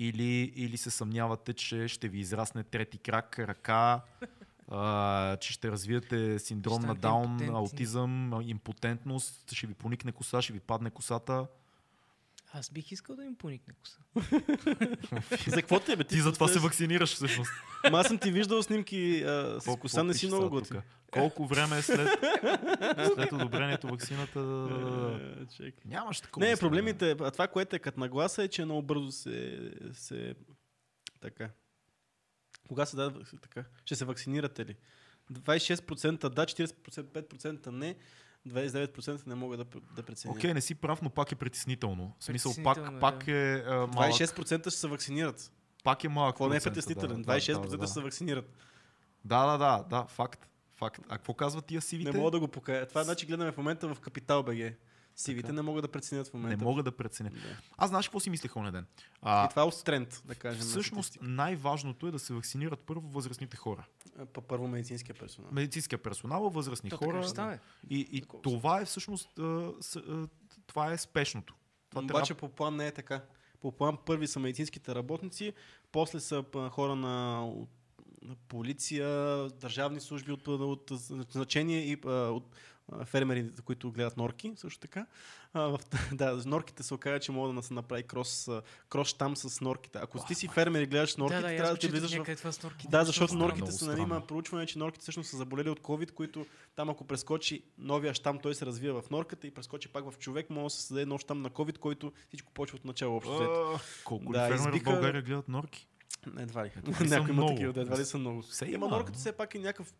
или, или се съмнявате, че ще ви израсне трети крак, ръка, а, че ще развиете синдром Ще на Даун, импотентни. аутизъм, импотентност, ще ви поникне коса, ще ви падне косата. Аз бих искал да им поникне коса. За какво те, бе? Ти затова се вакцинираш всъщност. Ама аз съм ти виждал снимки а, с Какво- коса, не си много тук? Колко време е след, след одобрението вакцината? Е, чакай. Нямаш такова. Не, проблемите, а това, което е като нагласа е, че много бързо се, се така. Кога се даде така? Ще се вакцинирате ли? 26% да, 45% не, 29% не мога да, да преценя. Окей, не си прав, но пак е притеснително. В смисъл, пак, е, пак да. е а, малък. 26% ще се вакцинират. Пак е малък. Какво не е притеснителен? да, 26% да, да, да. ще се вакцинират. Да, да, да, да, факт. факт. А какво казват тия сивите? Не мога да го покая. Това значи гледаме в момента в Капитал БГ. Сивите Така. не могат да преценят в не момента. мога да преценя. Да. Аз знаеш какво си мислех оня ден? И А, това е от тренд, да кажем. на всъщност статистика. най-важното е да се вакцинират първо възрастните хора. Е, П- Първо медицинския персонал. Медицинския персонал, възрастни То така хора. ще стане. И, и Такова това е всъщност а, с, а, това е спешното. Това Обаче по план не е така. По план първи са медицинските работници, после са хора на, от- на полиция, държавни служби от, от значение и от фермери, които гледат норки, също така. А, в, *laughs* да, норките се оказа, че могат да се направи крос, крос там с норките. Ако ти си фермер и гледаш норките, да, да, трябва да ти влизаш в норките. Да, Защо защото странно? норките много са, нали, има проучване, че норките всъщност са заболели от COVID, които там ако прескочи новия щам, той се развива в норката и прескочи пак в човек, може да се създаде нов щам на COVID, който всичко почва от начало общо. Колко Да, фермери извика- в България гледат норки? Едва ли. *laughs* Някой има такива, да, едва ли са много. Все Има има. норката все пак е някакъв,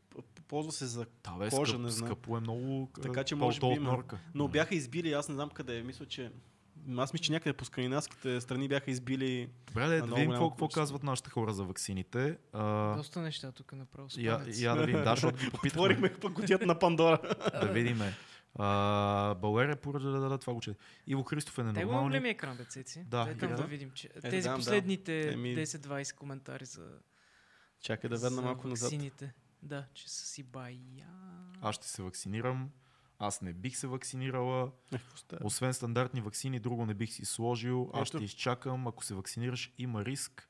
ползва се за Да, бе, Кожа, скъп, не знам. скъпо е много. Така че може би има. норка. Но бяха избили, аз не знам къде е. Мисля, че аз мисля, че някъде по скандинавските страни бяха избили. Добре, да, видим какво, казват нашите хора за ваксините. А, Доста неща тук направо. я, я да видим, да, защото *laughs* ги попитахме. Отворихме пък на Пандора. да видим. А, България поради да, да, да, това го чете. Иво Христов е Дай го на ненормален. големия екран, бе, Цеци. Да, Дай там да. да видим, че Е, тези да. последните Еми- 10-20 коментари за, Чакай да верна за малко назад. ваксините. Да, че са си бая. Аз ще се вакцинирам. Аз не бих се вакцинирала. Е? Освен стандартни вакцини, друго не бих си сложил. Аз ще изчакам. Ако се вакцинираш, има риск.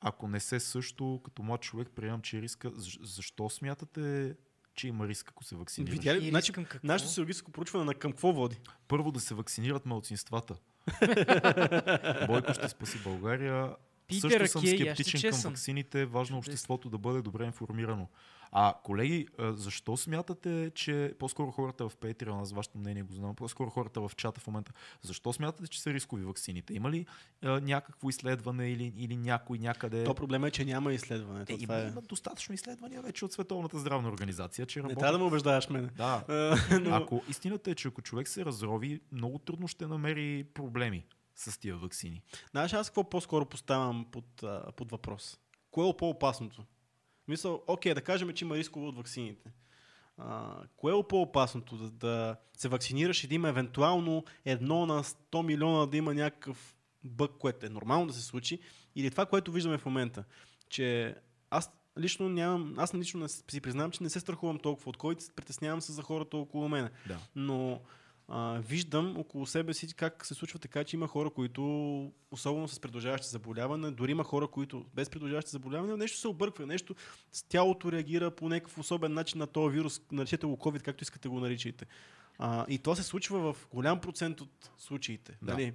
Ако не се също, като млад човек, приемам, че е риска. Защо смятате, че има риск, ако се вакцинираш? Видя ли? И Значи, нашето социологическо проучване на към какво води? Първо да се вакцинират малцинствата. *laughs* Бойко ще спаси България. Пийте Също съм скептичен към чесън. ваксините. Важно обществото да бъде добре информирано. А, колеги, защо смятате, че по-скоро хората в Patreon, аз вашето мнение го знам, по-скоро хората в чата в момента, защо смятате, че са рискови ваксините? Има ли а, някакво изследване или, или някой някъде? То проблема е, че няма изследване. Е, има, е... има достатъчно изследвания вече от Световната здравна организация, че Не работят. трябва да ме убеждаваш мене. Да, *laughs* но... ако истината е, че ако човек се разрови, много трудно ще намери проблеми с тия вакцини. Знаеш, аз какво по-скоро поставям под, под въпрос? Кое е по-опасното? Мисъл, окей, да кажем, че има рискове от ваксините. А, кое е по-опасното? Да, да се вакцинираш и да има евентуално едно на 100 милиона да има някакъв бък, което е нормално да се случи, или това, което виждаме в момента, че аз лично нямам, аз лично си признавам, че не се страхувам толкова от COVID, притеснявам се за хората около мене. Да. Но а, виждам около себе си как се случва така, че има хора, които, особено с продължаващи заболявания, дори има хора, които без продължаващи заболявания, нещо се обърква, нещо с тялото реагира по някакъв особен начин на този вирус, наречете го COVID, както искате го наричайте. А, и това се случва в голям процент от случаите. Да. Нали?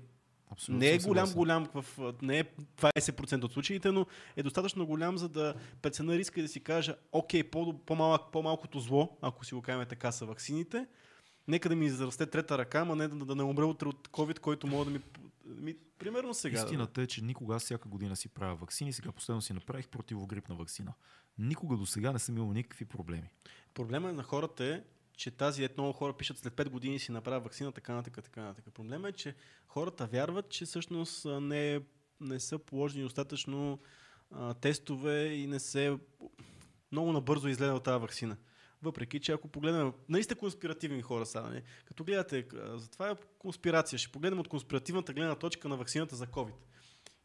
Абсолютно Не е голям, голям, в, не е 20% от случаите, но е достатъчно голям, за да прецена риска и да си кажа, окей, по- по-малък, по-малкото зло, ако си го кажем така, са ваксините. Нека да ми израсте трета ръка, ама не да, да не умре утре от COVID, който мога да ми... ми примерно сега. Истината е, че никога всяка година си правя вакцини. Сега последно си направих противогрипна вакцина. Никога до сега не съм имал никакви проблеми. Проблема на хората е, че тази много хора пишат след 5 години си направя вакцина, така нататък, така нататък. Проблема е, че хората вярват, че всъщност не, не са положени достатъчно а, тестове и не се много набързо изгледа от тази вакцина. Въпреки, че ако погледнем, наистина конспиративни хора са, не? като гледате, а, затова е конспирация, ще погледнем от конспиративната гледна точка на вакцината за COVID.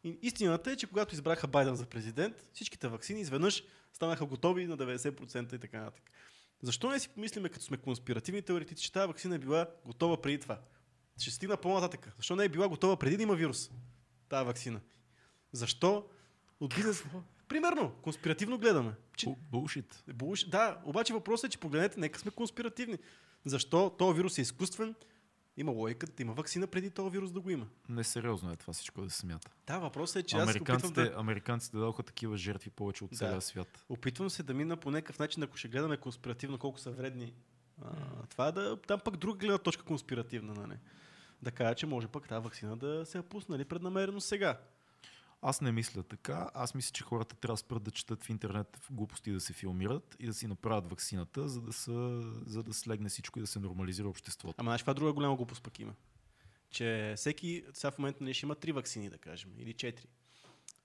И истината е, че когато избраха Байден за президент, всичките вакцини изведнъж станаха готови на 90% и така нататък. Защо не си помислиме, като сме конспиративни теоретици, че тази вакцина е била готова преди това? Ще стигна по-нататък. Защо не е била готова преди да има вирус? Тази вакцина. Защо от бизнес... Примерно, конспиративно гледаме. Че... Бу- Булшит. Булш... Да, обаче въпросът е, че погледнете, нека сме конспиративни. Защо този вирус е изкуствен? Има логика има вакцина преди този вирус да го има. Несериозно е това всичко да се смята. Да, въпросът е, че аз Американците, да... американците дадоха такива жертви повече от Да. целия свят. Опитвам се да мина по някакъв начин, ако ще гледаме конспиративно колко са вредни. А, това да там пък друга гледна точка конспиративна, нали? Да кажа, че може пък тази вакцина да се е пуснали преднамерено сега. Аз не мисля така. Аз мисля, че хората трябва да спрат да четат в интернет в глупости да се филмират и да си направят ваксината, за да, са, за да слегне всичко и да се нормализира обществото. Ама знаеш, каква друга голяма глупост пък има? Че всеки, сега в момента не ще има три вакцини, да кажем, или четири.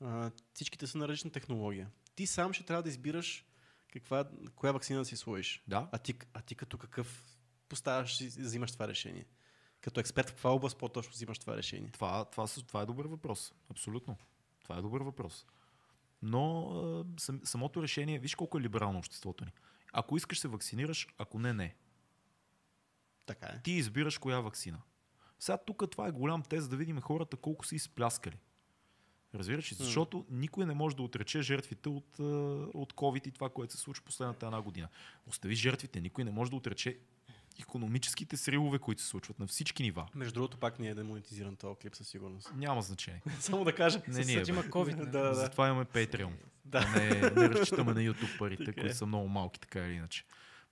А, всичките са на различна технология. Ти сам ще трябва да избираш каква, коя вакцина да си сложиш. Да. А ти, а ти като какъв поставяш и взимаш това решение? Като експерт в каква област по-точно взимаш това решение? Това, това, са- това е добър въпрос. Абсолютно. Това е добър въпрос. Но сам, самото решение, виж колко е либерално обществото ни. Ако искаш се вакцинираш, ако не, не. Така е. Ти избираш коя вакцина. Сега тук това е голям тест да видим хората колко са изпляскали. Разбираш ли? Защото никой не може да отрече жертвите от, от COVID и това, което се случва последната една година. Остави жертвите, никой не може да отрече економическите сривове, които се случват на всички нива. Между другото, пак не е демонетизиран този клип със сигурност. Няма значение. *laughs* Само да кажа. Не, ние, Съд има. COVID. нали? да, да. Затова имаме Patreon. *laughs* Да. Не, не разчитаме на YouTube парите, Така е. които са много малки, така или иначе.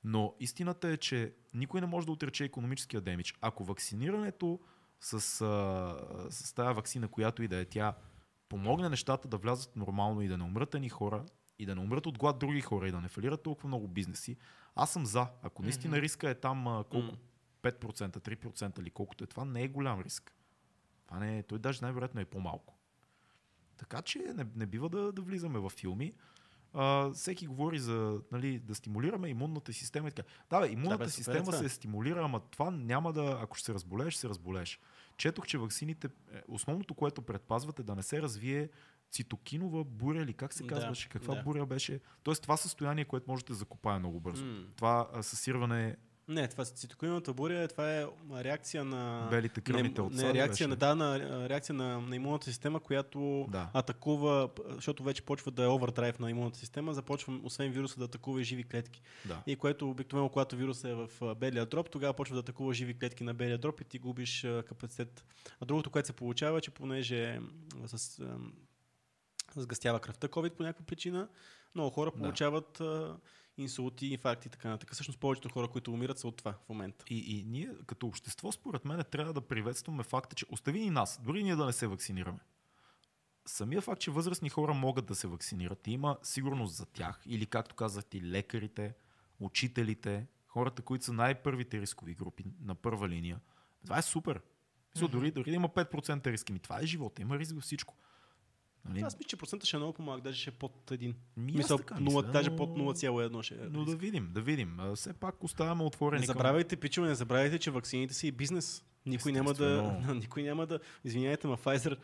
Но истината е, че никой не може да отрече економическия демидж. Ако вакцинирането с, а, с тази вакцина, която и да е тя, помогне нещата да влязат нормално и да не умрат ни хора, и да не умрат от глад други хора, и да не фалират толкова много бизнеси, аз съм за. Ако наистина риска е там а, колко? Мгм. 5%, 3% или колкото е, това не е голям риск. Това не е, той даже най-вероятно е по-малко. Така че не, не бива да, да влизаме във филми. А, всеки говори за нали, да стимулираме имунната система така. Да, бе, имунната Да, бе, система това. се стимулира, ама това няма да, ако ще се разболееш, се разболееш. Четох, че ваксините, е, основното, което предпазват е да не се развие цитокинова буря или как се Да, казваше, каква да. буря беше. Тоест това състояние, което може да закопае много бързо. М. Това а, съсирване Не, това цитокиновата буря, това е реакция на... белите кръвните не, не, реакция, на, да, на реакция на, на имунната система, която Да. атакува, защото вече почва да е овердрайв на имунната система, започва освен вируса да атакува и живи клетки. Да. И което обикновено, когато вирусът е в белия дроб, тогава почва да атакува живи клетки на белия дроб и ти губиш капацитет. А другото, което се получава, че понеже с, сгъстява кръвта COVID по някаква причина, много хора Да. получават а, инсулти, инфаркти и така нататък. Всъщност повечето хора, които умират, са от това в момента. И, и ние като общество, според мен, трябва да приветстваме факта, че остави и нас, дори ние да не се вакцинираме. Самия факт, че възрастни хора могат да се вакцинират, има сигурност за тях, или както казах ти, лекарите, учителите, хората, които са най-първите рискови групи на първа линия. Това е супер. Mm-hmm. Дори, дори да има 5% риски, ми това е живота, има риск във всичко. Нали? Аз мисля, че процента ще е много по-малък, даже ще е под един. Ми, Мисъл, така 0, мисля, даже но- под 0,1 ще е. Но да видим, да видим. Все пак оставяме отворени Не забравяйте, пичове, не забравяйте, че вакцините са и бизнес. Никой няма, да, *laughs* никой няма да... Извиняйте, ма Pfizer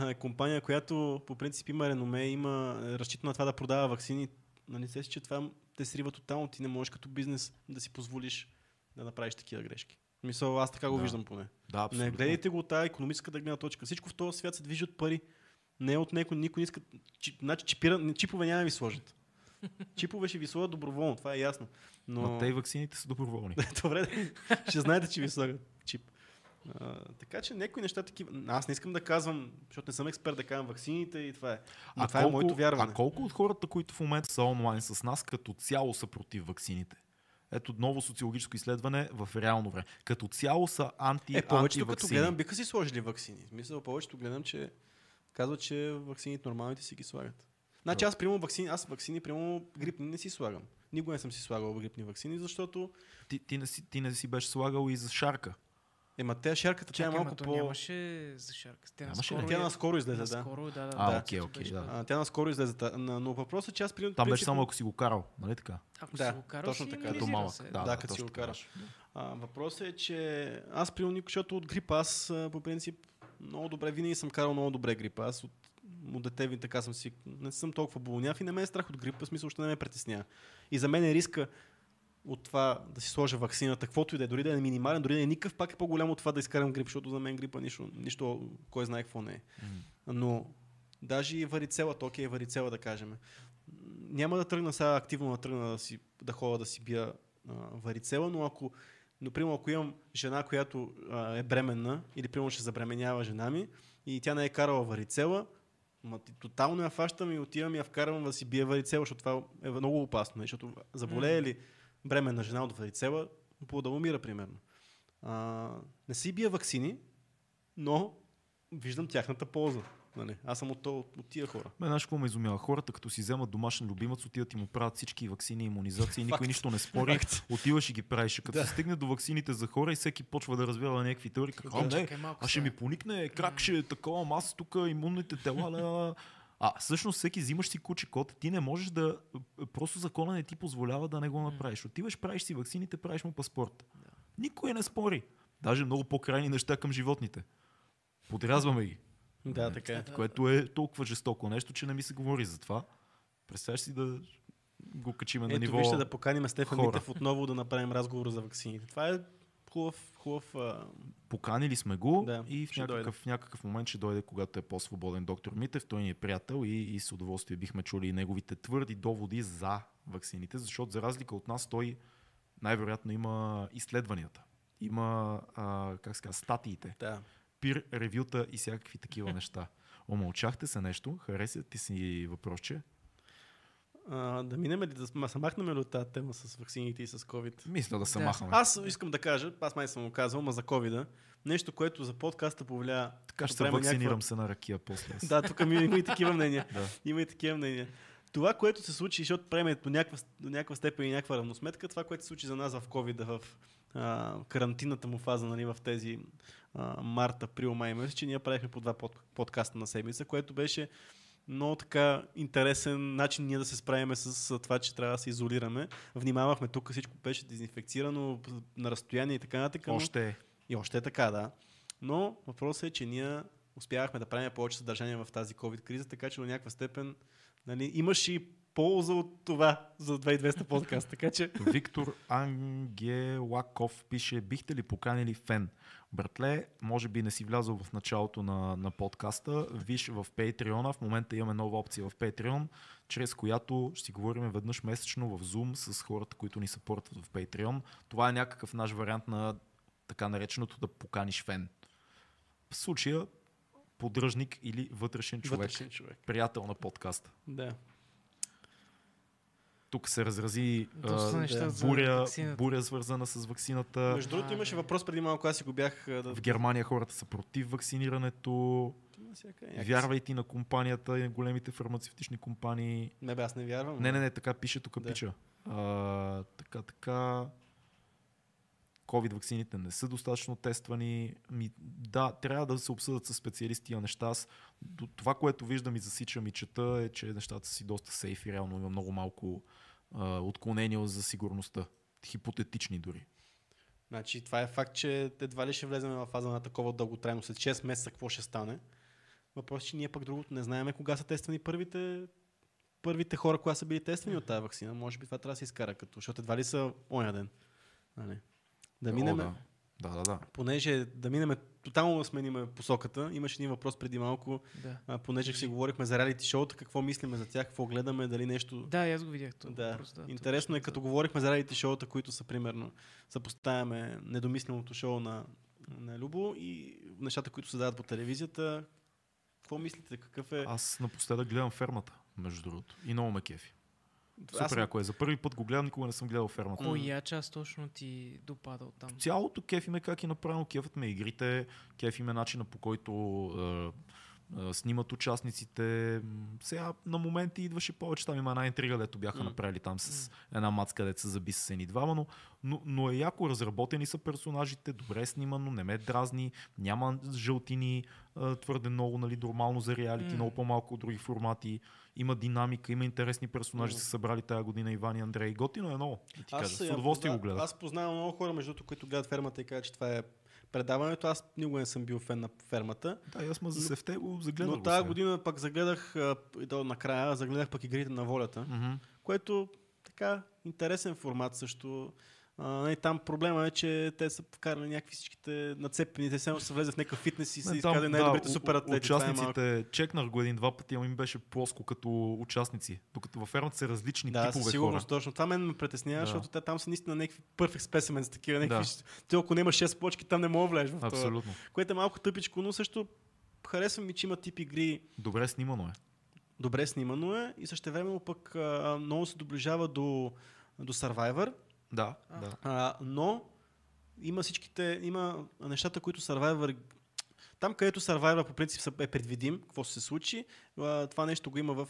е компания, която по принцип има реноме, има разчита на това да продава вакцини. Нали се, че това те срива тотално. Ти не можеш като бизнес да си позволиш да направиш такива грешки. Мисъл, аз така го Да. виждам поне. Да, Не абсолютно. гледайте го от тази економическата гледна точка. Всичко в този свят се движи от пари. Не е от някой, никой не иска. Чип, значи чипира, чипове няма ви сложат. Чипове ще ви сложат доброволно, това е ясно. Но... Но те и ваксините са доброволни. *laughs* Добре, ще знаете, че ви слагат чип. А, така че някои неща такива. Аз не искам да казвам, защото не съм експерт да казвам ваксините и това е. Но това е моето вярване. а колко от хората, които в момента са онлайн с нас, като цяло са против ваксините? Ето ново социологическо изследване в реално време. Като цяло са анти Е, повечето като гледам биха си сложили ваксини. Смисъл, повечето гледам, че казват, че ваксините нормалните си ги слагат. Значи аз приемам ваксини, аз ваксини приемам грипни не си слагам. Никога не съм си слагал грипни ваксини, защото Ти, ти, не си, ти не си беше слагал и за шарка. ема те шарката тя е малко по... нямаше за шарка. Те Нямаше наскоро Тя я- наскоро излезе, да. Наскоро, да, да. А, да, окей, също окей, беше да. това. А, тя наскоро излезе. на- Но въпросът е, че аз приемам... Там беше само ако си го карал, нали така? Ако Да, си го карал, точно така. Като малък. се. Да, Да, като си го караш. въпросът е, че аз приемам защото от грип аз по принцип много добре, винаги съм карал много добре грип. Аз от, от дете ви така съм си, не съм толкова болняв и не ме е страх от грип, в смисъл, ще не ме притеснява. И за мен е риска от това да си сложа вакцината, каквото и да е, дори да е минимален, дори да е никакъв, пак е по-голям от това да изкарам грип, защото за мен грипа нищо, нищо кой знае какво не е. Но даже и варицелата, окей, варицела да кажем. Няма да тръгна сега активно да тръгна да, си, да ходя да си бия а, варицела, но ако, например, ако имам жена, която а, е бременна или примерно ще забременява жена ми и тя не е карала варицела, ма, ти тотално я фащам и отивам и я вкарвам да си бие варицела, защото това е много опасно, нали, защото заболее ли бременна жена от варицела, по да умира примерно. А, не си бия вакцини, но виждам тяхната полза. Нали? Аз съм от, то- от тия хора. Ме, знаеш какво ме изумява? Хората, като си вземат домашен любимец, отиват и му правят всички вакцини, иммунизации, никой нищо не спори, Факт. отиваш и ги правиш. Като Да. се стигне до ваксините за хора и всеки почва да развява някакви теории, как, а, Да, не, а ще ми поникне, как ще е такова, аз тук имунните тела. ля, ля, ля. А всъщност всеки взимаш си куче код, ти не можеш да. Просто закона не ти позволява да не го направиш. Отиваш, правиш си ваксините, правиш му паспорт. Никой не спори. Даже много по-крайни неща към животните. Подрязваме ги. Да, така е. Което е толкова жестоко нещо, че не ми се говори за това. Представяш си да го качиме на ниво... вижте да поканим Стефан хора. Митев отново да направим разговор за вакцините. Това е хубав, хубав а, Поканили сме го Да, и в някакъв, в някакъв момент ще дойде, когато е по-свободен доктор Митев. Той ни е приятел и, и с удоволствие бихме чули и неговите твърди доводи за ваксините, защото за разлика от нас той най-вероятно има изследванията. Има, а, как се казва, статиите, да. Пир ревюта и всякакви такива неща. Омълчахте се нещо, хареса ти си въпросче. А, да минем ли, да се махнем ли от тази тема с вакцините и с COVID? Мисля да се Да. махаме. Аз искам да кажа, аз май съм го казал, ма за covid нещо, което за подкаста повлия. така ще се вакцинирам някаква- се на ракия после. Да, тук ми има и такива мнения. Да. Има и такива мнения. Това, което се случи, защото приеме до някаква, до някаква степен и някаква равносметка, това, което се случи за нас в COVID, в а, карантинната му фаза, нали, в тези а, март, април, май месец, че ние правихме по два под, подкаста на седмица, което беше много така интересен начин ние да се справим с това, че трябва да се изолираме. Внимавахме тук, всичко беше дезинфекцирано на разстояние и така нататък. Още е. и още е така, да. Но въпросът е, че ние успявахме да правим повече съдържание в тази COVID криза, така че до някаква степен нали, имаш и полза от това за 2200 подкаст. Така че Виктор Ангелаков пише, бихте ли поканили фен? Братле, може би не си влязъл в началото на, на подкаста. Виж в Patreon, в момента имаме нова опция в Patreon, чрез която ще си говорим веднъж месечно в Zoom с хората, които ни съпортват в Patreon. Това е някакъв наш вариант на така нареченото да поканиш фен. В случая поддръжник или вътрешен човек. вътрешен човек. Приятел на подкаста. Да. Тук се разрази Доста а, буря, буря свързана с ваксината. Между другото имаше въпрос преди малко, аз си го бях... Да... В Германия хората са против вакцинирането. Вярвайте на компанията и на големите фармацевтични компании. Не бе, аз не вярвам. Не, не, не, така пише тук Да. пича. А, така, така. COVID вакцините не са достатъчно тествани. Ми, да, трябва да се обсъдят с специалисти на неща. Аз, това, което виждам и засичам и чета е, че нещата си доста сейф и реално има много малко а, отклонения за сигурността. Хипотетични дори. Значи това е факт, че едва ли ще влезем в фаза на такова дълготрайно. След 6 месеца какво ще стане? Въпросът е, че ние пък другото не знаем кога са тествани първите, първите хора, кога са били тествани от тази вакцина. Може би това трябва да се изкара, като, защото едва ли са оня ден. Нали? Да О, минем. да. Да, да, да. понеже да минем тотално да смениме посоката, имаше един въпрос преди малко, Да. а, понеже си говорихме за реалити шоута, какво мислиме за тях, какво гледаме, дали нещо... Да, аз го видях. това. Да, Просто, да интересно е точно като за- говорихме за реалити шоута, които са примерно, съпоставяме недомисленото шоу на, на Любо и нещата, които се дават по телевизията. Какво мислите? Какъв е? Аз напоследък гледам фермата, между другото. И много ме кефи. Аз Супер яко е. За първи път го гледам, никога не съм гледал фермата. Коя част точно ти допада от там? Цялото кефи ме как е направено, кефът ме игрите, кефи ме начина по който е, е, снимат участниците. Сега на моменти идваше повече. Там има една интрига, дето бяха М. направили там с една мацка, дето се заби с едни двама, но, но, но е яко разработени са персонажите, добре е снимано, не ме дразни, няма жълтини е, твърде много, нали, нормално за реалити, М. много по-малко от други формати. Има динамика, има интересни персонажи, М. са събрали тази година Иван и Андрей. Готино е много. Да ти кажа. С удоволствие го гледах. Аз познавам много хора, между другото, които гледат фермата и казват, че това е предаването. Аз никога не съм бил фен на фермата. Да, аз ме Но- засевте го загледах. Но тази година пък загледах, и то накрая, загледах пък игрите на волята, Мгм. което така интересен формат също. А, нали, там проблема е, че те са вкарали някакви всичките нацепени, те само са влезе в някакъв фитнес и са изказали най-добрите у- супер атлети. Е. Участниците, чекнах го един-два пъти, ама им беше плоско като участници. Докато във фермата са различни Да, типове сигурност, хора. точно. Това мен ме притеснява, Да. защото те там са наистина някакви perfect specimens, такива някакви. Да. Ти ако нямаш 6 плочки, там не мога да влезеш в това. Абсолютно. Което е малко тъпичко, но също харесва ми, че има тип игри, Добре снимано е. добре снимано е и същевременно пък а, много се доближава до, до Survivor, Да, А. да. а, но има всичките, има нещата, които Survivor там, където Survivor по принцип е предвидим, какво ще се случи, това нещо го има в,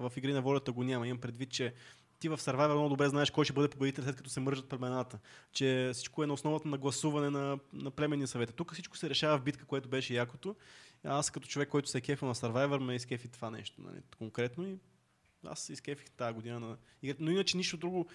в Игри на волята, го няма. Имам предвид, че ти в Survivor много добре знаеш кой ще бъде победител след като се мържат племената. Че всичко е на основата на гласуване на, на племенния съвет. Тук всичко се решава в битка, което беше якото. Аз като човек, който се е кефил на Survivor, ме изкефи това нещо. Нали, конкретно и аз се изкефих тази година на играта. Но иначе нищо друго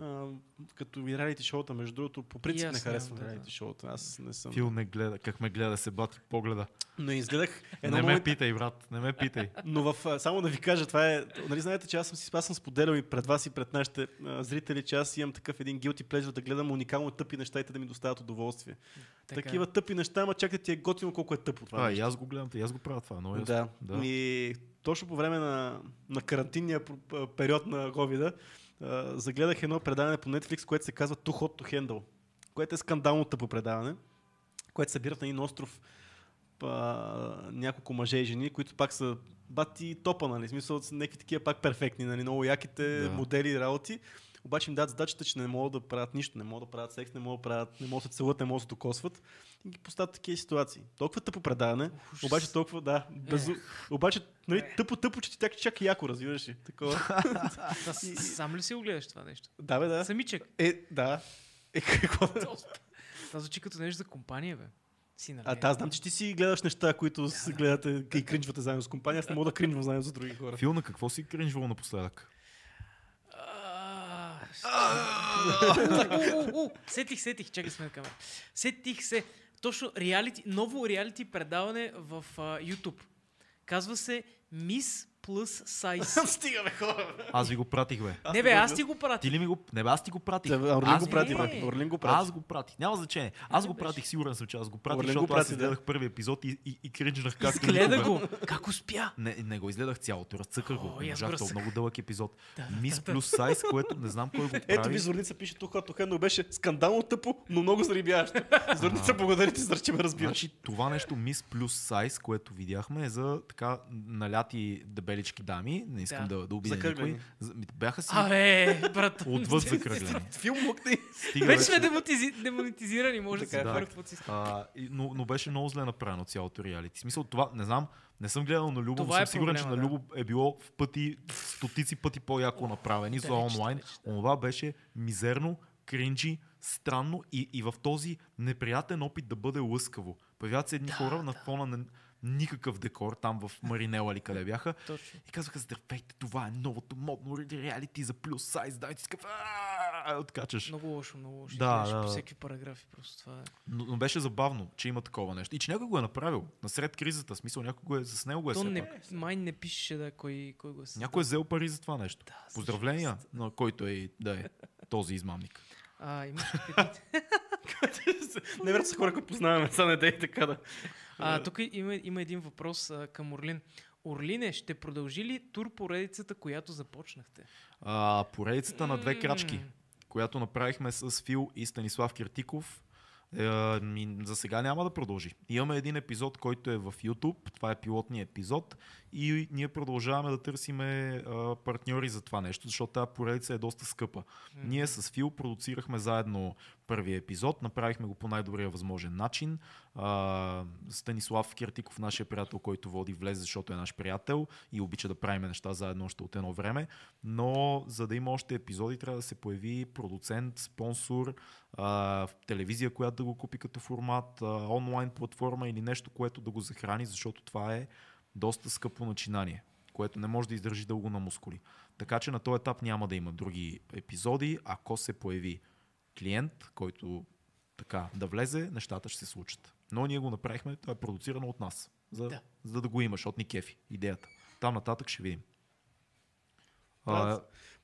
а, като и реалити шоута, между другото, по принцип аз не харесвам да, реалити шоута. Аз не съм. Фил не гледа, как ме гледа, се бати по погледа. Но изгледах едно не ме момент, питай, брат, не ме питай. *laughs* но в, само да ви кажа, това е, нали знаете, че аз съм си аз съм споделял и пред вас и пред нашите а, зрители, че аз имам такъв един guilty pleasure да гледам уникално тъпи неща и те да ми доставят удоволствие. Така е. Такива тъпи неща, ама чакайте ти е готино колко е тъпо това. А, нещо. и аз го гледам, и аз го правя това. Много ясно. Да. да. И точно по време на, на карантинния период на загледах едно предаване по Netflix, което се казва Too Hot to Handle, което е скандално тъпо предаване, което събират на един остров а, няколко мъже и жени, които пак са бати топа, нали? Смисъл са някакви такива пак перфектни, нали? Много яките Да. модели и работи. Обаче им дадат задачата, че не могат да правят нищо, не могат да правят секс, не могат да, правят, не могат да се целуват, не могат да се докосват. И ги поставят такива ситуации. Толкова тъпо предаване, Ужас. обаче толкова, да, безу... обаче нали, тъпо, тъпо, че ти чак, чак яко, разбираш ли? Такова. *laughs* Сам ли си го гледаш това нещо? да, бе, да. Самичък. Е, да. Е, какво *laughs* да... Това звучи като нещо за компания, бе. Си, нали? А да, знам, че ти си гледаш неща, които се гледате и кринжвате заедно с компания. Аз не мога да кринжвам заедно с други хора. Фил, на какво си кринжвал напоследък? *laughs* Сетих, сетих, чакай сме на камера. Сетих се. Точно реалити, ново реалити предаване в а, YouTube. Казва се Miss Plus *laughs* Size. Хора. бе. Аз ви го пратих, бе. Не бе, аз ти го Ти пратих. ли ми го... Не бе, аз ти го пратих. Да, Орлин аз го прати, не. бе. Орлин го прати. Аз го пратих. Няма значение. Аз Не го пратих, сигурен съм, че аз го пратих, Орлин го защото аз прати, да. изгледах първи епизод и, и, и кринжнах как Изгледа го. Как успя? Не, не го изгледах цялото, разцъках го. О, Не и аз можах, го то е много дълъг епизод. *laughs* Да, Мис плюс сайз, което не знам кой го *laughs* прави. Ето ви зорница пише тук, тук, но беше скандално тъпо, но много зарибяващо. Зорница, благодаря ти, за че ме разбираш. Значи това нещо Мис плюс сайз, което видяхме е за така наляти дебелички дами. Не искам Да. да, да обидя никой. Бяха си Абе, брат. отвъд *laughs* закръглени. Филм. Стига Вече сме демонетизирани, може да е. говоря каквото си. А, но, но беше много зле направено цялото реалити. В смисъл това, не знам, не съм гледал на Любо, но Това съм е сигурен, проблема, че да. на Любо е било в пъти, в стотици пъти по-яко направени за онлайн. да. Онова беше мизерно, кринджи, странно и, и в този неприятен опит да бъде лъскаво. Появяват се едни хора на фона на никакъв декор, там в Маринела или къде бяха. Точно. И казваха, здравейте, това е новото модно реалити за плюс сайз. Дайте си откачаш. Много лошо, много лошо. Да, да. По всеки параграфи, просто това е. Но, но беше забавно, че има такова нещо. И че някой го е направил. Насред кризата. Смисъл, някой го е, с него го е То не, пак. май не пише да кой, кой го е създал. Някой е взел пари за това нещо. Да, Поздравления на който е да е този измамник. А, имаш Не *laughs* са хора, които познаваме, са не дей така да. А, тук има, има един въпрос а, към Орлин. Орлине, ще продължи ли тур поредицата, която започнахте? А, поредицата на две крачки, която направихме с Фил и Станислав Киртиков, е, ми, за сега няма да продължи. Имаме един епизод, който е в YouTube, това е пилотният епизод и ние продължаваме да търсиме а, партньори за това нещо, защото тази поредица е доста скъпа. Ние с Фил продуцирахме заедно първия епизод, направихме го по най-добрия възможен начин. А, Станислав Киртиков, нашия приятел, който води влезе, защото е наш приятел и обича да правим неща заедно още от едно време. Но за да има още епизоди, трябва да се появи продуцент, спонсор, а, телевизия, която да го купи като формат, а, онлайн платформа или нещо, което да го захрани, защото това е доста скъпо начинание, което не може да издържи дълго на мускули. Така че на този етап няма да има други епизоди. Ако се появи клиент, който така да влезе, нещата ще се случат. Но ние го направихме, това е продуцирано от нас, за, Да. за да го имаш, от ни кефи, идеята. Там нататък ще видим. А,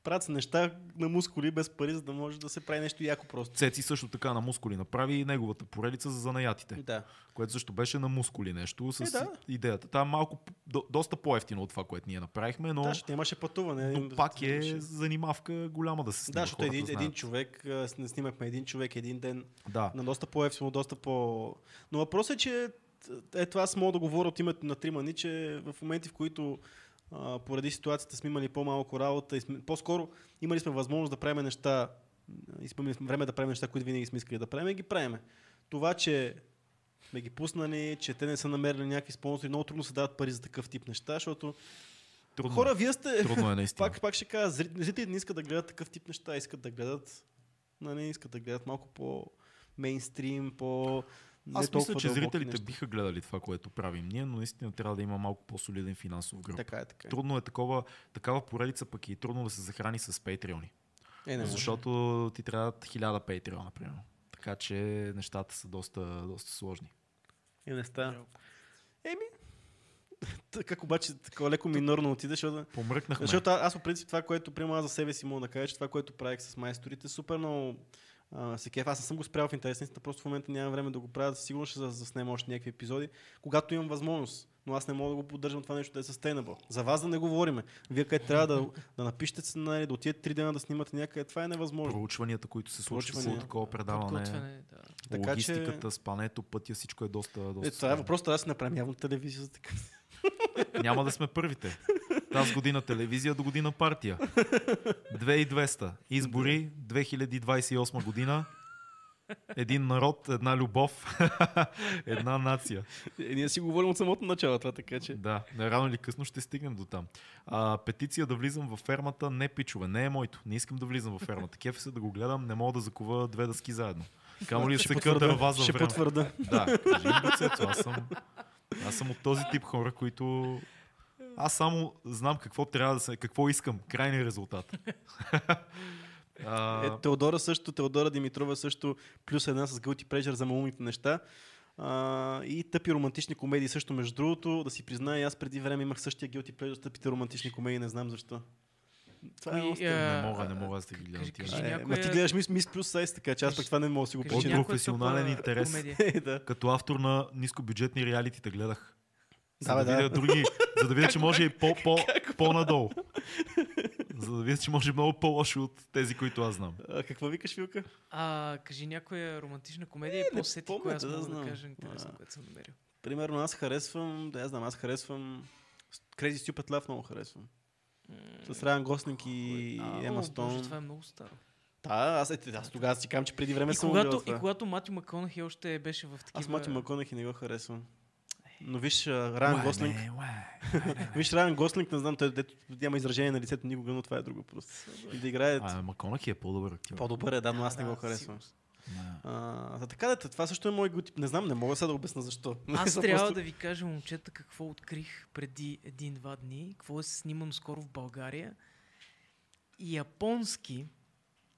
Правят, се неща на мускули без пари, за да може да се прави нещо яко просто. Цеци също така на мускули направи и неговата поредица за занаятите, Да. което също беше на мускули нещо с Е, да. идеята. Там малко, до, доста по-ефтино от това, което ние направихме, но, Да, ще имаше пътуване. но пак е занимавка голяма да се снима. Да, защото един, един човек, не снимахме един човек един ден, Да. на доста по-ефтино, доста по... Но въпросът е, че е това аз мога да говоря от името на Тримани, че в моменти, в които а, поради ситуацията сме имали по-малко работа и сме, по-скоро имали сме възможност да правим неща, и сме време да правим неща, които винаги сме искали да правим, и ги правим. Това, че сме ги пуснали, че те не са намерили някакви спонсори, много трудно се дават пари за такъв тип неща, защото Трудно, хора, вие сте... Трудно е *laughs* наистина. Пак, пак ще кажа, зри- зрителите не искат да гледат такъв тип неща, искат да гледат, нали, искат да гледат малко по мейнстрим, по не Аз мисля, че зрителите неща. биха гледали това, което правим ние, но наистина трябва да има малко по-солиден финансов гръб. Така е, така е. Трудно е такова, такава поредица, пък и трудно да се захрани с патреони. Е, не може. Защото ти трябва хиляда патреона, примерно. Така че нещата са доста, доста сложни. Е, не става. Еми, *laughs* как обаче така леко минорно отиде, защото, Помръкнахме. защото аз по принцип това, което приема за себе си мога да кажа, че това, което правих с майсторите, супер много а, се кеф. Аз не съм го спрял в интерес, на истината, просто в момента нямам време да го правя, сигурно ще за- заснема още някакви епизоди, когато имам възможност. Но аз не мога да го поддържам това нещо да е sustainable. За вас да не говориме. Вие къде трябва да, да напишете сценарий, да отидете три дена да снимате някъде, това е невъзможно. Проучванията, които се случват по такова предаване, да. Така че- логистиката, спането, пътя, всичко е доста, доста Е, това е въпрос, трябва да си направим явно телевизия за така. Няма да сме първите. Тази година телевизия, до година партия. 2200. Избори 2028 година. Един народ, една любов, *laughs* една нация. Е, ние си говорим от самото начало това, така че. Да, рано или късно ще стигнем до там. А, петиция да влизам във фермата, не пичове, не е моето. Не искам да влизам във фермата. Кефи се да го гледам, не мога да закува две дъски заедно. Камо ли се потвърда, дърва за Ще потвърда. Да, кажи им Боцето, аз съм, аз съм от този тип хора, които аз само знам какво трябва да се, какво искам, крайния резултат. *laughs* Е, Теодора също, Теодора Димитрова също, плюс една с Guilty Pleasure за малумните неща. А, и тъпи романтични комедии също, между другото, да си призная, аз преди време имах същия Guilty Pleasure с тъпите романтични комедии, не знам защо. Това е Кои, много а, не мога, не мога да ги гледам кажи- кажи. Е, някоя- Ма ти гледаш мис, мис плюс сайз, така че аз пък това не мога да си го Кажи От професионален интерес. *laughs* Е, да. Като автор на нискобюджетни реалитита гледах. За Да, да, бе, видя да. други, за да видя, че може и по, по, по-надолу. За да видя, че може много по-лошо от тези, които аз знам. А, какво викаш, Вилка? А, кажи някоя романтична комедия Е, и по-сети коя аз да мога да знам. кажа интересно, което съм намерил. Примерно аз харесвам, да я знам, аз харесвам Crazy Stupid Love много харесвам. С Райан Гослинг и Ема Стоун. Боже, това е много старо. Да, аз, е, аз тогава си казвам, че преди време И съм когато, и когато Матю Маконахи още беше в такива... Аз Мати Маконахи не го харесвам. Но виж, Райан Гослинг, *laughs* виж Райан Гослинг, не знам, той дето няма изражение на лицето никога, но това е друго просто. И да играе А, Маконахи е по-добър актьор. по-добър е, да, но аз не го харесвам. Да. А, така да, това също е мой тип. Не знам, не мога сега да обясна защо. *laughs* Аз трябва просто- да ви кажа, момчета, какво открих преди един-два дни, какво е снимано скоро в България. Японски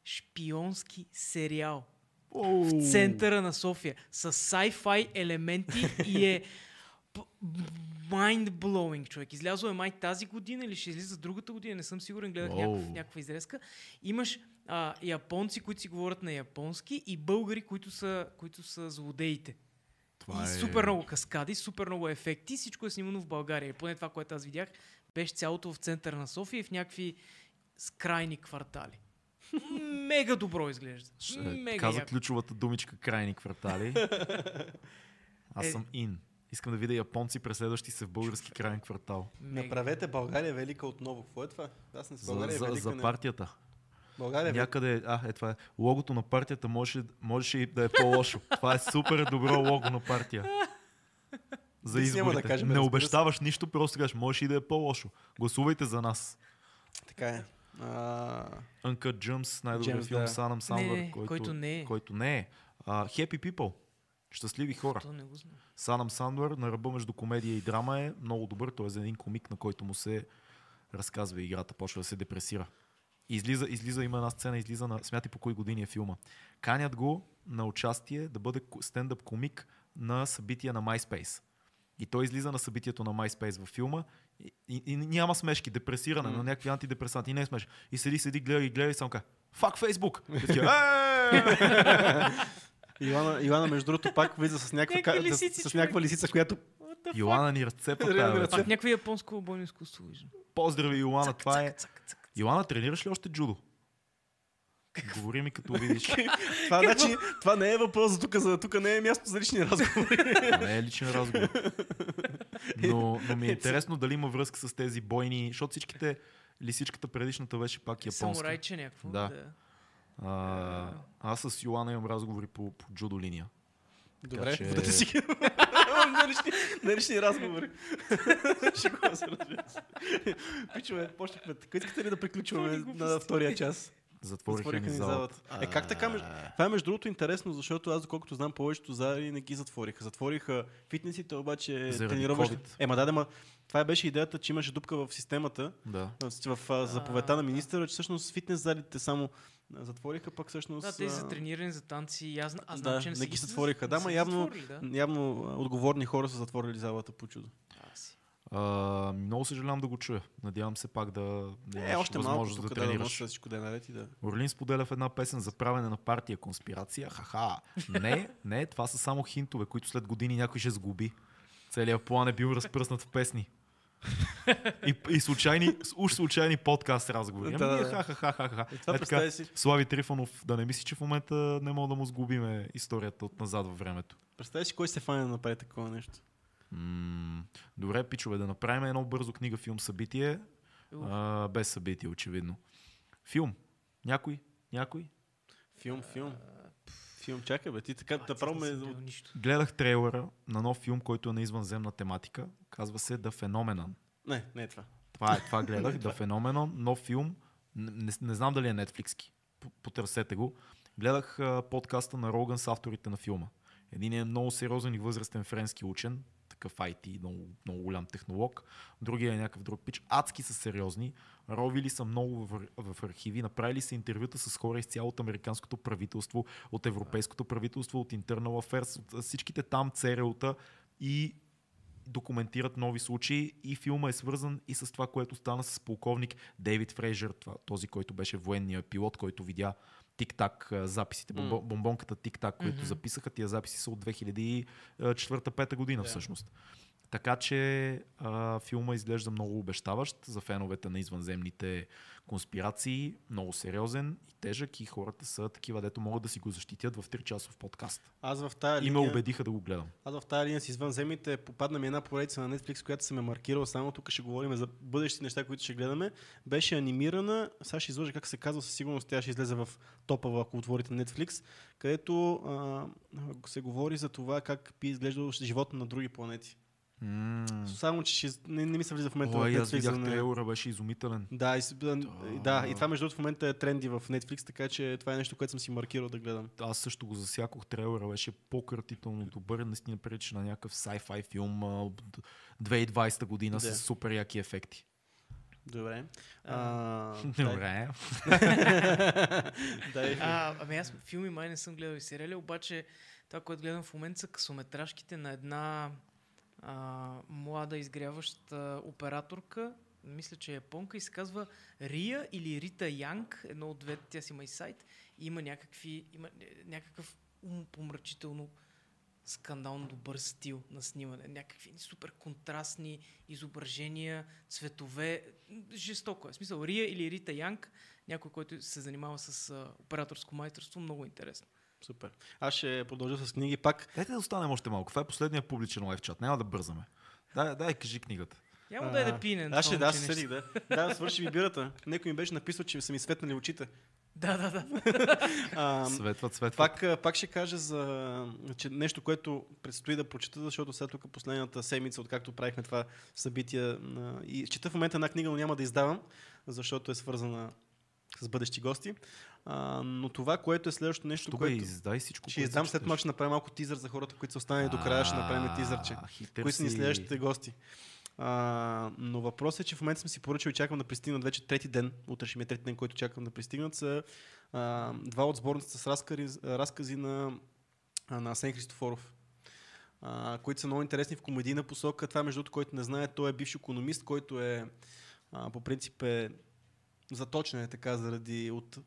шпионски сериал в центъра на София с sci-fi елементи и е *laughs* mind blowing, човек. Излязло е май тази година или ще излиза другата година, не съм сигурен, гледах Уау. някакъв, някаква изрезка. Имаш а, японци, които си говорят на японски и българи, които са, които са злодеите. Това и е... супер много каскади, супер много ефекти. Всичко е снимано в България. Поне това, което аз видях, беше цялото в центъра на София и в някакви скрайни квартали. *laughs* Мега добро изглежда. Е, Мега Каза яко. ключовата думичка крайни квартали. *laughs* Аз Е. съм ин. Искам да видя японци, преследващи се в български крайен квартал. Направете България велика отново. Какво е това? Аз не За, България е за, велика. за не. партията. България е. Някъде, а, е това е. Логото на партията може, можеше и да е по-лошо. това е супер добро лого на партия. За няма да изборите. кажем, не обещаваш нищо, просто кажеш, може и да е по-лошо. Гласувайте за нас. Така е. А, Uncut Gems, най-добрият филм да. с Адам Сандър, Не, който, който не е. който не е. А, Happy People. Щастливи хора. То не го знам. С Адам Сандър на ръба между комедия и драма е много добър. Той е за един комик, на който му се разказва играта, почва да се депресира. Излиза, излиза, има една сцена, излиза на, смятай по кои години е филма. Канят го на участие да бъде стендъп комик на събития на MySpace. И той излиза на събитието на MySpace във филма и, и, и няма смешки, депресиране, на някакви антидепресанти. И не е смешно. И седи, седи, гледа и гледа и само казва, фак Фейсбук! «Е!» Илана, Илана, между другото, пак влиза с някаква, лисици, с, с някаква лисица, която? Йоана ни разцепа тази вечер. Пак някакви японско бойно изкуство виждам. Поздрави, Йоана, това е... Цак, цак. Йоана, тренираш ли още джудо? Говори ми като видиш. *laughs* Това, значи, това не е въпрос за тук, за тук не е място за лични разговори. Това не е личен разговор. Но, но ми е интересно дали има връзка с тези бойни, защото всичките, лисичката предишната беше пак японска. Самурайче някакво. Да. да. А, аз с Йоана имам разговори по, по джудо линия. Добре, че- водете си ги. *laughs* на, лични, на лични разговори. *laughs* Шегувам се, разбира. Пичове, почнахме. Така искате ли да приключваме на втория час? Затвориха Затвориха ни залата. Е, как така? между- Това е между другото интересно, защото аз, доколкото знам, повечето зали не ги затвориха. Затвориха фитнесите, обаче тренировъчни. Ема да, да, ма, това беше идеята, че имаше дупка в системата, Да. в, в, заповедта на министъра, че всъщност фитнес залите само затвориха, пък всъщност... Да, те за а, трениране, за танци, аз, аз знам, да, че не, не са ги са- затвориха. Да, са ма ги явно, затворили, да. явно отговорни хора са затворили залата по чудо. А, много съжалявам да го чуя. Надявам се пак да, да Е, още малко възможност тук да да, да тренираш. може всичко да е наред и да... Орлин споделя в една песен за правене на партия конспирация. Ха-ха. Не, не, това са само хинтове, които след години някой ще сгуби. Целият план е бил разпръснат в песни. И, и случайни, уж случайни подкаст разговори. Ами Да, ние ха-ха-ха-ха. Е, така, си, Слави Трифонов, да не мисли, че в момента не мога да му сгубиме историята от назад във времето. представи си кой се фане да направи такова нещо. М- добре, пичове, да направим едно бързо книга, филм, събитие. А, без събитие, очевидно. Филм. Някой? Някой? Филм, филм. Филм, чакай бе, ти така А, направо аз ме... не съм гледал нищо. Гледах трейлера на нов филм, който е на извънземна тематика. Казва се The Phenomenon. Не, не е това. Това е, това гледах. The Phenomenon, нов филм. Не, не, не знам дали е Netflix. П- Потърсете го. Гледах а, подкаста на Роган с авторите на филма. Един е много сериозен и възрастен френски учен, такъв IT, много, много голям технолог. Другия е някакъв друг пич. Адски са сериозни. Ровили са много в, в архиви. Направили са интервюта с хора изцяло от американското правителство, от европейското правителство, от Internal Affairs, от всичките там ЦРУ-та и документират нови случаи и филма е свързан и с това, което стана с полковник Дейвид Фрейжер, този, който беше военният пилот, който видя тик-так записите, бомбо, бомбонката тик-так, които Мгм. записаха. Тия записи са от 2004-2005 година Да. всъщност. Така че а, филма изглежда много обещаващ за феновете на извънземните конспирации, много сериозен и тежък и хората са такива, дето могат да си го защитят в 3 часов подкаст. Аз в тая И ме линия... убедиха да го гледам. Аз в тази линия с извънземните попадна ми една поредица на Netflix, която съм е маркирал само тук ще говорим за бъдещи неща, които ще гледаме. Беше анимирана, сега ще изложа как се казва, със сигурност тя ще излезе в топа, ако отворите Netflix, където а, се говори за това как би изглеждал живота на други планети. М. Само, че ще, не, не ми се влиза в момента Ой, в аз Netflix. видях за нея. трейлера, беше изумителен. Да, и, с- да, да, и това между другото в момента е тренди в Netflix, така че това е нещо, което съм си маркирал да гледам. Аз също го засякох. Трейлера беше по-кратително добър. Наистина прилича на някакъв sci-fi филм а, от 2020 година Да. с супер яки ефекти. Добре. А, А, *laughs* Добре. *laughs* дай, А, ами аз филми май не съм гледал и сериали, обаче това, което гледам в момента са късометражките на една а, млада изгряваща операторка, мисля, че е японка и се казва Рия или Рита Янг, едно от двете, тя си има и сайт, и има някакви, има е, някакъв умопомрачително скандално добър стил на снимане. Някакви супер контрастни изображения, цветове. Жестоко е. В смисъл, Рия или Рита Янг, някой, който се занимава с операторско майсторство, много интересно. Супер. Аз ще продължа с книги пак. Дайте да останем още малко. Това е последния публичен лайв чат. Няма да бързаме. Дай, дай кажи книгата. Няма да е да пине. Аз ще да, се седих, да. Да, свърши ми бирата. Некой ми беше написал, че са ми светнали очите. Да, да, да. *laughs* А, светват, светват. Пак, пак ще кажа за че нещо, което предстои да прочета, защото сега тук последната седмица, откакто правихме това събитие, и чета в момента една книга, но няма да издавам, защото е свързана с бъдещи гости. А, но това, което е следващото нещо, Що което... Издай всичко, ще издам след това, ще направим малко тизър за хората, които са останали до края, ще направим тизърче. Кои са ни следващите гости. А, но въпросът е, че в момента съм си поръчал и чакам да пристигнат вече трети ден. Утре ще ми е трети ден, който чакам да пристигнат. Са а, два от сборницата с разкази, разкази на, на Асен Христофоров. А, които са много интересни в комедийна посока. Това, между другото, който не знае, той е бивш економист, който е а, по принцип е заточен е така заради от,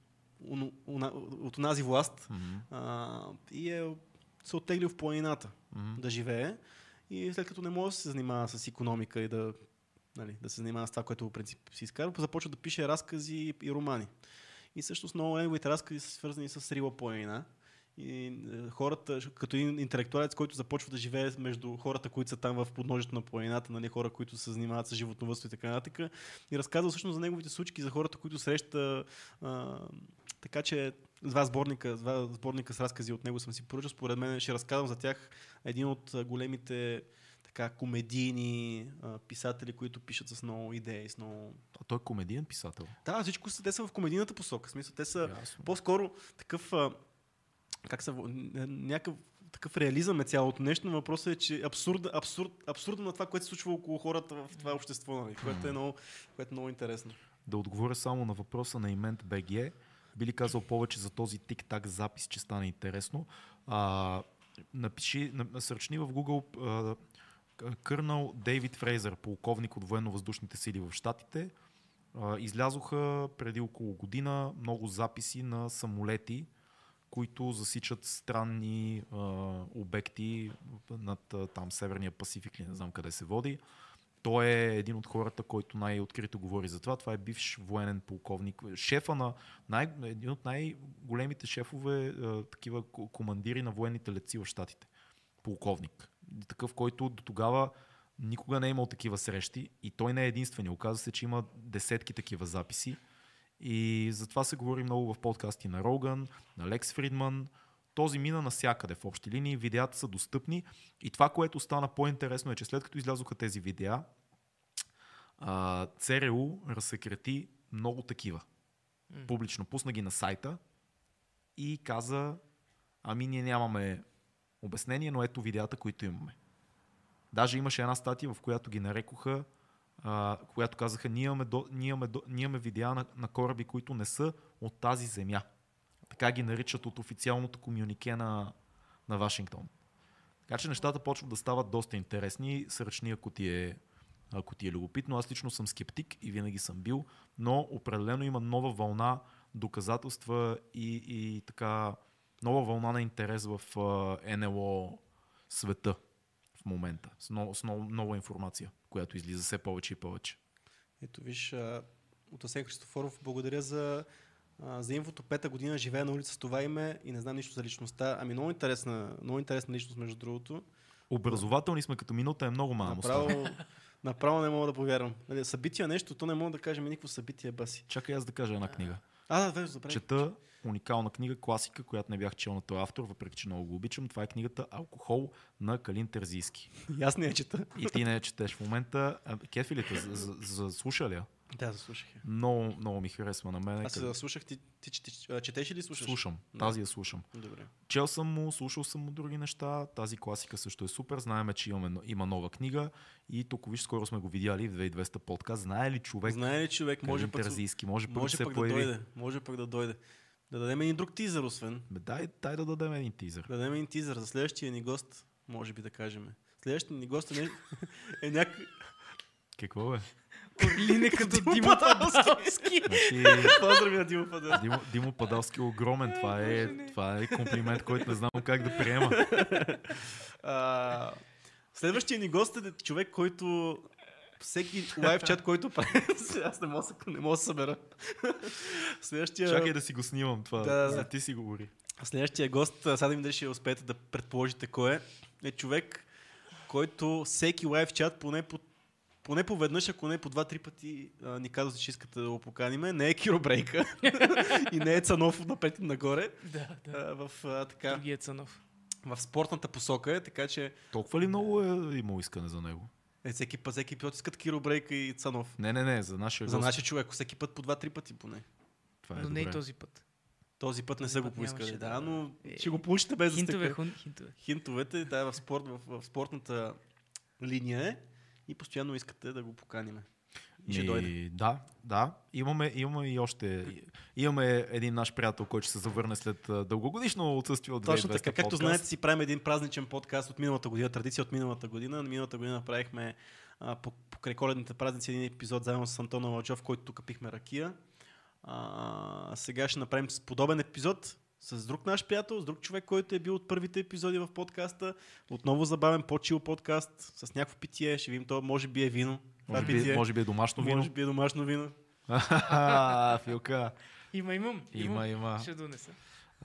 от, от власт mm-hmm. а, и е се оттеглил в планината mm-hmm. да живее. И след като не може да се занимава с економика и да, нали, да се занимава с това, което в принцип си изкарва, започва да пише разкази и романи. И всъщност много неговите разкази са свързани с Рила Планина. И е, хората, като един интелектуалец, който започва да живее между хората, които са там в подножието на планината, нали, хора, които се занимават с животновъдство и така нататък, и разказва всъщност за неговите случки, за хората, които среща. А, така че два сборника, два сборника с разкази от него съм си поръчал. Според мен ще разказвам за тях един от големите така, комедийни а, писатели, които пишат с много идеи, с много... А той е комедиен писател? Да, всичко са, те са в комедийната посока. В смисъл, те са Ясно. по-скоро такъв... А, как са... Някакъв такъв реализъм е цялото нещо, но въпросът е, че абсурд, абсурд, абсурдно на това, което се случва около хората в това общество, нали, което, е много, което е много интересно. Да отговоря само на въпроса на Имент БГ би ли казал повече за този тик-так запис, че стане интересно. А, напиши, насърчни в Google а, Кърнал Дейвид Фрейзър, полковник от военно-въздушните сили в Штатите. А, излязоха преди около година много записи на самолети, които засичат странни а, обекти над там Северния Пасифик, не знам къде се води. Той е един от хората, който най-открито говори за това. Това е бивш военен полковник. Шефа на най- един от най-големите шефове, е, такива командири на военните летци в Штатите. Полковник. Такъв, който до тогава никога не е имал такива срещи и той не е единствени. Оказва се, че има десетки такива записи. И затова се говори много в подкасти на Роган, на Лекс Фридман. Този мина навсякъде в общи линии, видеята са достъпни и това, което стана по-интересно е, че след като излязоха тези видеа, ЦРУ разсекрети много такива. Публично пусна ги на сайта и каза, ами ние нямаме обяснение, но ето видеята, които имаме. Даже имаше една статия, в която ги нарекоха, а, която казаха, ние имаме, до, ние имаме, до, ние имаме видеа на, на кораби, които не са от тази земя. Така ги наричат от официалното комюнике на, на Вашингтон. Така че нещата почват да стават доста интересни. Сръчни, ако ти е ако ти е любопитно. Аз лично съм скептик и винаги съм бил, но определено има нова вълна доказателства и, и така нова вълна на интерес в НЛО света в момента, с, нов, с нов, нова информация, която излиза все повече и повече. Ето виж, от Асен Христофоров, благодаря за за инфото пета година живея на улица с това име и не знам нищо за личността. Ами много интересна, много интересна личност, между другото. Образователни сме като минута е много малко. Направо, *laughs* направо не мога да повярвам. Нали, събития нещо, то не мога да кажем никакво събитие баси. Чакай аз да кажа една книга. А, да, да, Чета уникална книга, класика, която не бях чел на този автор, въпреки че много го обичам. Това е книгата Алкохол на Калин Терзийски. *laughs* Аз не я чета. И ти не я четеш в момента. Кефилите, за, за, за, слуша ли я? Да, заслушах я. Много, много ми харесва на мен. Аз се заслушах, ти, ти, ти, ти четеш или слушаш? Слушам, тази я слушам. Добре. Чел съм му, слушал съм му други неща, тази класика също е супер, знаеме, че имаме, има нова книга и тук виж, скоро сме го видяли в 2200 подкаст. Знае ли човек? Знае ли човек? Може пък, Терзийски, може пък може да се пък появи. да дойде. Може пък да дойде. Да дадем един друг тизър, освен. Бе, дай, дай да дадем един тизър. Да дадем един тизър за следващия ни гост, може би да кажем. Следващия ни гост е, *laughs* е някакъв... Какво бе? Орлине като Димо Падалски. Значи, Поздрави на Димо Падалски. Димо, Димо Падалски е огромен. Това е, Боже, не. това е комплимент, който не знам как да приема. А, Следващия ни гост е човек, който всеки лайв чат, който прави, *laughs* аз не мога, не мога да събера. Следващия, Чакай да си го снимам това. Да, да. За ти си говори. следващия гост, сега да ми дали ще успеете да предположите кой е, е човек, който всеки лайв чат поне по поне по веднъж, ако не по два-три пъти а, ни казвате, че искате да го поканиме. Не е Киро Брейка *laughs* и не е Цанов напред и нагоре. Да, да. А, в, а, така, Другия Цанов. в спортната посока е, така че Толкова ли много е имал искане за него? е, всеки път, всеки път искат Киро Брейка и Цанов. Не, не, не, за нашия За гост. нашия човек, всеки път по два-три пъти поне. Това е Но не и добре. този път. Този път не са го поискали, да, да- но Е, ще го получите без да Хинтове, сте хун, хинтове. Хинтовете, да, в, спорт, в, в спортната линия е и постоянно искате да го поканиме. И ще дойде. Да, да. Имаме, имаме и още. Имаме един наш приятел, който ще се завърне след дългогодишно отсъствие от 2200 Точно така, както подкаст. знаете, си правим един празничен подкаст от миналата година, традиция от миналата година. На миналата година направихме покрай коледните празници един епизод заедно с Антона Ладжов, който тук пихме ракия. А, сега ще направим подобен епизод с друг наш приятел, с друг човек, който е бил от първите епизоди в подкаста. Отново забавен, по-чил подкаст, с някакво питие. Ще видим, то може би е вино. Може би, питие. може би е домашно вино. Може би е домашно вино. *laughs* Филка. Има, имам. Има, има. Ще донеса.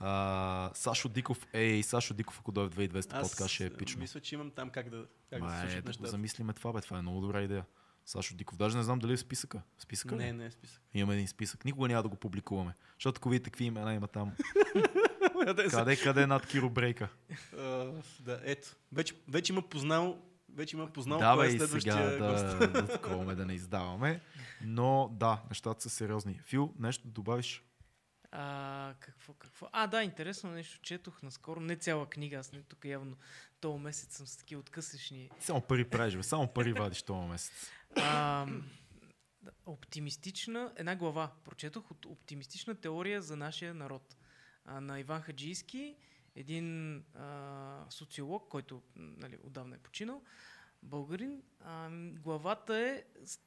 А, Сашо Диков, ей, Сашо Диков, ако дойде в 2200 Аз подкаст, ще е епично. мисля, че имам там как да, как да Ма, се е, да го нещата. замислиме това, бе. Това е много добра идея. Сашо Диков. Даже не знам дали е в списъка. В списъка ли? Не, не е списък. Имаме един списък. Никога няма да го публикуваме. Защото ако видите какви имена има там. *laughs* Къде къде, е над Киро Брейка? А, да, ето. Вече, вече има познал, вече има познал Да, кой е следващия сега гост. да, да да не издаваме. Но да, нещата са сериозни. Фил, нещо да добавиш? А, какво, какво? А, да, интересно нещо четох наскоро. Не цяла книга, аз не тук явно този месец съм с такива откъслечни. Само пари правиш. Само пари вадиш този месец. А, оптимистична, една глава прочетох от оптимистична теория за нашия народ. А, на Иван Хаджийски, един а, социолог, който нали, отдавна е починал, българин. А, главата е,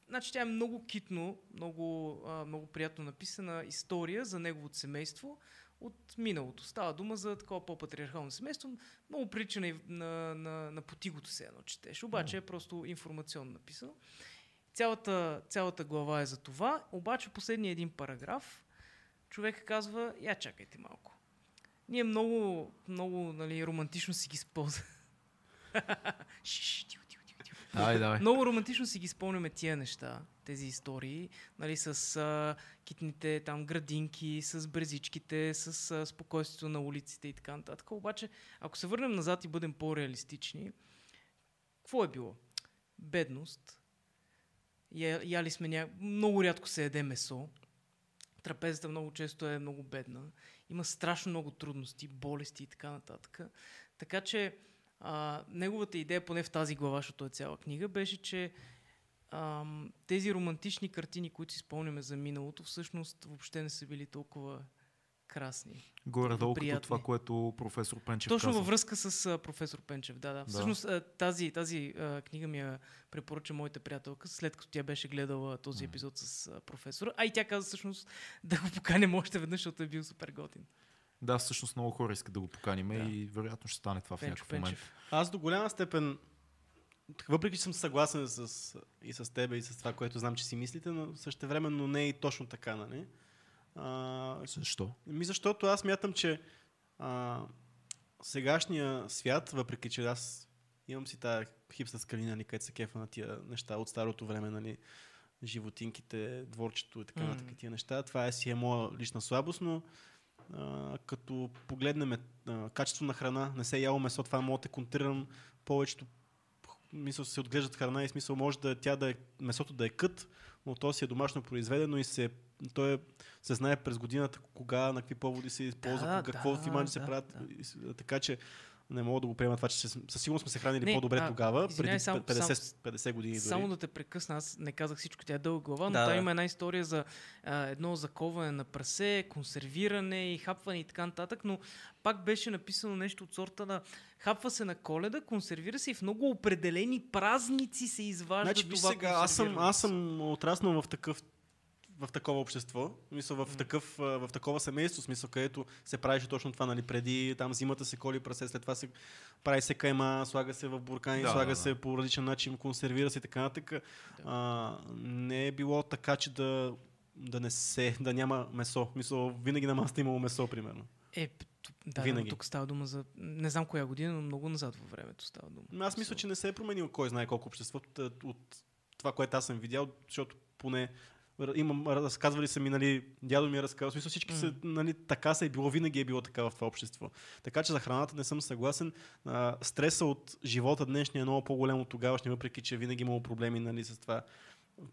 значи тя е много китно, много, а, много приятно написана история за неговото семейство от миналото. Става дума за такова по-патриархално семейство. Много прилича на, на, на, на потигото се едно четеш, обаче е просто информационно написано. Цялата, цялата глава е за това, обаче последния един параграф човек казва, я чакайте малко. Ние много, много нали, романтично си ги спозваме. *laughs* Шиш. Давай, *laughs* давай. Много романтично си ги спомняме тия неща, тези истории, нали, с а, китните там градинки, с брезичките, с а, спокойствието на улиците и така нататък. Обаче, ако се върнем назад и бъдем по-реалистични, какво е било? Бедност. Я, яли сме ня... Много рядко се яде месо. Трапезата много често е много бедна. Има страшно много трудности, болести и така нататък. Така че а, неговата идея, поне в тази глава, защото е цяла книга, беше, че ам, тези романтични картини, които си спомняме за миналото, всъщност въобще не са били толкова красни. Горе-долу като това, което професор Пенчев Точно каза. във връзка с а, професор Пенчев, да, да. Всъщност а, тази, тази а, книга ми я препоръча моята приятелка, след като тя беше гледала този епизод с а, професора. А и тя каза всъщност *laughs* да го поканем още веднъж, защото е бил супер готин. Да, всъщност много хора искат да го поканим Да. и вероятно ще стане това в Пенчо някакъв момент. Аз до голяма степен, въпреки че съм съгласен с, и с тебе и с това, което знам, че си мислите, но същевременно не е и точно така, нали? А, Защо? Ми защото аз мятам, че а, сегашния свят, въпреки че аз имам си тази хипстърска линия, нали, където се кефа на тия неща от старото време, нали, животинките, дворчето и така нататък, тия неща. Това е си е моя лична слабост, но а, като погледнем а, качество на храна, не се е яло месо, това мога да те контрирам повечето мисъл се отглеждат храна и смисъл може да е тя да е, месото да е кът, но то си е домашно произведено и се, то е, се знае през годината кога, на какви поводи се използва, Да, какво да, фиманджи се да, правят. да. Така че не мога да го приема това, че със сигурност сме се хранили Не, по-добре а, тогава, преди само- 50, само- 50 години дори. Само да те прекъсна, аз не казах всичко, тя е дълга глава, но Да, да. има една история за а, едно заковане на прасе, консервиране и хапване и така нататък, но пак беше написано нещо от сорта на хапва се на коледа, консервира се и в много определени празници се изважда Значи, това сега, аз съм, аз съм отраснал в такъв в такова общество, в смисъл в, такъв, в такова семейство, смисъл, където се правеше точно това, нали, преди там зимата се коли прасе, след това се прави се кайма, слага се в буркани, Да, слага да, се да. по различен начин, консервира се и така нататък. А, не е било така, че да, да не се, да няма месо. Мисъл, винаги на масата е имало месо, примерно. Е, да, Винаги. но тук става дума за... Не знам коя година, но много назад във времето става дума. Аз мисля, че не се е променил кой знае колко обществото от, това, което аз съм видял, защото поне имам, разказвали са ми, нали, дядо ми е разказал, смисъл всички са, нали, така са и било, винаги е било така в това общество. Така че за храната не съм съгласен. А, стреса от живота днешния е много по-голям от тогавашния, въпреки че винаги е имало проблеми нали, с това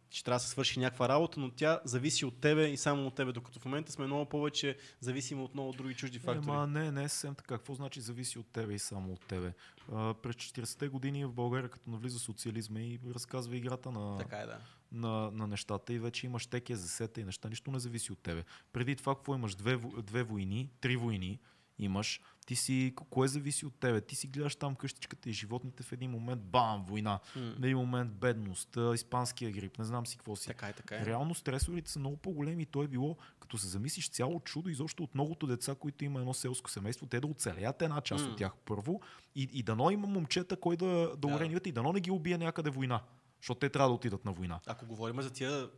че трябва да се свърши някаква работа, но тя зависи от тебе и само от тебе, докато в момента сме много повече зависими от много други чужди фактори. Ема, не, не е съвсем така. Какво значи зависи от тебе и само от тебе? А, през 40-те години в България, като навлиза социализма и разказва играта на, Така е, да. на, на нещата и вече имаш теке, засета и неща, нищо не зависи от тебе. Преди това, какво имаш? Две, две войни, три войни имаш. Ти си, кое зависи от тебе? Ти си гледаш там къщичката и животните в един момент, бам, война. М. В един момент бедност, испанския грип, не знам си какво си. Така е, така е. Реално стресорите са много по-големи и то е било, като се замислиш, цяло чудо изобщо от многото деца, които има едно селско семейство, те да оцелят една част М. от тях първо и, и дано има момчета, кой да, да, урениват и дано не ги убие някъде война. Защото те трябва да отидат на война. Ако говорим за тия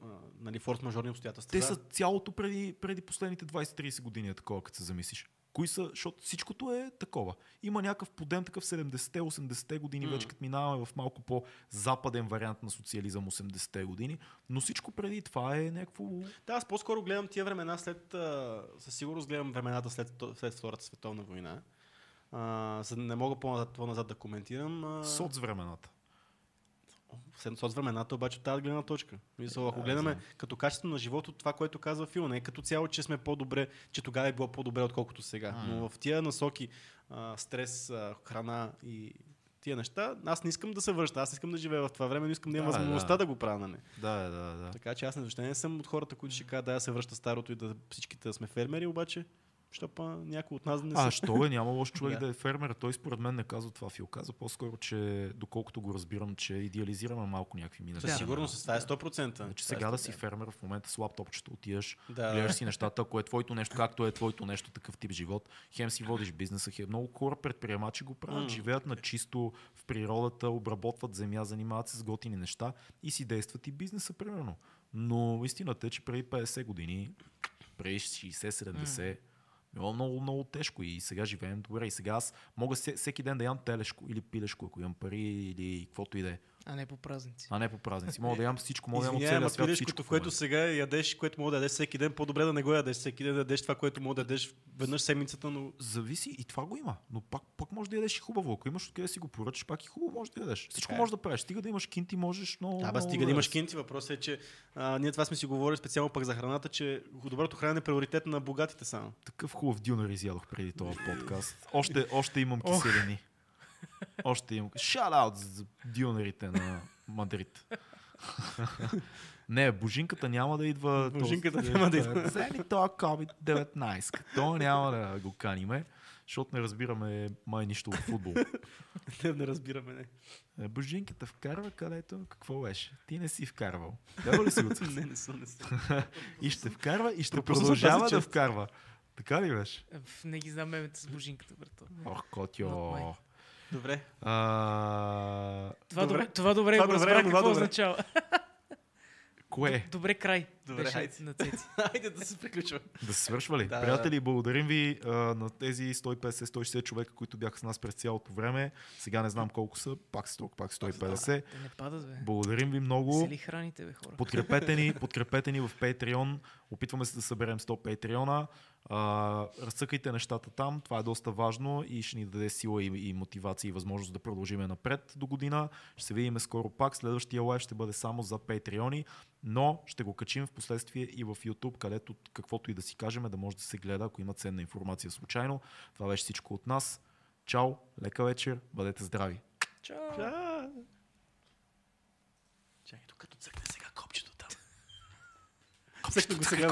нали, форс-мажорни обстоятелства, Те са цялото преди, преди последните 20-30 години е такова, като се замислиш. Кои са, защото всичкото е такова. Има някакъв подем такъв 70-те, 80-те години, М. вече като минаваме в малко по-западен вариант на социализъм 80-те години, но всичко преди това е някакво... Да, аз по-скоро гледам тия времена след... Със сигурност гледам времената след, след Втората световна война. А, не мога по-назад, по-назад да коментирам. А, Соц времената. Соц времената обаче от тази гледна точка. Мисъл, ако Да, гледаме като качество на живото, това, което казва филма, не е като цяло, че сме по-добре, че тогава е било по-добре, отколкото сега. М. Но в тия насоки, а, стрес, а, храна и тия неща, аз не искам да се връща, аз не искам да живея в това време, но искам да имам Да, възможността да. да го правя. Нали? Да, да, да. Така че аз не, не съм от хората, които ще кажат да се връща старото и да всичките да сме фермери, обаче, що па някой от нас да не А, са. що е, няма лош човек *laughs* Да. да. е фермер. Той според мен не казва това. Фил каза по-скоро, че доколкото го разбирам, че идеализираме малко някакви минали. Да. сигурност, това е 100%. Значи сега да си 100%. фермер в момента с лаптопчето отиваш, Да. гледаш си *laughs* нещата, ако е твоето нещо, както е твоето нещо, такъв тип живот. Хем си водиш бизнеса, хем много хора предприемачи го правят, М. живеят на чисто в природата, обработват земя, занимават се с готини неща и си действат и бизнеса, примерно. Но истината е, че преди 50 години, преди 60-70, било много, много тежко и сега живеем добре. И сега аз мога се- всеки ден да ям телешко или пилешко, ако имам пари или каквото и да е. А не по празници. А не по празници. Мога да ям всичко, мога да ям от целия свят всичко. което сега ядеш, което мога да ядеш всеки ден, по-добре да не го ядеш всеки ден, да ядеш това, което мога да ядеш веднъж седмицата, но Зависи и това го има. Но пак, пак можеш да ядеш и хубаво. Ако имаш откъде да си го поръчаш, пак и хубаво можеш да ядеш. Всичко е. можеш да правиш. Стига да имаш кинти, можеш, но... Да, ба, много стига да имаш кинти. Въпросът е, че а, ние това сме си говорили специално пък за храната, че доброто хранене е приоритет на богатите само. Такъв хубав дюнер изядох преди този *laughs* подкаст. Още, още имам киселини. Още имам. Шаут за дюнерите на Мадрид. Не, божинката няма да идва. Божинката този- няма да идва. Вземи този COVID-19. То няма да го каниме, защото не разбираме май нищо от футбол. не, не разбираме, не. Е, Божинката вкарва където какво беше. Ти не си вкарвал. Гледал ли си *laughs* го? не, не съм, не съм. *laughs* И ще вкарва и ще продължава да вкарва. Така ли беше? Не ги знам мемета с божинката, брато. Ох, mine. Добре. А, Това Добре. добре, това добре Това го добре, разбрах какво добре. означава. *laughs* кое? Добре край. Добре, беше хайде. на Цеци. *laughs* Хайде да се приключва. Да се свършва ли? Да, Приятели, благодарим ви а, на тези 150-160 човека, които бяха с нас през цялото време. Сега не знам колко са, пак са толкова, пак 150. Те не падат, бе. Благодарим ви много. Се ли храните, бе, хора? Подкрепете ни, подкрепете ни в Patreon. Опитваме се да съберем 100 Patreon. А, разцъкайте нещата там, това е доста важно и ще ни даде сила и, и мотивация и възможност да продължиме напред до година. Ще се видим скоро пак. Следващия лайв ще бъде само за Patreon, но ще го качим в последствие и в YouTube, където каквото и да си кажем, да може да се гледа, ако има ценна информация случайно. Това беше всичко от нас. Чао, лека вечер, бъдете здрави. Чао! Чакай, докато цъкне сега копчето там. Цъкне го сега.